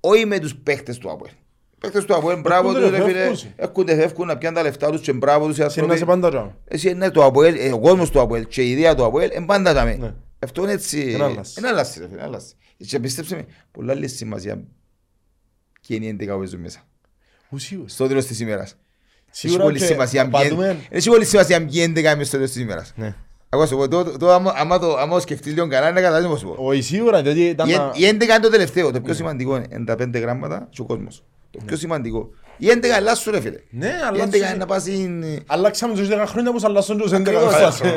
Όχι με τους παίχτες του ΑΠΟΕΛ. Οι παίχτες του ΑΠΟΕΛ, μπράβο Έρχονται τους ρε και φίλε. φεύγουν. Έρχονται, φεύγουν να πιάνουν τα λεφτά τους και μπράβο τους οι Εσύ να άνθρωποι. είσαι πάντα τζάμε. Εσύ είναι το ΑΠΟΕΛ, ε, ο κόσμος του ΑΠΟΕΛ και η ιδέα του ΑΠΟΕΛ είναι πάντα τα Ναι. με. Αυτό είναι έτσι. Εν άλλαση. Είναι άλλαση ρε φίλε, άλλαση. Και πίστεψε με, πολλά άλλη σημασία και είναι οι 11 που ζουν μέσα. Ουσίως. Στο τέλος της ημέρας. Έχει Σίγουρα πολύ και σημασία ποιοι- απαντούμε- Έχει πολύ σημασία ποιοι 11 μες στο τέλος της ημέρας. Ναι. Ακόμα σου πω, το- το- το- άμα- άμα το- άμα το σκεφτείς λίγο καλά, είναι καταλάβεις πώς σου πω. Όχι, σίγουρα, διότι ήταν Οι να- εν- Οι 11 είναι το τελευταίο, το πιο σημαντικό είναι είναι τα 5 γράμματα και ο κόσμος. Το πιο σημαντικό. Οι 11 αλλάσσουν ρε φίλε. Ναι, Οι αλλά 11 είναι να πας in- Αλλάξαμε τους 10 χρόνια πως αλλάσσον τους 11 Ακριβώς φάση. αυτό.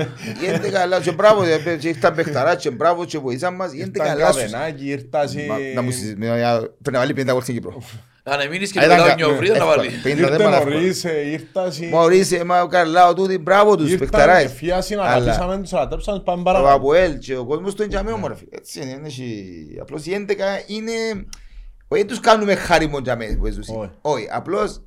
Οι 11 αλλάσσουν. Και μπράβο, ε, και ήρθαν παιχταρά και μπράβο και βοηθήσαν μας. Οι 11 Ήρθαν αλλάσσουν. καβενάκι, ήρθασι... Μα- Να μου συζητήσουμε, πρέπει να βάλει 50 γκολ στην Κύπρο. Αν εμείνεις και Α, ήταν μετά κα- νιώφρι, δεν θα εύκολα. βάλει. 50 δεν Ήρθε πάνε εύκολα. νωρίς, ε, ήρθασι... Μωρίσε, μα ο Καρλάο τούτοι, μπράβο τους, Ήρθαν, παιχταράες. εφιάσιν, Αλλά αγαπήσαμε τους, ανατρέψαμε, πάμε ο παραπάνω. Αποέλ και ο κόσμος του είναι για μένα όμορφη. Έτσι είναι, είναι εσύ. Απλώς οι 11 είναι... Όχι τους κάνουμε χάριμον για μένα που έζουσαν. Όχι. Όχι, απλώς έχ-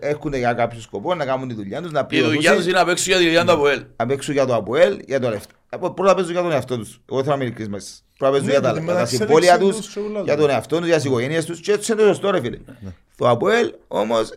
έρχονται για κάποιο σκοπό να κάνουν τη δουλειά τους, να Η δουλειά τους πληρώσουν, είναι να παίξουν για τη δουλειά του ΑΠΟΕΛ. να παίξουν για το Αποέλ, για το λεφτό. Από- Πρώτα παίζουν για τον εαυτό τους. Εγώ θέλω να είμαι ειλικρινής μαζί σας. Πρώτα παίζουν Ναι, για τα- για τη για τα μεταξέλιξη συμβόλαια τους τους, και όλα για τα- τον εαυτό τους, για τις οικογένειες τους και έτσι είναι το σωστό ρε φίλε. Το Αποέλ όμως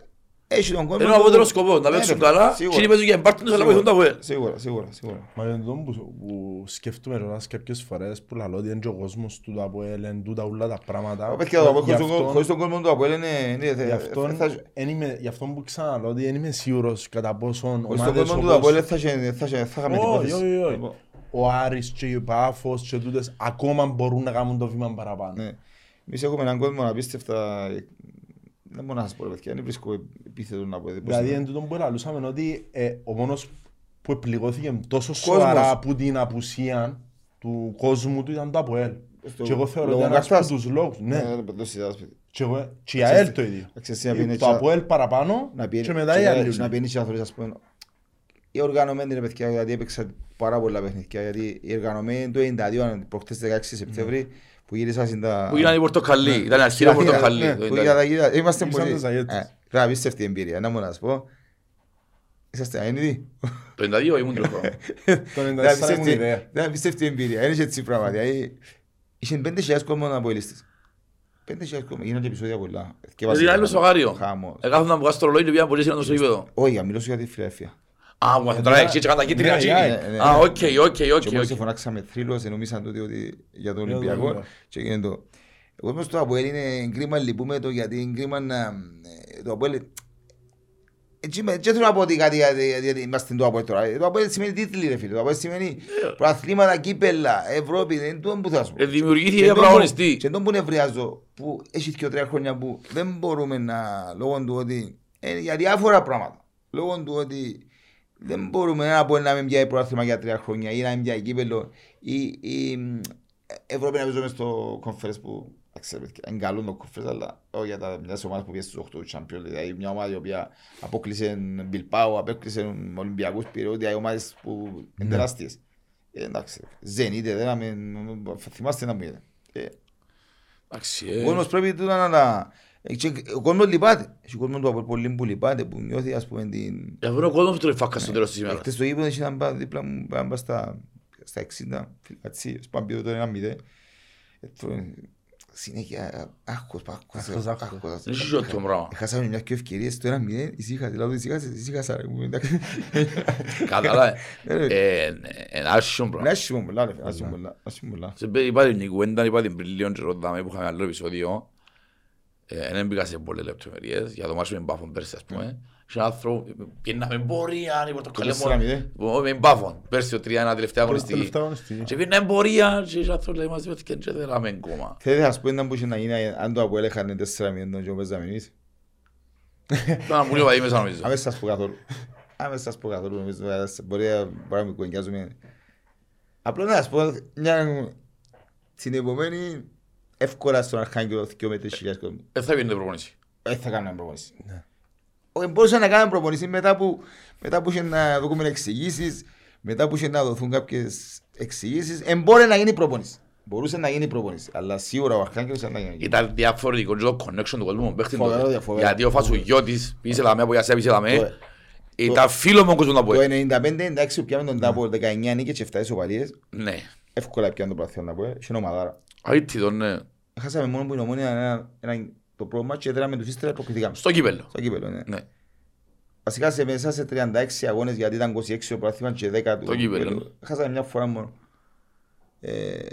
έχει τον κόσμο Είναι ο απότερος του- σκοπός, να Ναι, παίξουν ρε, καλά σίγουρα. και να παίζουν για εμπάρτιν τους αλλά βοηθούν το ΑΠΟΕΛ. Σίγουρα, σίγουρα, σίγουρα. Μα είναι το που, που σκέφτομαι τώρα κάποιες φορές που λαλώ ότι είναι και ο κόσμος του το ΑΠΟΕΛ, είναι τούτα όλα τα πράγματα. Ο παιδιά, το Αποέλ Γι' χωρίς τον- αυτόν- χωρίς τον κόσμο του Αποέλ είναι... είναι- Γι' θα- αυτόν θα- εν είμαι- γι' αυτόν που ξαναλώ ότι δεν είμαι σίγουρος κατά πόσον Χωρίς τον ομάδες κόσμο του όπως Αποέλ θα είχε- θα είχε- θα είχαμε Όχι, υπόθεση. όχι, όχι. ο Άρης και η Πάφος και τούτες ακόμα μπορούν να κάνουν το βήμα παραπάνω. Ναι. Εμείς έχουμε έναν κόσμο απίστευτα... Δεν μπορώ να σας πω ρε παιδιά, δεν βρίσκω επίθετο να πω. Δηλαδή εν τούτον που λαλούσαμε ότι ε, ο μόνος που πληγώθηκε τόσο Κόσμος. σοβαρά από την απουσία του κόσμου του ήταν το ΑΠΟΕΛ. Στο- Και εγώ θεωρώ λόγω ότι ένας από καρτάς. τους λόγους. Ναι. Ναι, δεν το συζητάς, παιδί. Και εγώ- και η ΑΕΛ το ίδιο. Ξέρεις τι να πει, Το έτσι, ΑΠΟΕΛ παραπάνω να πει- και μετά οι και- άλλοι. και Να πιένει και αθλητές, ας πούμε. Οι οργανωμένοι ρε παιδιά, γιατί έπαιξα πάρα πολλά παιχνίδια, γιατί οι οργανωμένοι το 92, προχτές 16 Σεπτέμβρη, που γύρισα στην τα... Που ήταν η Πορτοκαλί, ήταν αρχήριο Στην Αθήνα, Πορτοκαλί. ναι, το που ήταν. για τα γύρα- Είμαστε Ήσαν πολύ... τις αγέτες. Ε, Ρε, απίστευτη εμπειρία, να μου να σας πω. Είσαστε αένιδοι. Το 92 ήμουν τροχό. Το 94 Δεν ήμουν απίστευτη- ιδέα. δεν απίστευτη εμπειρία, είναι έτσι πράγματα. Δηλαδή, Είχε 5.000 κόσμο να αποελίστες. 5.000 κόσμο, γίνονται επεισόδια πολλά. Δηλαδή είναι άλλος στο γάριο. Χάμος. Εκάθονταν να βγάζει το ρολόι και πήγαν πολύ σύντομα στο γήπεδο. Όχι, μιλώ σου για τη Φιλαδέλφια. Α, μου τώρα έτσι έτσι κατά κίτρινα Ναι, τσίνη. ναι, ναι, Α, ναι. οκ, οκ, Και οκ. μόλις οκ. φωνάξαμε θρύλος, νομίζαν τότε ότι για τον τον Ολυμπιακό Ολυμπιακό. και έγινε το... Εγώ είμαι στο Αποέλ είναι κρίμα λυπούμε το γιατί είναι κρίμα να... ε, Το Αποέλ Έτσι με- δεν θέλω να πω ότι κάτι γιατί γιατί είμαστε το Αποέλ τώρα. Το Αποέλ σημαίνει τίτλοι ρε φίλε. Το Αποέλ σημαίνει πρωταθλήματα, κύπελα, Ευρώπη. Δεν είναι το που θα σου πω. Ε, δημιουργήθηκε Και για τον πραγματιστή. που- Και τον που νευριάζω, που έχει και τρία χρόνια που δεν μπορούμε να, λόγω του ότι, ε, για διάφορα πράγματα, λόγω του ότι δεν μπορούμε να πω να μην πιάει πρωτάθλημα για τρία χρόνια ή να μην πιάει κύπελο ή, ή μ, Ευρώπη να παίζουμε στο conference που ξέρετε, είναι καλό το conference, αλλά όχι για τα μιας ομάδας που πήγε στους 8 Champions, δηλαδή μια ομάδα η οποία απόκλεισε Μπιλπάου, απόκλεισε Ολυμπιακούς Πυραιώτη, οι ομάδες που είναι τεράστιες. Ε, εντάξει, Ζενίτε, δεν αμε- θυμάστε να μου είδε. Ε, Εντάξει, ο ε, κόσμος πρέπει τούτα να τα... ε, και Ο κόσμος λυπάται. Έχει κόσμος του Απόλλου πολύ που λυπάται, που νιώθει ας πούμε την... Για βρω κόσμος που τρώει φάκα στο τέλος της ημέρας. Χτες στο γήπεδο είχε έναν πά- δίπλα μου, πάνε πά στα, στα 60, φιλατσί, σπάμε πίσω το ένα μηδέ. Ε, το- Συνέχεια, άγχος, άγχος, Άγχος, άγχος. άγχος. Δεν έχει το πράγμα. Έχασαμε μια και ευκαιρίες, το ένα μηδέ, ησύχασε, δηλαδή ησύχασε, ησύχασα, ρε, μου, εντάξει. Κατάλαβε. Ε, ρε. Ε, Ένα άσχημο Είναι πράγμα. άσχημο πολλά, ρε, άσχημο πολλά, άσχημο πολλά. Σε πέ- Είπα την κουβέντα, είπα την πριν λίγο και ρωτάμε που είχαμε άλλο επεισόδιο. Ε, Δεν μπήκα σε πολλές λεπτομέρειες για το μάτσο με μπάφον πέρσι ας πούμε. Είχε έναν άνθρωπο, πιέναμε πορεία, είπα το καλέ τέσσερα μηδέν. μόνο. Με μπάφον, πέρσι το 3-1 τελευταία αγωνιστική. Τελευταία αγωνιστική. Και πιέναμε πορεία και είχε άνθρωπο λέει μας και δεν θέλαμε ακόμα. Θέλετε να σας πω έναν που είχε να γίνει αν το Αποέλ έχανε τέσσερα μηδέν και παίζαμε εμείς. Τώρα μου λέει ο Παδί μέσα νομίζω. Άμεσα σας πω καθόλου. Άμεσα σας πω καθόλου. Νομίζω ότι μπορεί να- μπορεί να μην κουβεντιάζουμε. Απλά να σας πω μια... Την επομένη εύκολα στον Αρχάγγελο θυκιο με τρεις χιλιάδες κόσμο. Δεν θα πιέντε προπονήσεις. Δεν θα κάνουμε προπονήση. Όχι, μπορούσα να κάνουμε προπονήση μετά που, μετά που είχε να δούμε εξηγήσεις, μετά που είχε να δοθούν κάποιες εξηγήσεις, ε, μπορεί να γίνει προπονήση. Μπορούσε να γίνει προπονήση, αλλά σίγουρα ο Αρχάγγελος δεν θα γίνει. Ήταν διαφορετικό και το connection του κόσμου με παίχτη Φοβερό, τότε. διαφορετικό. Γιατί ο Φασουγιώτης πήγε λαμέ από Ιασέα πήγε λαμέ. Το- Ήταν φίλο μου ο κόσμος να πω. Το 95-96 που πιάμε τον Τάπο 19 νίκες και 7 ισοπαλίες, Ναι. εύκολα πιάνε τον Πραθιόν να πω, είχε ομαδάρα. Αίτη τον, ναι. Χάσαμε μόνο που η Ομόνια ένα, ένα, το πρώτο μάτσο και έδραμε τους ύστερα προκριθήκαμε. Στο κύπελο. Στο κύπελο, ναι. Ναι. Βασικά σε μέσα σε 36 αγώνες γιατί ήταν 26 ο Πραθιόν και 10 του. Το κύπελλο, κύπελλου. ναι. Χάσαμε μια φορά μόνο. Ε,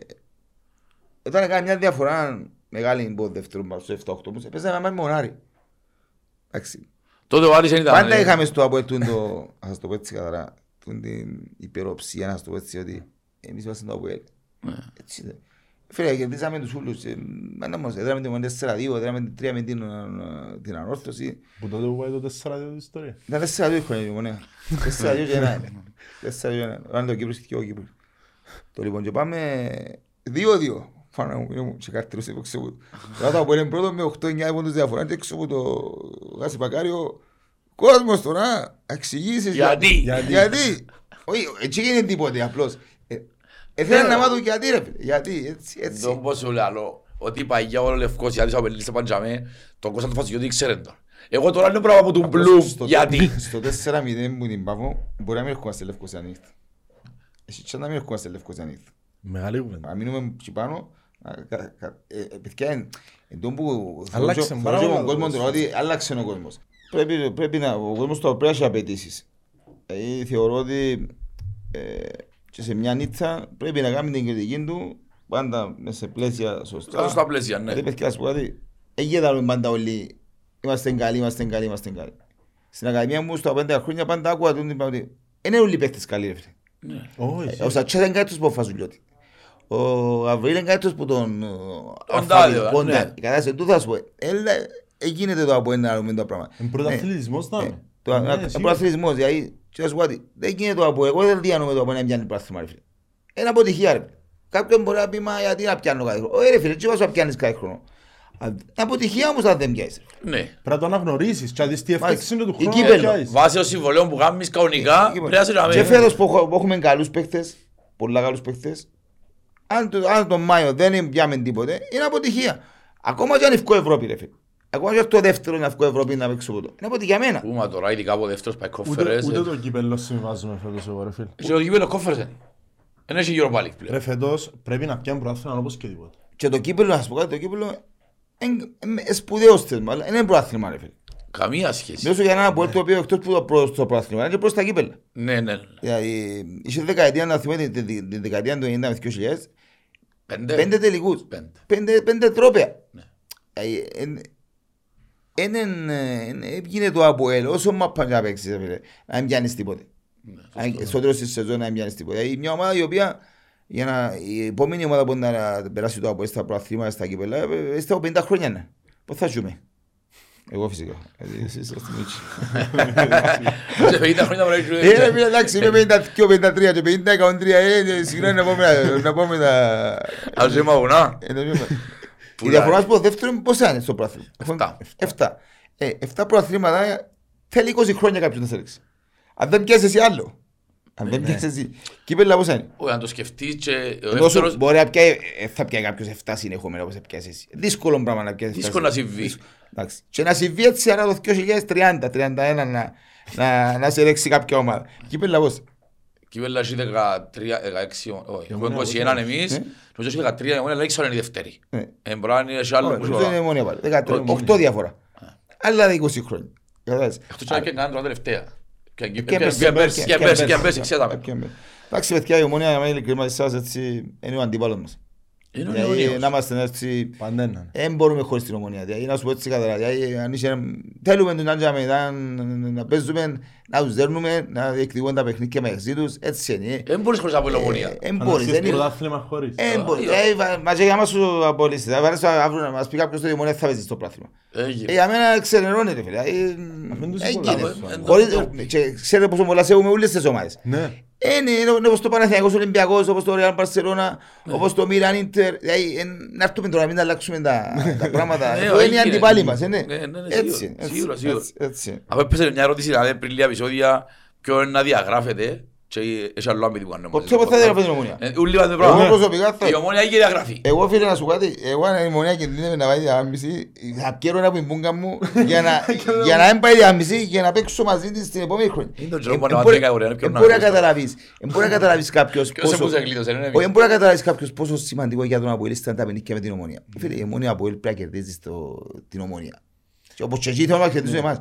όταν έκανε μια διαφορά μεγάλη από το δεύτερο μάτσο, στο 7-8 όμως, παίζαμε με μονάρι. Εντάξει. Τότε ο Άρης δεν ήταν. Πάντα ε, είχαμε στο Αποέλ τούν το, ας σας το πω έτσι καθαρά, τούν την υπεροψία, να σας το πω έτσι, ότι εμείς είμαστε το Αποέλ. Ναι. Έτσι είναι. Φίλε, κερδίσαμε τους ούλους. ε, Μάνα μας, έδραμε την Μονέ 4-2, έδραμε την 3 με την, ε, την ανόρθωση. Που τότε που πάει το 4-2 της ιστορίας. Ήταν 4-2 η χρόνια η Μονέ. 4-2 και ένα. 4-2 και ένα. Όταν το Κύπρος και ο Κύπρος. Το λοιπόν και πάμε 2-2. Φάνα μου, είναι μου, και καρτερούς είπε έξω μου. Τώρα το Αποέλ είναι πρώτο με 8-9 πόντους διαφορά και έξω από το Γάσι Πακάριο. Κόσμος τώρα, εξηγήσεις. Γιατί; Γιατί. Γιατί. Όχι, έτσι γίνεται τίποτε απλώς. Ε, ε, Θέλω να μάθω γιατί ρε φίλε. Γιατί, έτσι, Τον έτσι. πώς σου λέω, ότι παγιά ο Λευκός γιατί ο Απελής παντζαμέ, τον Κώστα του Φασιώτη ξέρει τώρα. Εγώ τώρα είναι πράγμα από τον Μπλουμ, Στο- γιατί. Στο 4-0 που την πάω, μπορεί να μην ερχόμαστε λευκός ανοιχτά. Εσύ και να μην ερχόμαστε λευκός ανοιχτά. Μεγάλη κουβέντα. Να μείνουμε εκεί πάνω. να- κα- κα- ε, ε, Παιδιά, εν- εν τω που Άλλαξε θεωρώ- πάρα θεωρώ πολλά τον κόσμο το τώρα ότι άλλαξε ο κόσμος. Πρέπει, πρέπει να, ο κόσμος τώρα πρέπει να έχει απαιτήσεις. Δηλαδή θεωρώ ότι ε, και σε μια νύχτα πρέπει να κάνει την κριτική του πάντα μέσα σε πλαίσια σωστά. Κάτω στα πλαίσια, ναι. Δηλαδή, παιδιά, ας πω κάτι, έγινε πάντα όλοι, είμαστε καλοί, είμαστε καλοί, είμαστε καλοί. Στην Ακαδημία μου, στα πέντε χρόνια, πάντα άκουα τον είπα ότι δεν είναι όλοι οι παίχτες καλοί, ρε φίλε. Ναι. Όχι. Ο Σατσές είναι κάτι που φασουλιώτη. Ο Αβρίλ είναι κάτι που τον... Τον τάδε, τον ναι. τάδε. Η κατάσταση του θα σου πω. Έλα, ε, γίνεται το από ένα άλλο με το πράγμα. Είναι πρωταθλητισμός Ναι. να Ε, είναι. το- Ναι, ε, σίγουρα. Πρωταθλητισμός, δηλαδή, και να σου πω κάτι, δεν γίνεται το από εγώ δεν διανοούμε το από ένα πιάνει πρωτάθλημα, ρε φίλε. Είναι αποτυχία, ρε φίλε. Κάποιον μπορεί να πει, μα γιατί να πιάνω κάθε χρόνο. Όχι ρε φίλε, τι vas να πιάνεις κάθε χρόνο. Α, Είναι αποτυχία όμως αν δεν πιάσεις. ρε φίλε. Ναι. Πρέπει να το αναγνωρίσεις και να δεις τι έφτιαξε είναι του Η χρόνου να κύπελλο. πιάσεις. Βάσει των συμβολέων που κάνεις κανονικά, Λοιπόν, πρέπει να σε Και να φέτος που έχω- που έχουμε καλούς παίχτες, πολλά καλούς παίχτες, αν, το, αν τον Μάιο δεν πιάμε τίποτε, είναι αποτυχία. Ακόμα και αν ευκώ Ευρώπη ρε φίλε. Ακόμα και αν το δεύτερο είναι ευκώ Ευρώπη να παίξω εδώ. Είναι αποτυχία μένα. Πούμε τώρα, ειδικά από δεύτερος πάει Ούτε, κόφερες. ούτε το κύπελλο συμβάζουμε φέτος εγώ ρε φίλε. Και το κύπελο κόφερες είναι. Δεν έχει Europa League πλέον. Ρε φέτος πρέπει να πιάνει πρωτάθλημα όπως και τίποτα. Και το κύπελο, να σας πω κάτι, το κύπελο είναι σπουδαίος θέσμα, αλλά είναι προάθλημα ρε φίλε. Καμία σχέση. Μιλήσω για ένα από το οποίος εκτός που το προς το προάθλημα, είναι και προς τα κύπελα. Ναι, ναι. Δηλαδή, είχε δεκαετία, να θυμάται τη- τη τη δεκαετία του 90 με 2000, Πέντε. πέντε τελικούς, Πέντε. πέντε, πέντε τρόπια. Ναι. Ε, ε, Εν εν- εν- έβγινε το Αποέλ, όσο μαπά να παίξεις, ρε φίλε, να μην πιάνεις τίποτε. Ναι, Αν- Στο τέλος της σεζόν να μην πιάνεις τίποτε. Δηλαδή, Μια ομάδα η οποία, για να, η επόμενη ομάδα που να περάσει το Αποέλ στα προαθλήματα, στα κύπελα, ε, είστε από 50 χρόνια, ναι. Πώς θα ζούμε; Εγώ φυσικά. Γιατί εσείς είστε μίτσι. Σε 50 χρόνια μπορεί να Ε, ρε φίλε, εντάξει, είμαι 52, 53 και 50, 103, ε, συγγνώμη να πούμε, να πούμε τα... Ας είμαι αγωνά. Ε, δεν είμαι. Η Πουλάει. διαφορά μας από το δεύτερο είναι πόσα είναι στο πρόθυμα. Εφτά. Εφτά. Ε, εφτά προαθλήματα θέλει 20 χρόνια κάποιος να σε ρίξει. Αν δεν πιάσεις εσύ άλλο. Αν δεν πιάσεις εσύ. Κύπελα πόσα είναι. Όχι, αν το σκεφτείς και ο Ενώ σου δεύτερος μπορεί να πιάει, ε, θα πιάει κάποιος 7 συνεχόμενα όπως θα πιάσεις εσύ. Δύσκολο πράγμα να πιάσεις. Δύσκολο να συμβεί. Εντάξει. Και να συμβεί έτσι ανά το 2030, 31 να, να, να σε ρίξει κάποια ομάδα. Κύπελα πώς. Κύπελλα έχει 13, 16, όχι, Και έχουμε μόνο 21 εγώ, εμείς, ε. νομίζω έχει 13, εγώ είναι η δεύτερη. Ε. Ε, μπορεί να είναι σε άλλο Όχι, που αυτό είναι σου μόνη πάλι. 13, Όχι. 8 διαφορά. Άλλα 20 χρόνια. Κατάλαβες. Εκτός και να κάνει τώρα τελευταία. Και Και και πέρσι, πέρσι, και πέρσι, και πέρσι, ξέραμε. Και πέρσι. Εντάξει, παιδιά, η ομόνια, να είμαι ειλικρινής μαζί σας, έτσι, είναι ο αντίπαλος μας. Είναι ο Δηλαδή, Ιωνίος. να είμαστε έτσι, Πάντα είναι. δεν μπορούμε χωρίς την ομονία. Δηλαδή, να σου πω έτσι κατά, δηλαδή, αν είσαι, θέλουμε τον Άντζα μετά να παίζουμε, να τους δέρνουμε, να διεκδικούν τα παιχνίδια μαζί τους, έτσι είναι. Δεν μπορείς χωρίς από ομονία. Δεν μπορείς, δεν είναι. πρωτάθλημα χωρίς. Δεν μπορείς. Ε, Ε, βα- Μας για μας σου απολύσεις. Θα βάλεις αύριο να μας πει κάποιος ότι η ομονία θα παίζει στο πράθυμα. Έγινε. Ε, για μένα ξενερώνεται, φίλε. Ε, δεν τους έγινε. υπολάβω. Χωρίς- και Ξέρετε πόσο πολλά σέβομαι όλες τις ομάδες. Ναι. Ε, ναι, είναι είναι όπως το Παναθηναϊκός Ολυμπιακός, όπως το Real Barcelona, όπως το Milan Inter. Δηλαδή, ε, να έρθουμε τώρα, μην τα αλλάξουμε τα τα πράγματα. Ναι, Αυτό είναι οι έγινε. αντιπάλοι μας, ε, ναι. Ναι, ναι, ναι, Έτσι, σίγουρα, έτσι, σίγουρα, σίγουρα. έτσι, έτσι. Αφού έπαιζε μια ερώτηση δηλαδή, πριν λίγα επεισόδια, ποιο είναι να διαγράφεται και έχει άλλο αμυντικό ανέμο. Ποτέ ποτέ δεν έγραφε την ομονία. Ε, Ούλοι είπαν το Εγώ πράγμα. προσωπικά θα... Η ομόνια έχει διαγραφεί. Εγώ φίλε να σου πω κάτι, εγώ αν η μονία κινδύνευε να πάει διάμιση, θα πιέρω ένα πιμπούγκα μου για να, για να μην πάει διάμιση για να παίξω μαζί της την επόμενη χρονιά. Είναι το τζόμπο Ε, να ε, βάλει μπορεί- κατηγορία, είναι πιο ε, μπορεί να νωρίς. καταλάβεις, ε, μπορεί να καταλάβεις κάποιος Ποιος σε πόσο... πούσε γλίτωσε, είναι Όχι, δεν μπορεί να καταλάβεις κάποιος πόσο σημαντικό για τον Αποέλ ήταν τα παιχνίδια με την ομονία. Φίλε, η ομονία Αποέλ πρέπει να κερδίζει στο- την ομονία. Και όπως και εκεί θέλουμε να κερδίσουμε εμάς.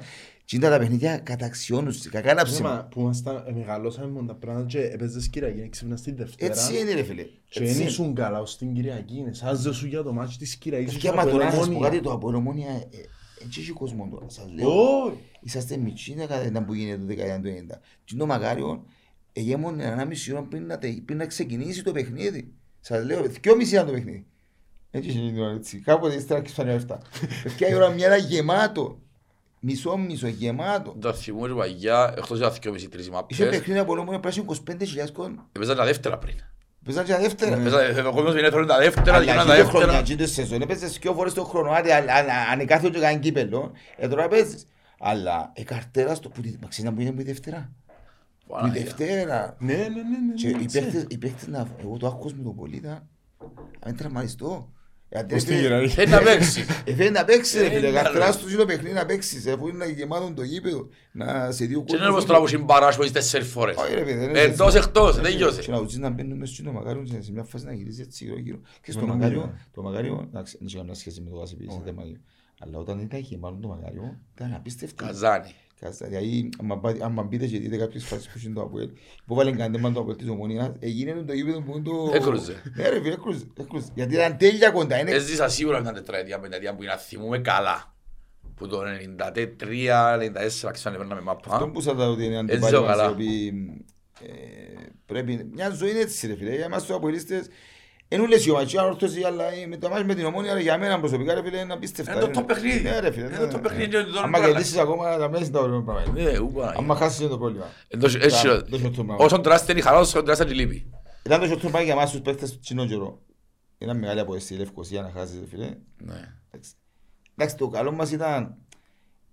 Και είναι τα παιχνίδια καταξιώνουν, κακά να ψήμα. Θέμα που ήμασταν- ε, μεγαλώσαμε με τα πράγματα και έπαιζες Κυριακή, έξυπνας την Δευτέρα. Έτσι είναι ρε φίλε. Και Έτσι δεν είναι. ήσουν καλά ως την Κυριακή, εσάζε σου για το μάτσο της Κυριακής. Και άμα τώρα να σας πω κάτι, το Αποέλ ομόνια, ε, ε, έτσι έχει κόσμος τώρα, σας λέω. Όχι. Είσαστε μητσί να κατά που γίνεται το δεκαετία του 90. Και το μακάριο εγέμονε ένα μισή ώρα πριν να, τε- πριν να ξεκινήσει το παιχνίδι. Σας λέω, δυο μισή ήταν το παιχνίδι. Έτσι είναι έτσι. Κάποτε ύστερα ξεφανεί αυτά. Παιδιά η ώρα μια era γεμάτο. Μισό μισό γεμάτο. Τα θυμούμαι και παγιά, εκτός για δυόμισι τρεις Είχε μάπες, παιχνίδι από όλο μου πράσινο 25.000 κόσμο. έπαιζαν τα δεύτερα πριν. Παίζαν και τα δεύτερα. Έπαιζαν- Ο κόσμος είναι τα δεύτερα, Αλλά γίναν εκείνη τα το χρονιά, δεύτερα. εκείνη το σεζόν, έπαιζες δυο φορές το χρόνο, άντε, αν- αν- αν εκάθεται και κάνει κύπελλο, ε, τώρα παίζεις. Αλλά η καρτέρα στο που τη- μα ξέρεις να που είναι που η Δευτέρα. Που η Παναγία. Δευτέρα. Ναι, ναι, ναι, ναι, Και ναι, οι έτσι. παίχτες, οι παίχτες να, εγώ το άκουσα με τον πολίτα, αν μην τραυματιστώ. Ε, Ως την Κυριακή. Θέλει να παίξει. Ε, θέλει να παίξει ρε Ε, φίλε, ναι, καρτεράς ρε. τους είναι το παιχνίδι να παίξεις, αφού είναι γεμάτο το γήπεδο, να σε δύο Και είναι όπως τώρα που συμπαράς που είσαι τέσσερις φορές. Όχι, ρε παιδί, δεν είναι Εντός έτσι. εκτός, δεν γιώσε. Και να ουτσίς να μπαίνουν μέσα στο μακάριο σε σε μια φάση να γυρίζει έτσι γύρω γύρω. Και στο Μα μακάριο, νομίζω. το μακάριο, εντάξει, δεν έχει καμία σχέση με το γάσιπι, σε θέμα γύρω. Αλλά όταν ήταν γεμάτο το μακάριο, ήταν απίστευτο. Καζάνι. Κάτσε, Δηλαδή, άμα πά- άμα μπείτε και δείτε κάποιες φάσεις που είναι το Αποέλ, που βάλουν καντέμα το Αποέλ της Ομονίας, έγινε το γήπεδο που είναι το... Έκρουζε. Ναι ρε φίλε, έκρουζε, έκρουζε. Γιατί ήταν τέλεια κοντά, είναι... Έζησα σίγουρα μια τετραετία, πενταετία που είναι να θυμούμε καλά. Που το 93, 94 ξανεπέρναμε Αυτό μάπα. που σας λέω ότι είναι Έτσι αντιπάλοι ζω μας, καλά. οι οποίοι ε, πρέπει... Μια ζωή είναι έτσι ρε φίλε, για εμάς τους Αποελίστες, είναι όλες οι ομάδες, η όρθωση, αλλά ε, με το μάτς με την Ομόνια, ρε, για μένα προσωπικά ρε φίλε, είναι απίστευτα. Είναι το ρε. top παιχνίδι. Ναι ρε φίλε, Είναι ναι, το top ναι. παιχνίδι και το Άμα άλλο κερδίσεις ακόμα, τα μέσα είναι τα ωραία πράγματα. Ναι, ούπα. Άμα χάσεις είναι το πρόβλημα. Εντός- έτσι, Τα- το σωτό πράγμα. Όσον τεράστια είναι η χαρά, όσον τεράστια είναι η λύπη. Ήταν το σωτό πράγμα για εμάς τους παίχτες κοινό καιρό. Ήταν μεγάλη αποαίσθηση η Λευκοσία να χάσεις ρε φίλε. Ναι. Εντάξει. Εντάξει, το καλό μας ήταν,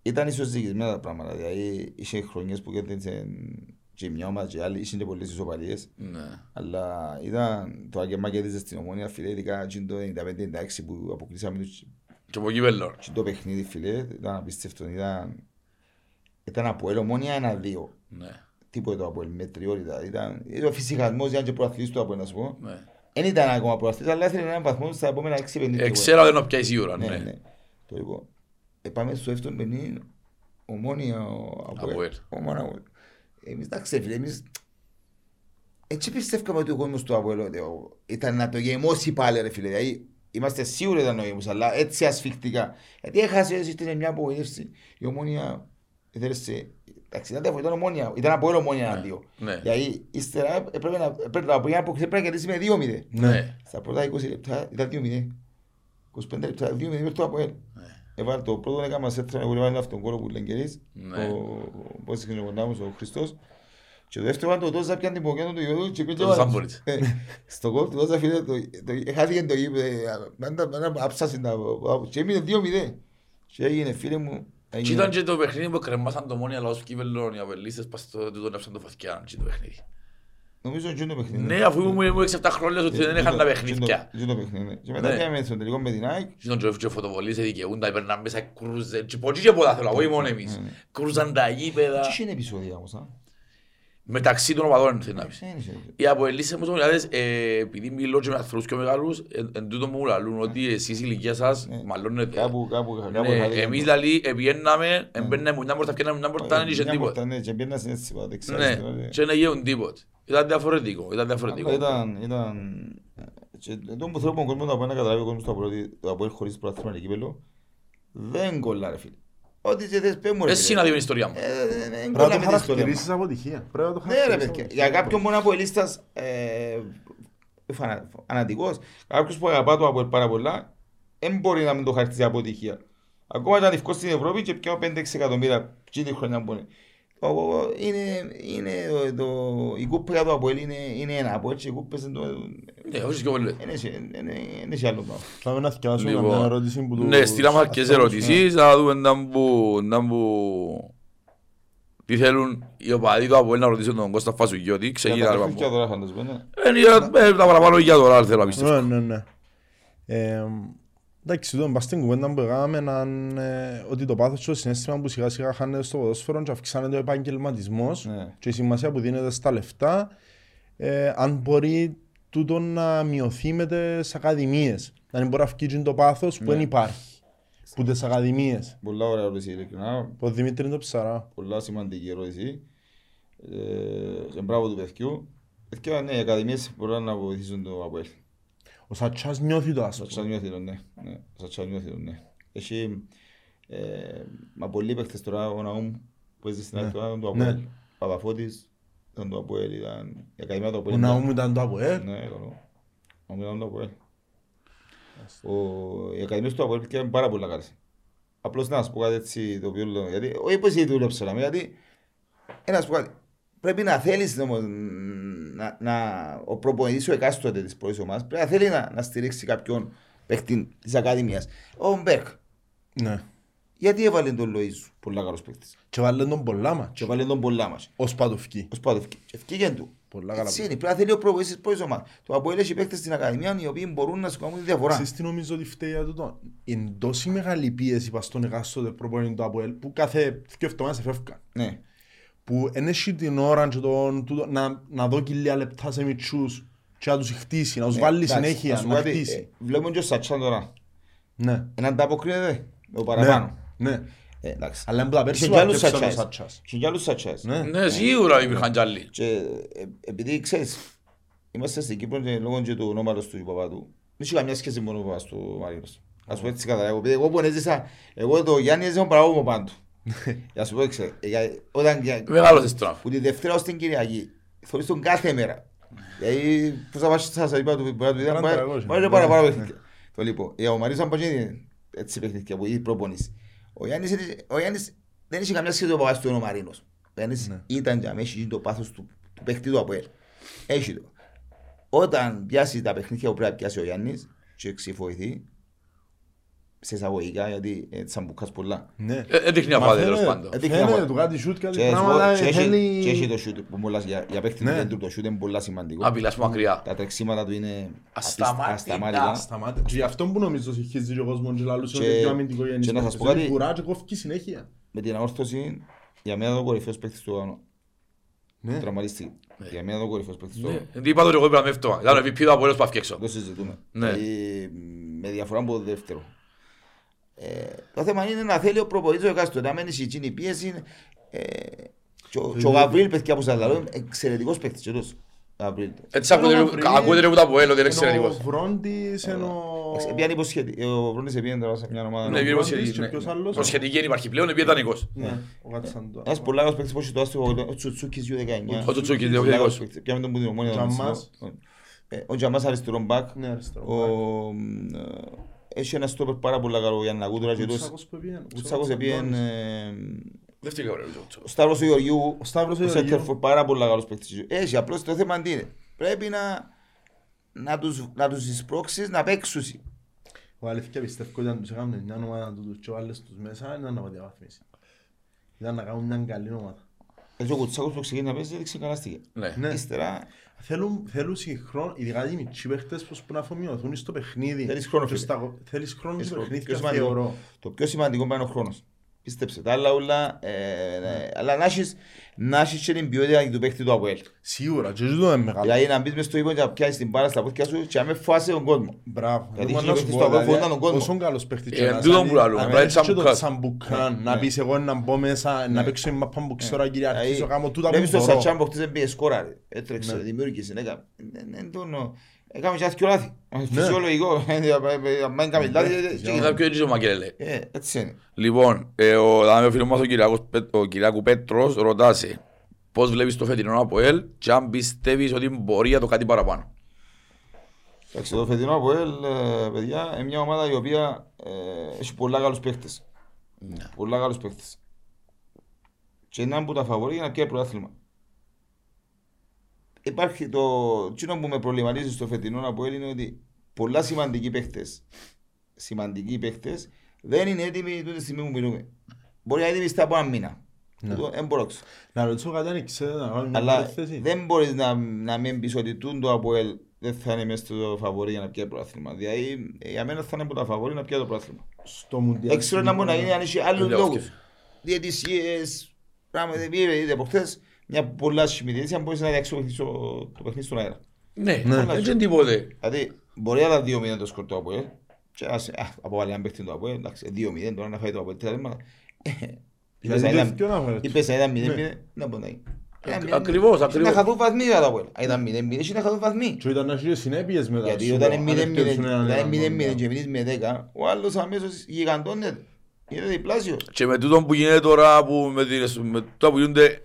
ήταν ισοζυγισμένα τα πράγματα. Δηλαδή, είχε χρονιές που κέρδισε και η μια ομάδα και η άλλη, είχε και πολλές ισοπαλίες. Ναι. Αλλά ήταν το αγγεμά κέρδισε στην ομόνια, φίλε, ειδικά και το 95-96 που αποκλείσαμε τους- Και από εκεί βέλο. και το παιχνίδι, φίλε, ήταν απίστευτο. Ήταν, ήταν από ελ ομόνια ένα-δύο. Ναι. Τίποτε το από ελ, με τριότητα. Ήταν, ήταν ο φυσικασμός, ήταν και προαθλής του από ελ, να σου πω. Ναι. Δεν ήταν ακόμα προαθλής, αλλά ήθελε έναν βαθμό στα επόμενα 6 παιχνίδια. Ε, Ξέρω δεν είναι πια σίγουρα. Ναι, Ναι. ναι. Το λοιπόν. Ε, πάμε στο δεύτερο παιχνίδι, ομόνια ο Αποέλ. Αποέλ. Ομόνια Αποέλ. Εμείς εντάξει φίλε, εμείς έτσι πιστεύκαμε ότι ο κόσμος του Αποέλ ότι ο- ήταν να το γεμώσει πάλι ρε φίλε. Δηλαδή, είμαστε σίγουροι ήταν νοήμους, αλλά έτσι ασφιχτικά. Γιατί έχασε εσύ στην μια απογοήτευση. Η ομόνια έδερσε, εντάξει ήταν διαφορετικό, ήταν ομόνια, ήταν από όλο ομόνια ένα δύο. Ναι. Γιατί ύστερα έπρεπε να, έπρεπε να, από μια αποκρισία πρέπει να κερδίσει με 2-0. Ναι. Στα πρώτα 20 λεπτά ήταν 2-0. 25 λεπτά, 2-0 υπέρ του Αποέλ. Έβαλε το πρώτο έκανα σε έτρεμα που έβαλε αυτόν κόλλο που Λεγγερής, Ναι. ο πώς είναι ο κοντάμος, ο Χριστός. Και το δεύτερος ήταν το Τόζα πιάνε την ποκέτο του Ιωδού και πήγε Το Ζάμποριτς. Ε, Στο κόλ του Τόζα φίλε, το- το- χάθηκε το γήπεδο, ε, πάντα πάντα άψασε τα... Και έμεινε 2-0. Και έγινε φίλε μου, Και έγινε- ήταν και το παιχνίδι που κρεμάσαν το μόνοι αλλά ως κύβελον οι απελίστες πας στο τούτο νεύσαν το φαθκιάν και το παιχνίδι. Νομίζω ότι είναι το παιχνίδι. Ναι, αφού μου ήμουν 6-7 χρόνια ότι δεν είχαν τα παιχνίδια. Είναι το παιχνίδι, ναι. Και μετά Ναι. πήγαμε στον τελικό με την ΑΕΚ. Και τον Τζοφ και φωτοβολίες δικαιούντα, έπαιρναν μέσα κρούζε, και πολλοί και πολλά θέλω, όχι μόνο εμείς. Κρούζαν τα γήπεδα. Τι είναι επεισόδια όμως, α; Μεταξύ των ομαδών θέλει να πεις. Δεν είναι. Οι αποελίσσες μου ομιλιάδες, ε, επειδή μιλώ και με ανθρώπους πιο μεγάλους, εν εν τούτο μου λαλούν ότι εσείς η ηλικία σας Ναι. μαλώνετε. Κάπου, κάπου, κάπου. Ναι, είχα δει Εμείς το- δηλαδή επιέναμε, εμπαίναμε μια πόρτα, φτιάναμε μια πόρτα, δεν είχε Μια τίποτα. πόρτα, ναι, και μπαίνας έτσι, πάω δεξιά, Ναι, αριστερά, ναι. και δεν έγινε τίποτα. Ήταν διαφορετικό, ήταν Αλλά διαφορετικό. Ήταν, ήταν... Και το που θέλω που ο κόσμος να πάει να καταλάβει ο κόσμος το Αποέλ ότι το Αποέλ χωρίς πρωτάθλημα και κύπελλο δεν κολλά ρε φίλε. Ό,τι και θες πες μου ρε Εσύ φίλε. να δεις την ιστορία μου. Ε, δεν Πρέπει κολλά να με το την ιστορία μου. χαρακτηρίσεις αποτυχία. Πρέπει να το Ναι ρε χαρακτηρίσεις παιδιά, αποτυχία. για κάποιον μόνο Αποελίστας ε, φανα- φανατικός, κάποιος που αγαπά το Αποέλ πάρα πολλά, δεν μπορεί να μην το χαρακτηρίζει αποτυχία. Ακόμα και αν ευκώ στην Ευρώπη και πιάω 5-6 εκατομμύρια και τη χρονιά που είναι. Ο- ο- Είναι, είναι το, το, η κούπα για το Αποέλ είναι, είναι ένα Αποέλ και οι κούπες είναι το... Ναι, όχι και πολύ. Είναι σε- είναι- είναι σε άλλο πράγμα. Πάμε να θυκιάσουμε Λοιπόν, καμιά ερώτηση που τους Ναι, στείλαμε αρκετές ανθρώπους, ερωτήσεις, θα δούμε να που, να που... Τι θέλουν οι οπαδοί του Αποέλ να ρωτήσουν τον Κώστα Φασουγιώτη, Για ξεκινά τα ρε παιχνίδια παμπό. τώρα φαντάζομαι, ναι. Ε, για- ε, Τα παραπάνω για τώρα θέλω να πιστεύω. Ναι, ναι, ναι. Ε, Εντάξει, τώρα πας στην κουβέντα που έκαναμε αν, ε, ότι το πάθος και το συνέστημα που σιγά σιγά χάνεται στο ποδόσφαιρο και αυξάνεται ο επαγγελματισμός Ναι. και η σημασία που δίνεται στα λεφτά ε, αν μπορεί τούτο να μειωθεί με τις ακαδημίες. Να μην μπορεί να βγει το πάθος που Ναι. δεν υπάρχει. Που τις ακαδημίες. Πολλά ωραία ερώτηση, ειλικρινά. Που ο Δημήτρη είναι το ψαρά. Πολλά σημαντική ερώτηση. Ε, και μπράβο του παιδιού. Παιδιά, ναι, οι ακαδημίες μπορούν να βοηθήσουν το Αποέλ. Ο Σατσάς νιώθει το Ο άσπρο. Σατσάς νιώθει το, ναι. ναι. Ο Σατσάς νιώθει το, ναι. Έχει ε, μα πολλοί παίκτες τώρα, ο Ναούμ που έζησε στην Ναι. άλλη τώρα, ήταν το Ναι. Αποέλ. Παπαφώτης ήταν το Αποέλ, ήταν η Ακαδημία του Αποέλ. Ο ήταν- Ναούμ ήταν το ΑΠΟΕΛ. Ναι, καλό. Ο Ναούμ ήταν το Αποέλ. Ο- Οι Ακαδημίες του Αποέλ πήγαν πάρα πολλά καλά. Απλώς να σας πω κάτι έτσι το οποίο λέω, γιατί όχι πως εσύ δούλεψα, αλλά γιατί ε, να σου πω κάτι. Πρέπει να θέλεις όμως, να, να, ο προπονητής ο εκάστοτε της πρώτης ομάδας πρέπει να θέλει να, να στηρίξει κάποιον παίκτη της Ακαδημίας. Ο Μπέρκ. Ναι. Γιατί έβαλε τον Λοΐζου, πολλά καλός παίκτης. Και βάλε τον πολλά μας. Και έβαλε τον πολλά μας. Ως παντοφκή. Ως πάντο ευκαι- ευκήγεν του. Πολλά καλά Έτσι είναι. Πρέπει να θέλει ο προπονητής της πρώτης ομάδας. Το Αποέλ έχει παίκτες στην Ακαδημία οι οποίοι μπορούν να σου κάνουν τη διαφορά. Ξέρεις τι νομίζω ότι φταίει για τούτο; Είναι τόση μεγάλη πίεση πας στον εκάστοτε προπονητή του ΑΠΟΕΛ που κάθε δύο εβδομάδες φεύγαν. Ναι. Που δεν έχει την ώρα και τον, τούτο, να, να δω λίγα λεπτά σε μητσούς και να τους χτίσει, να τους Ναι, βάλει εντάξει, συνέχεια, σου να πω κάτι, χτίσει. ε, Βλέπουμε και ο Σατσάν τώρα. Ναι. Εν ανταποκρίνεται το παραπάνω. Ναι. ναι. Ε, εντάξει. Αλλά είναι που τα πέρσι Είχε κι άλλους βάρκεψαν ο Σατσάς. Σατσάς. Είχε κι άλλους Σατσάς. Ναι. Ναι, σίγουρα υπήρχαν κι άλλοι. Και ε, επειδή ξέρεις, είμαστε στην Κύπρο και λόγω και του ονόματος του Παπάτου, δεν έχει καμιά σχέση μόνο με ο Παπάς του Μαρίνος. Ας πω έτσι καταλάβω. Επειδή εγώ που έζησα, εγώ το Γιάννης έζησα τον παράγω μου πάντου. Για να σου πω έξε, όταν για- Μεγάλωσες τώρα. που τη Δευτέρα ως την Κυριακή, θωρείς τον κάθε μέρα. Γιατί πώς θα πας σας είπα του μπορεί να του Έναν ήταν τραγούδι. μπορεί να παραπάνω παιχνίδια. Το λοιπόν, για ο Μαρίνος αν πάει έτσι παιχνίδια που η προπονήσει. Ο Γιάννης, είναι- ο Γιάννης δεν είχε καμιά σχέση με το παπάς του είναι ο Μαρίνος. Ο Γιάννης Ναι. ήταν για μέσα, είχε το πάθος του, του παίχτη του Αποέλ. Έχει το. Όταν πιάσει τα παιχνίδια που πρέπει να πιάσει ο Γιάννης και ξεφοηθεί, σε εισαγωγικά γιατί έτσι σαν μπουκάς πολλά. Ναι. Ε, Δεν δείχνει αφάδες τέλος Φαίνεται- πάντων. Ε, δείχνει Φαίνεται αφάδε. του κάτι σούτ, κάτι Και σου πω, πράγματα. και έχει- θέλει- και έχει το shoot που μου λες για, για παίχτη του Ναι. κέντρου, το shoot είναι πολλά σημαντικό. Απειλάς μακριά. Τα τρεξίματα του είναι Ασταμάτητα. ασταμάτητα. Σταμάτε. Και γι' αυτό που νομίζω συγχύζει ο κόσμος και λαλούσε Και- ότι είναι πιο αμυντικό γεννής και να σας παίκτης. πω κάτι- Είναι κουρά και κόφκει συνέχεια. Με την αόρθωση, για μένα το κορυφαίος παίχτης του αγώνα. Ναι. Τραυματίστηκε. Για μένα το κορυφαίος παίχτης του Ναι, αγώνα. γιατί είπα το εγώ είπα με αυτό. Ήταν ο MVP του Αποέλος που αυκέξω. Το συζητούμε. Ναι. Δηλαδή, με διαφορά από το δεύτερο. Ε, το θέμα είναι να θέλει ο προπονητής ο εκάστοτε, να μένει σε εκείνη η πίεση. Ε, και ο- και ο Γαβρίλ, παιδιά που σας λέω, είναι εξαιρετικός παίκτης. και τόσο. Απρίλιο. Έτσι ακούγεται- ακούγεται από τα Αποέλ ότι είναι εξαιρετικός. Ο Βρόντις, είναι ο... Επιάνε υποσχέτη. Ο Βρόνης επιάνε τώρα σε μια ομάδα. Ναι, ο είναι Βρόντις υποσχετική, και ναι. ποιος άλλος; Προσχετική δεν υπάρχει πλέον, επειδή ήταν νοικός. Ναι, ο Κατσαντό. Ένας πολλά καλός παίκτης που έχει το άστρο, ο Τσουτσούκης U19. Ο Τσουτσούκης, Πολύ ο καλός 20. παίκτης. Πιάμε τον που την ομόνια. Ο τον Τζαμάς. Μισό. Ε, Ο Τζαμάς αριστερόν μπακ. Ναι, αριστερό. Ο, μ, ε, Έχει ένα στόπερ πάρα πολύ καλό για να ακούω τώρα και τόσο. Κουτσάκος που πήγαινε, Ο Τσάκος επίεν... Δεν φταίει κάποιο. Ο Σταύρος ο Γεωργιού. Ο Σταύρος ο Ο Γεωργιού. Σέντερφορ πάρα πολύ καλός παίκτης. Έχει απλώς το θέμα τι είναι. Πρέπει να να τους, να τους εισπρώξεις να παίξουν. Ο αλήθεια πιστεύω ότι αν τους έκαναν μια ομάδα του τους και βάλες τους μέσα ήταν να διαβαθμίσει. Ήταν να κάνουν μια καλή ομάδα. Έτσι ο Κουτσάκος που ξεκίνησε να παίζει δεν ξεκαλάστηκε. Ναι. Ναι. Ύστερα Θέλουν, θέλουν συγχρόν, ειδικά οι μητσοί παίχτες πως που να αφομοιωθούν στο παιχνίδι. Θέλεις χρόνο, Και φίλε. στα- Θέλεις χρόνο Θέλεις στο χρόνο. παιχνίδι Πιο και σημαντικό. θεωρώ. το πιο σημαντικό είναι ο χρόνος. Πίστεψε, τα άλλα όλα, ε, ναι, αλλά να έχεις, να έχεις και την ποιότητα του παίχτη του ΑΠΟΕΛ. Σίγουρα, και ζητώ είναι μεγάλο. Δηλαδή να μπεις μες στο ύπο και να πιάσεις την μπάλα στα πόδια σου και να με φάσε τον κόσμο. Μπράβο. Γιατί Εγώ είχε να σου παίχτες πω, στο αγώνα δηλαδή, φωνάνε τον κόσμο. Όσον καλός παίχτης και Ε, να τούτον είσαι, που λαλούμε, αν πρέπει έχεις και το τσαμπουκάς. τσαμπουκάν, να Ναι. πεις εγώ να μπω μέσα, να παίξω η μαπά μου ξέρω να κυριαρχήσω, κάνω τούτα που Βλέπεις τον μπορώ. Σατσάν που χτίζε μπήκε σκόρα ρε. Έτρεξε, Ναι. δημιούργησε, έκαμε. Ε, ε, τον- Έκαμε και άθικιο λάθη. Ναι. Φυσιολογικός. Ε, Αν είναι κάνει λάθη, ε, Και θα πιο έτσι ο Μακέλε. ε, έτσι είναι. Λοιπόν, ε, ο, δάμε ο φίλος μας ο Κυριάκος Πέ- ο Κυριάκου Πέτρος ρωτάσε πώς βλέπεις το φετινό ΑΠΟΕΛ και αν πιστεύεις ότι μπορεί να το κάτι παραπάνω. Εντάξει, το φετινό ΑΠΟΕΛ, ε, παιδιά, είναι μια ομάδα η οποία ε, έχει πολλά καλούς παίχτες. Πολλά καλούς παίχτες. Και είναι που τα φαβορεί για να πιάει πρωτάθλημα. Υπάρχει το... Εκείνο που με προβληματίζει στο φετινό ΑΠΟΕΛ είναι ότι πολλά σημαντικοί παίχτες, σημαντικοί παίχτες, δεν είναι έτοιμοι τούτη τη στιγμή που μιλούμε. Μπορεί να είναι έτοιμοι στα από ένα μήνα. Ναι. Τούτο Δεν μπορώ. Να ρωτήσω κάτι αν ξέρετε να κάνω μια Αλλά παρέθεση. δεν μπορείς να, να μην πεις ότι τούν το ΑΠΟΕΛ δεν θα είναι μέσα στο φαβορή για να πιάει πρωτάθλημα. Δηλαδή για μένα θα είναι από τα φαβορή να πιάει το πρωτάθλημα. Στο Μουντιάλ. Δεν ξέρω να μπορεί να γίνει αν έχει άλλους Δεν λόγους. διαβάσκει. Διαιτησίες, πράγματα, πήγε, είδε από χθες μια πολλά σχημή διαιτησία μπορείς να διαξιοποιηθείς το, το παιχνίδι στον αέρα. Ναι, Ναι. δεν είναι τίποτε. Δηλαδή μπορεί να ήταν 2-0 το σκορ του ΑΠΟΕΛ και ας α, αποβάλει έναν παίχτη του ΑΠΟΕΛ, εντάξει, 2-0 τώρα να φάει το ΑΠΟΕΛ τρία λέμματα. Είπες να Γιατί ήταν- ποιο να φέρεις. Είπες να ήταν 0-0, Ναι. να μπορεί να είναι. Ακ- Ήταν 0-0. ακριβώς, Είχε ακριβώς. Να χαθούν βαθμοί για το ΑΠΟΕΛ. Αν ήταν 0-0, είχε να χαθούν βαθμοί. Και ήταν να έχεις συνέπειες μετά. Γιατί σου όταν πω, είναι αν 0-0 εκτελέσουν έναν όταν έναν είναι 0-0 έναν. και μείνεις με 10, ο άλλος αμέσως γιγαντώνεται. Είναι διπλάσιο. Και με τούτο που γίνεται τώρα, που με, τις- με τούτα που γίνονται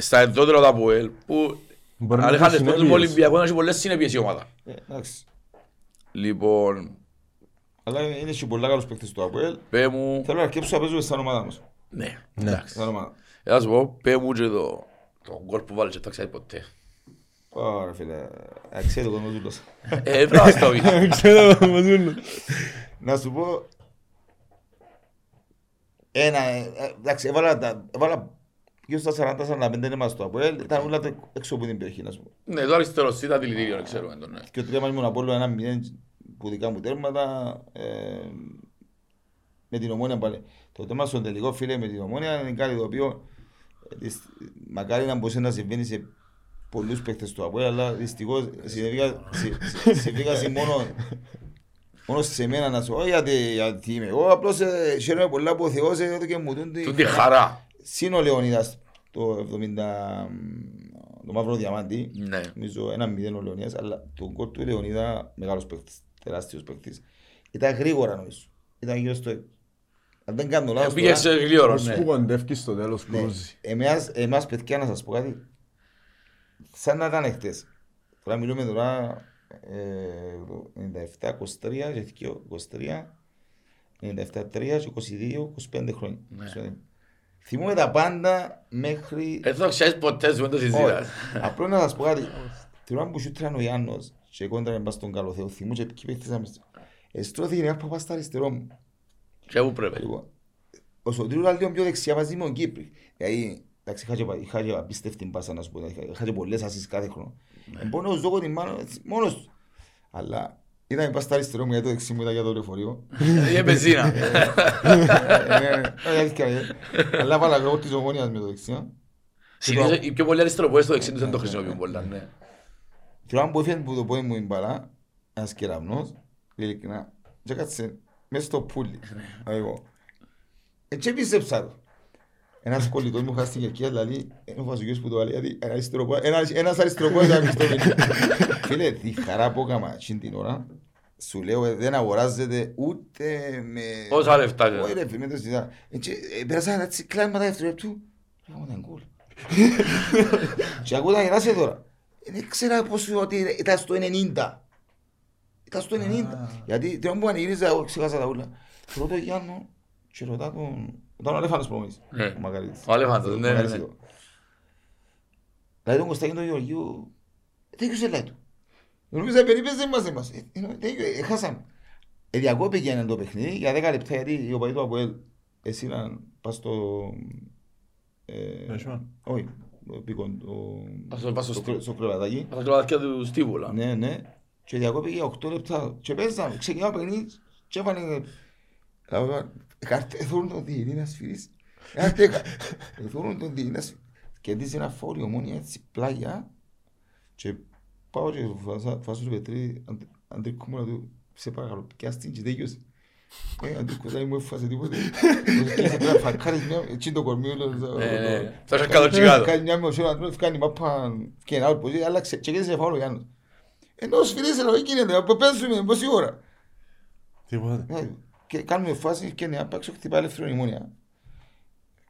στα εντότερα του ΑΠΟΕΛ, που Μπορεί να αν έχει είχαν τον συνέπειες. Ολυμπιακός να έχει πολλές συνέπειες η ομάδα. Ε, Εντάξει. Λοιπόν, Αλλά είναι και πολλά καλούς παίκτες του ΑΠΟΕΛ. πέ μου... Θέλω να αρκέψω να παίζουμε σαν ομάδα μας. Ναι, Ναι. εντάξει. Σαν ομάδα. Ε, θα σου πω, πέ μου και το, το γκολ που βάλεις και τα ξέρεις ποτέ. Ωραία φίλε, αξίζει το κόσμο ζούλος. Ε, πρέπει να στο πει. Ξέρω, μας δίνουν. Να σου πω, ένα, ε, ε, εντάξει, έβαλα, τα- έβαλα γύρω στα 40-45 είναι μας το ΑΠΟΕΛ, ήταν όλα τα- έξω από την περιοχή, να σου πω. Ναι, το αριστερό ήταν δηλητήριο, δεν ξέρουμε τον. ναι. Και ο τρία μας ήμουν από όλο ένα μηδέν που δικά μου τέρματα, ε, με την ομόνια πάλι. Το τέρμα στον τελικό φίλε με την ομόνια είναι κάτι το οποίο ε, δυσ- μακάρι να μπορούσε να συμβαίνει σε πολλούς παίκτες του ΑΠΟΕΛ, αλλά δυστυχώς συνέβηκα- συ- συ- συμβήκασε μόνο Μόνο σε μένα να σου πω γιατί, γιατί είμαι εγώ, απλώς ε, χαίρομαι πολλά που ο Θεός έδωκε μου τον Του τη χαρά. Συν ο Λεωνίδας το 70, το μαύρο διαμάντι, Ναι. νομίζω ένα μηδέν ο Λεωνίδας, αλλά το γκολ του Λεωνίδα, μεγάλος παίκτης, τεράστιος παίκτης, ήταν γρήγορα νομίζω. Ήταν γύρω στο... Αν δεν κάνω λάθος Πήγε σε γλύωρο, Ως ναι. που κοντεύκεις στο τέλος ναι. κρούζει. Εμάς, εμάς παιδιά να σας πω κάτι, σαν να ήταν χτες. Τώρα μιλούμε τώρα ε, 97, 23, και θκυο, 23, 97, 3 και 22, 25 χρόνια. Ναι. Θυμούμαι τα πάντα μέχρι... Δεν το ξέρεις ποτέ σου, δεν το Όχι. συζητάς. Απλώς να σας πω κάτι. Την ώρα που σούτραν ο Ιάννος και κόντρα με πας στον καλό Θεό, θυμούν και ποιοι παίχτες άμεσα. Εστρώθηκε μια παπά στα αριστερό μου. Και πού πρέπει. Λοιπόν, ο Σωτήρου ήταν λίγο πιο δεξιά μαζί με τον Κύπρη. Δηλαδή, εντάξει, είχα και πα- είχα και απίστευτη μπάσα να σου πω, είχα- είχα και πολλές ασίς κάθε χρόνο. Ναι. Ε, Μπορεί να δω την μάνα έτσι, μόνος του. Αλλά ήταν η πας στα αριστερό μου, γιατί το δεξί μου ήταν για το λεωφορείο. Είναι πεζίνα. Ε, ε, αλήθεια, ε. Αλλά βάλα λόγω της ομόνιας με το δεξιά. Συνήθως οι πιο πολλοί αριστερό που είναι στο δεξί τους δεν το χρησιμοποιούν πολλά, ναι. Την ώρα που έφυγε που το πόδι μου η μπαλά, ένας κεραυνός, ειλικρινά, και κάτσε μέσα στο πουλί. Εγώ. Έτσι πίστεψα το. Ένας κολλητός μου χάσει στην Κερκία, δηλαδή, είναι ο Βασιλιός που το λέει, γιατί ένας αριστεροπό- ένας- ένας αριστεροπός ήταν μισθό Φίλε, τη χαρά που έκανα εκείνη την ώρα, σου λέω, ε, δεν αγοράζεται ούτε με... Πόσα λεφτά και- Όχι ρε, φίλε, δεν το συζητάω. Έτσι, ε, Πέρασα έτσι κλάσματα δευτερόλεπτου, λέγαμε ήταν γκολ. Και ακούω τα γεράσια τώρα. Ε, Δεν ξέρα πώς ότι ήταν στο 90. Ήταν στο 90. Γιατί την ώρα που πανηγύριζα, εγώ ξεχάσα τα ούλα. Ρωτώ Γιάννο και ρωτά τον... Ήταν ο Αλέφαντος προμονής. Ναι. Ο Μακαρίτης. Ο Αλέφαντος, ναι, ναι, Μακαρίτης ναι. εδώ. Δηλαδή τον Κωστάκη τον Γεωργίου, τέτοιος ελάει του. Νομίζω περίπεζε μας εμάς. Ε, ε, τέτοιο, ε, Χάσαμε. Ε, Διακόπηκε το παιχνίδι για 10 λεπτά γιατί οι οπαδοί του Αποέλ έσυραν πας στο... ε, Νασιόν. Όχι, πήγον το... Πας στο- πας στο στο στίβο. κρε- στο κρεβατάκι. Τα κλωβάτια του Στίβουλα. Ναι, ναι. Και διακόπηκε 8 λεπτά. Και παίζαμε, ξεκινάμε παιχνίδι και έφανε... Κάρτε, εθώρουν τον διετή να σφυρίσεις. Κάρτε, εθώρουν τον διετή να σφυρίσει. Κερδίζει ένα φόριο μόνοι έτσι πλάγια και πάω και φάσα- φάσω του Πετρί, αντρίκω μου να του, σε παρακαλώ, πιάσ' την και τέλειωσε. Ε, αντρίκω δεν μου έφασε τίποτε. Και πρέπει να φαρκάρεις μια, έτσι το κορμί όλο. το- Ναι, το- ναι. Θα είσαι κάτω τσιγάδο. Κάνει μια μεσόρα, αντρώ, κάνει μάπα και ένα άλλο ποζί, άλλαξε και κέρδισε φάουλο ο Γιάννος. Ενώ σφυρίσε λόγω γίνεται, από πέσουμε, πόση ώρα. Τίποτε. Ε, Και κάνουμε φάση και να παίξω χτυπά ελεύθερο ημόνια.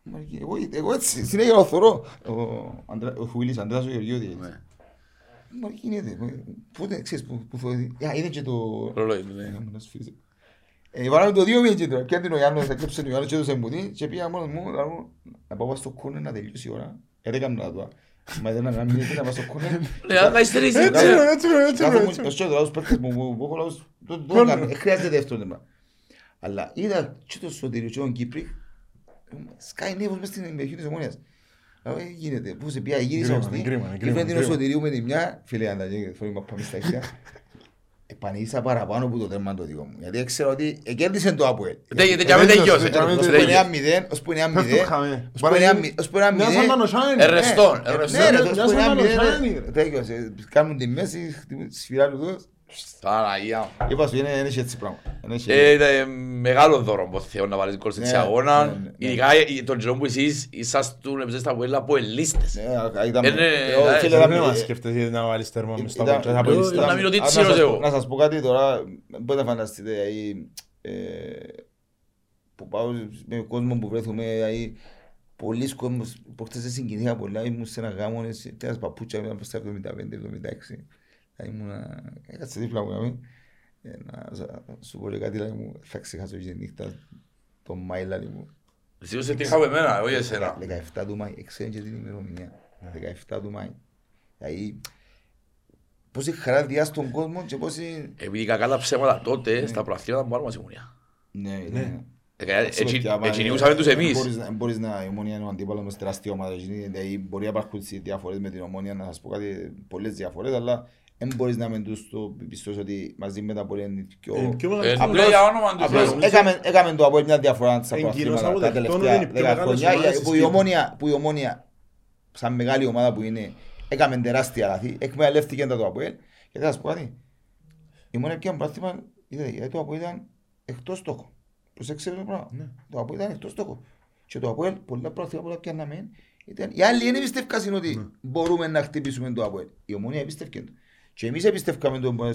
Μαρική, Εγώ, εγώ έτσι, συνέχεια το θωρώ. Ο, Αντρά, ο Φουίλης, Αντράς ο Γεωργίου διέτης. Ναι. Μα γίνεται, πότε, ξέρεις που, που θωρεί. Α, είδε και το... Ρολόι του, ναι. Ε, μου να σφύριζε. Ε, βάλαμε το δύο μήνες τώρα, πιάνε ο Γιάννος, θα κλέψε ο Γιάννος και έδωσε εμπουδί και πήγα μόνος μου, λέω, να πάω στο κόρνερ να τελειώσει η ώρα. Ε, δεν έκανα το. Μα δεν έκανα μήνες, να πάω στο κόρνερ. Ναι, αλλά θα υστερήσει. Έτσι ναι. είναι, έτσι είναι, έτσι είναι, Κάθε μου, έτσι είναι. ως και τώρα, ως παίκτες μου, που- που έχω λαούς, το- το έκανα, ε, χρειάζεται δεύτερο θέμα. Αλλά είδα και το Σωτήριο και τον Κύπρη, σκάει νεύος μες στην περιοχή της Ομόνιας. Λέω, ε, γίνεται, πού σε πια γύρισα Κρίμα, ως είναι τι, κρίμα, είναι και κρίμα, φαίνεται ο κρίμα. Σωτηρίου με τη μια, φίλε αν τα γέγε, θέλω να πάμε στα ίδια. Επανήγησα παραπάνω από το τέρμα το δικό μου, γιατί ήξερα ότι κέρδισε το Αποέλ. Δεν γίνεται, για να μην τελειώσει. Για να μην Ως που τελειώσει. είναι 1-0, ως που είναι 1-0, Πέφτουν χαμέ. ως που είναι 1-0, ως που είναι 1-0, Μια σαν Μανοσάιν. Ε, ρε, Ερεστών, ναι, ερεστών. ναι, ρε, Μια ως που σαν είναι 1-0, Μανοσάιν, ρε. ρε. Τέλειωσε, κάνουν τη μέση, χτυπούν τη σφυρά του εδώ. Παναγία μου. Είπα σου, είναι είναι έτσι πράγμα. Είναι έτσι. Ε, είναι μεγάλο δώρο που θέλω να βάλεις γκολ σε έτσι Ναι, αγώνα. ναι, ναι, ναι. Ειδικά ε, τον καιρό που εσείς είσαστε έπαιζες στα Αποέλ από ελίστες. Ναι, α, ήταν- Ε, ναι, Εγώ, ναι, φίλε, ναι, ήταν- Δεν μας ε, σκέφτεσαι να βάλεις τέρμα μες στα ήταν- πόντια, θα ήταν- πεις ήταν- να μην ρωτήσει να σας τσίρος πω- εγώ. Να σας πω κάτι τώρα, μπορείτε να φανταστείτε, δηλαδή, ε, που πάω με κόσμο που βρέθουμε, δηλαδή, πολλοί κόσμος, που χτες δεν συγκινήθηκα πολλά, ήμουν σε ένα γάμο, έτσι, τέρας παπούτσια, ήμουν προς τα 75-76, δηλαδή ήμουν, έκατσε δίπλα μου, δηλαδή, ε, να σα- σου πω και κάτι, δηλαδή, μου, θα ξεχάσω και τη νύχτα, το Μάη, δηλαδή μου, Εσύ είσαι τι είχαμε εμένα, όχι εσένα. 17 του Μάη, ξέρετε και την ημερομηνία. 17 του Μάη. Δηλαδή, πόση χαρά διά στον κόσμο και πόση... Επειδή κακά τα ψέματα τότε, στα προαθλήματα μου άρμα συμμονία. Ναι, ναι. Εκινιούσαμε τους εμείς. Μπορείς να- Μπορείς να η ομόνια είναι ο αντίπαλος με τεράστια ομάδα. δηλαδή, Δηλαδή μπορεί να υπάρχουν τις διαφορές με την ομόνια, να σας πω κάτι, πολλές διαφορές, αλλά δεν μπορείς να μεν τους το πιστός ότι μαζί με τα πολλά είναι πιο... Ε, πιο Ε, μεγάλο- απλά για όνομα του Απλώς Θεού. έκαμε, έκαμε το από μια διαφορά στα Εγκυρός προαθλήματα από τα δεχτών τελευταία είναι οι πιο 10 μεγάλες χρόνια ομάδες για- που η της ομόνια, που η ομόνια σαν μεγάλη ομάδα που είναι έκαμε τεράστια λάθη, εκμεταλλεύτηκε τα το Αποέλ και θα σας πω κάτι. Η ομόνια πια πράθυμα, είδατε, γιατί το Αποέλ ήταν εκτός στόχου. Προσέξτε το πράγμα. Το Αποέλ ήταν εκτός στόχου. Και το Αποέλ, πολλά πράθυμα που τα πιάνναμε, ήταν, οι άλλοι δεν πιστεύκαν ότι μπορούμε να χτυπήσουμε το Αποέλ. Η ομόνια εμπιστεύκε το. Και εμείς εμπιστεύκαμε το Αποέλ.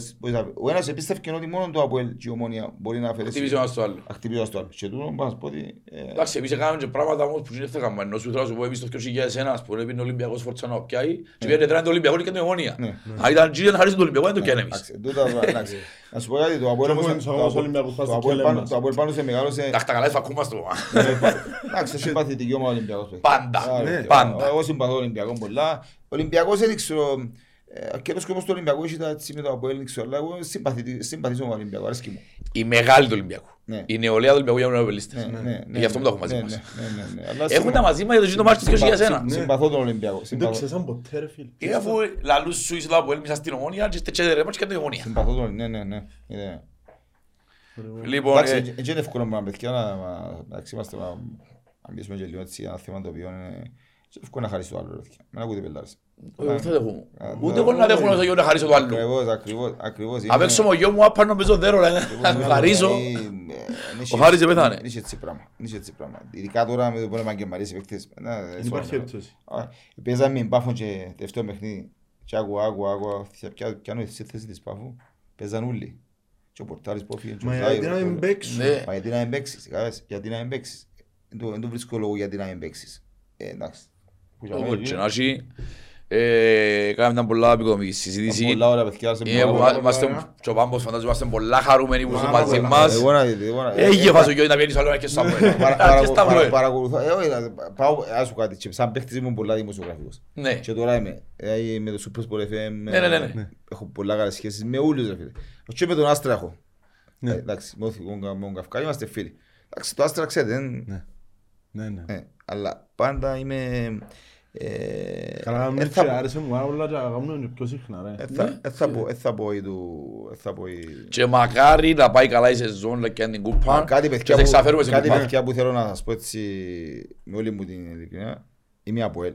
Ο ένας εμπιστεύκε ότι μόνο το Αποέλ και η ομόνια μπορεί να αφαιρέσει Χτύπησε ο ένας το άλλο. ακτιβίζοντας το άλλο. Και τούτο μπορώ να σου πω ότι... ε, Εντάξει, εμείς έκαναμε και πράγματα όμως που δεν θέλαμε. Ενώ σου θέλω να σου πω, εμείς το 2001 που έπαιρνε ο Ολυμπιακός Φορτσά να πιάει και πήγαινε τρένε το Ολυμπιακό και την Ομόνια. Ναι. Αν ήταν τζίρι να χαρίσει το Ολυμπιακό, δεν το πιάνε εμείς. εντάξει, τούτα τώρα, εντάξει. Να σου πω κάτι, το Αποέλ Και όμως- έχουμε τους αγώνες το Αποέλ- Ολυμπιακούς, πας το στο Αποέλ κέλεμα πάνω- μας. το Αποέλ πάνω σε μεγάλωσε... Τα καλά φακούμαστε. Εντάξει, συμπαθητική ομάδα Ολυμπιακός. παιδί. Πάντα, Άρα, ναι, και- πάντα. Εγώ συμπαθώ Ολυμπιακό πολλά. Ο Ολυμπιακός δεν ξέρω... ε, Αρκετός κόσμος του Ολυμπιακού έχει τα έτσι με το Αποέλ, δεν ξέρω, αλλά εγώ συμπαθητή- συμπαθίζω με τον Ολυμπιακό, αρέσκει μου. Η μεγάλη του Ολυμπιακού. Ναι. Η νεολαία του Ολυμπιακού για να είναι Ναι, οπελίστες. ναι, ναι, Γι' αυτό που τα έχουμε ναι, μαζί ναι, μας. ναι, ναι, ναι, αλλά Έχουν συμπα- τα μαζί μας για το ζήτο μάρτης τους 2001. συμπα- Συμπαθώ τον Ολυμπιακό. Δεν το συμπαθώ- ξέραν ποτέ ρε φίλε. Ε, αφού λαλούς σου είσαι το Αποέλ, μισά στην Ομόνια και είστε και ρε μάτς και την Ομόνια. Συμπαθώ τον, ναι, ναι, ναι. ναι. Λοιπόν, Εντάξει, ε, έτσι είναι εύκολο πράγμα, παιδιά, να- να- εντάξει, είμαστε να να μιλήσουμε και λίγο έτσι, ένα θέμα το οποίο είναι έτσι εύκολο να χαρίσει το άλλο, ρε παιδιά. Μην ακούτε πελάρες. Εγώ δεν θα δέχομαι. Α, Ούτε ναι. εγώ να δέχομαι να το γιο να χαρίσω το άλλο. Ακριβώς, ακριβώς, ακριβώς. Απ' έξω μου ο γιο μου άπανο παίζω δέρο να να χαρίσω. Δηλαδή, Ο Χάρης δεν πέθανε. Δεν είχε έτσι πράγμα. Δεν είχε έτσι πράγμα. Ειδικά τώρα με το πόνο επαγγελματίες παίκτες. να, Δεν σοβαρά. υπάρχει περίπτωση. Α, Παίζαμε με Πάφο και τελευταίο παιχνίδι. Και άκου, άκου, άκου. Ποια- Ποια είναι η θέση της Πάφου. Παίζαν όλοι. Και ο Πορτάρης που έφυγε. και ο Μα Ζάιρο, γιατί να και μην ο- παίξουν. Ναι. Μα γιατί να μην παίξεις. κατάλαβες, Γιατί να μην παίξεις. Δεν το- Δεν το βρίσκω λόγο γιατί να μην παίξεις. Ε, εντάξει. Που για μένα Όπως και είναι- να έχει, ε, Κάναμε μια πολλά επικοδομική ήταν συζήτηση. πολλά ωραία παιδιά, σε Ε, πολλά που ωραία. μα- Είμαστε και ο Πάμπος φαντάζομαι είμαστε πολλά χαρούμενοι που είστε Πάρα μαζί πολλά. μας. Εγώ να δείτε, εγώ να- Έχει ε, φάσο και να βγαίνεις άλλο ένα και στο Σαμουέλ. παρα- Και παρακολου- στα παρα- Μπροέλ. Παρακολουθώ, ε, όχι, να- πάω, ας σου κάτι, και σαν παίχτης ήμουν πολλά δημοσιογραφικός. Ναι. Και τώρα είμαι, ε, με το Super Sport FM, Ναι, ναι, ναι, ναι. έχω πολλά καλές σχέσεις με όλους ρε φίλε. Και με τον Άστρα έχω. Ναι. Ε, Εντάξει, με τον- με τον Καυκά είμαστε φίλοι. Εντάξει, το Άστρα ξέρετε, δεν- Ναι. Ναι, ναι. ε, αλλά πάντα είμαι... ε, Καλά, ε, με θα και πω- άρεσε μου πάρα πολλά και αγάπη και πιο συχνά, ρε. ε, θα- ε, θα πω- ε, θα πω η του- ε, θα πω η- Και μακάρι να πάει καλά η σεζόν like, και αν την Μα κούπα κάτι και παιδιά, θα που, εξαφέρουμε στην κάτι κούπα. παιδιά που θέλω να σας πω έτσι με όλη μου την ειλικρινία. Είμαι από ελ.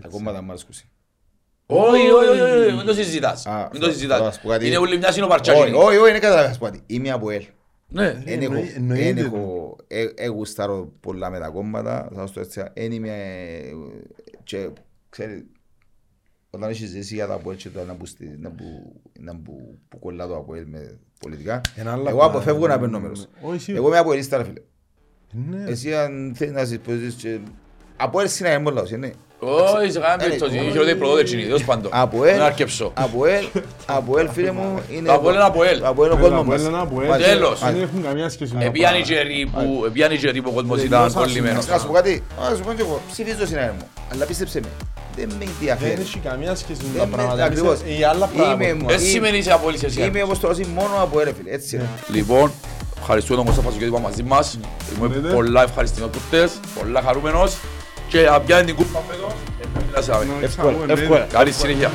Τα κόμματα μου αρέσκουν. Όχι, όχι, όχι, όχι, μην το συζητάς. Α, Μην το θα- συζητάς. θα σου πω κάτι. Είναι όλοι μια Όχι, συνοπαρτσάκινη. όχι, όχι, δεν καταλαβαίνεις κάτι. Είμαι από ελ. Ναι. Εν έχω- εννοεί- εννοείται εν το. έχω- ε- ε, γουστάρω πολλά με τα κόμματα, θα σας το έτσι, εν είμαι, ε, και ξέρει, όταν έχεις ζήσει για τα ΑΠΟΕΛ και το να που, στη- να που, να που, που κολλά το ΑΠΟΕΛ με πολιτικά, Ένα άλλο εγώ πράγμα. αποφεύγω να παίρνω μέρος. Όχι, σίγουρα. Εγώ είμαι ΑΠΟΕΛίστα ρε φίλε. Ναι. Εσύ αν θέλεις να συζητήσεις και... ΑΠΟΕΛ συνάγει μόνο λαός, ναι. Όχι, σε κανένα Ε, περίπτωση. ε, Η χειρότερη προδότηση είναι, τέλος πάντων. ΑΠΟΕΛ, Να αρκεψώ. ΑΠΟΕΛ, ΑΠΟΕΛ φίλε μου είναι... Το ΑΠΟΕΛ είναι ΑΠΟΕΛ. Το ΑΠΟΕΛ είναι ο Έλα, κόσμος που μας. έλα, που έλα. Μάλιστα. Τέλος. Δεν έχουν καμία σχέση με τα Επιάνει πράγματα. τζερί που, επιάνει τζερί που ο κόσμος ήταν Τελειώσαν κολλημένος. Να σου πω κάτι, να σου πω και εγώ, ψηφίζω συνάγει μου. Αλλά πίστεψε με, δεν με Δεν ενδιαφέρει. έχει καμία σχέση με Δεν τα με- πράγματα. ακριβώς. Εμείς, ε, άλλα πράγματα. Είμαι- που Δεν μας- σημαίνει είσαι απόλυτη εσύ. Είμαι όπως το όσοι μόνο από έλε φίλε, έτσι είναι. Λοιπόν, ευχαριστούμε τον Κώστα Φασοκιώτη που ήταν μαζί μας. Είμαι Λέτε. πολλά ευχαριστημένος που χτες, πολλά χαρούμενος και να πιάνει την κούπα φέτος. Ευχαριστούμε. Εννοείς, Εύκολα, αγώνα, εύκολα. Καλή συνέχεια.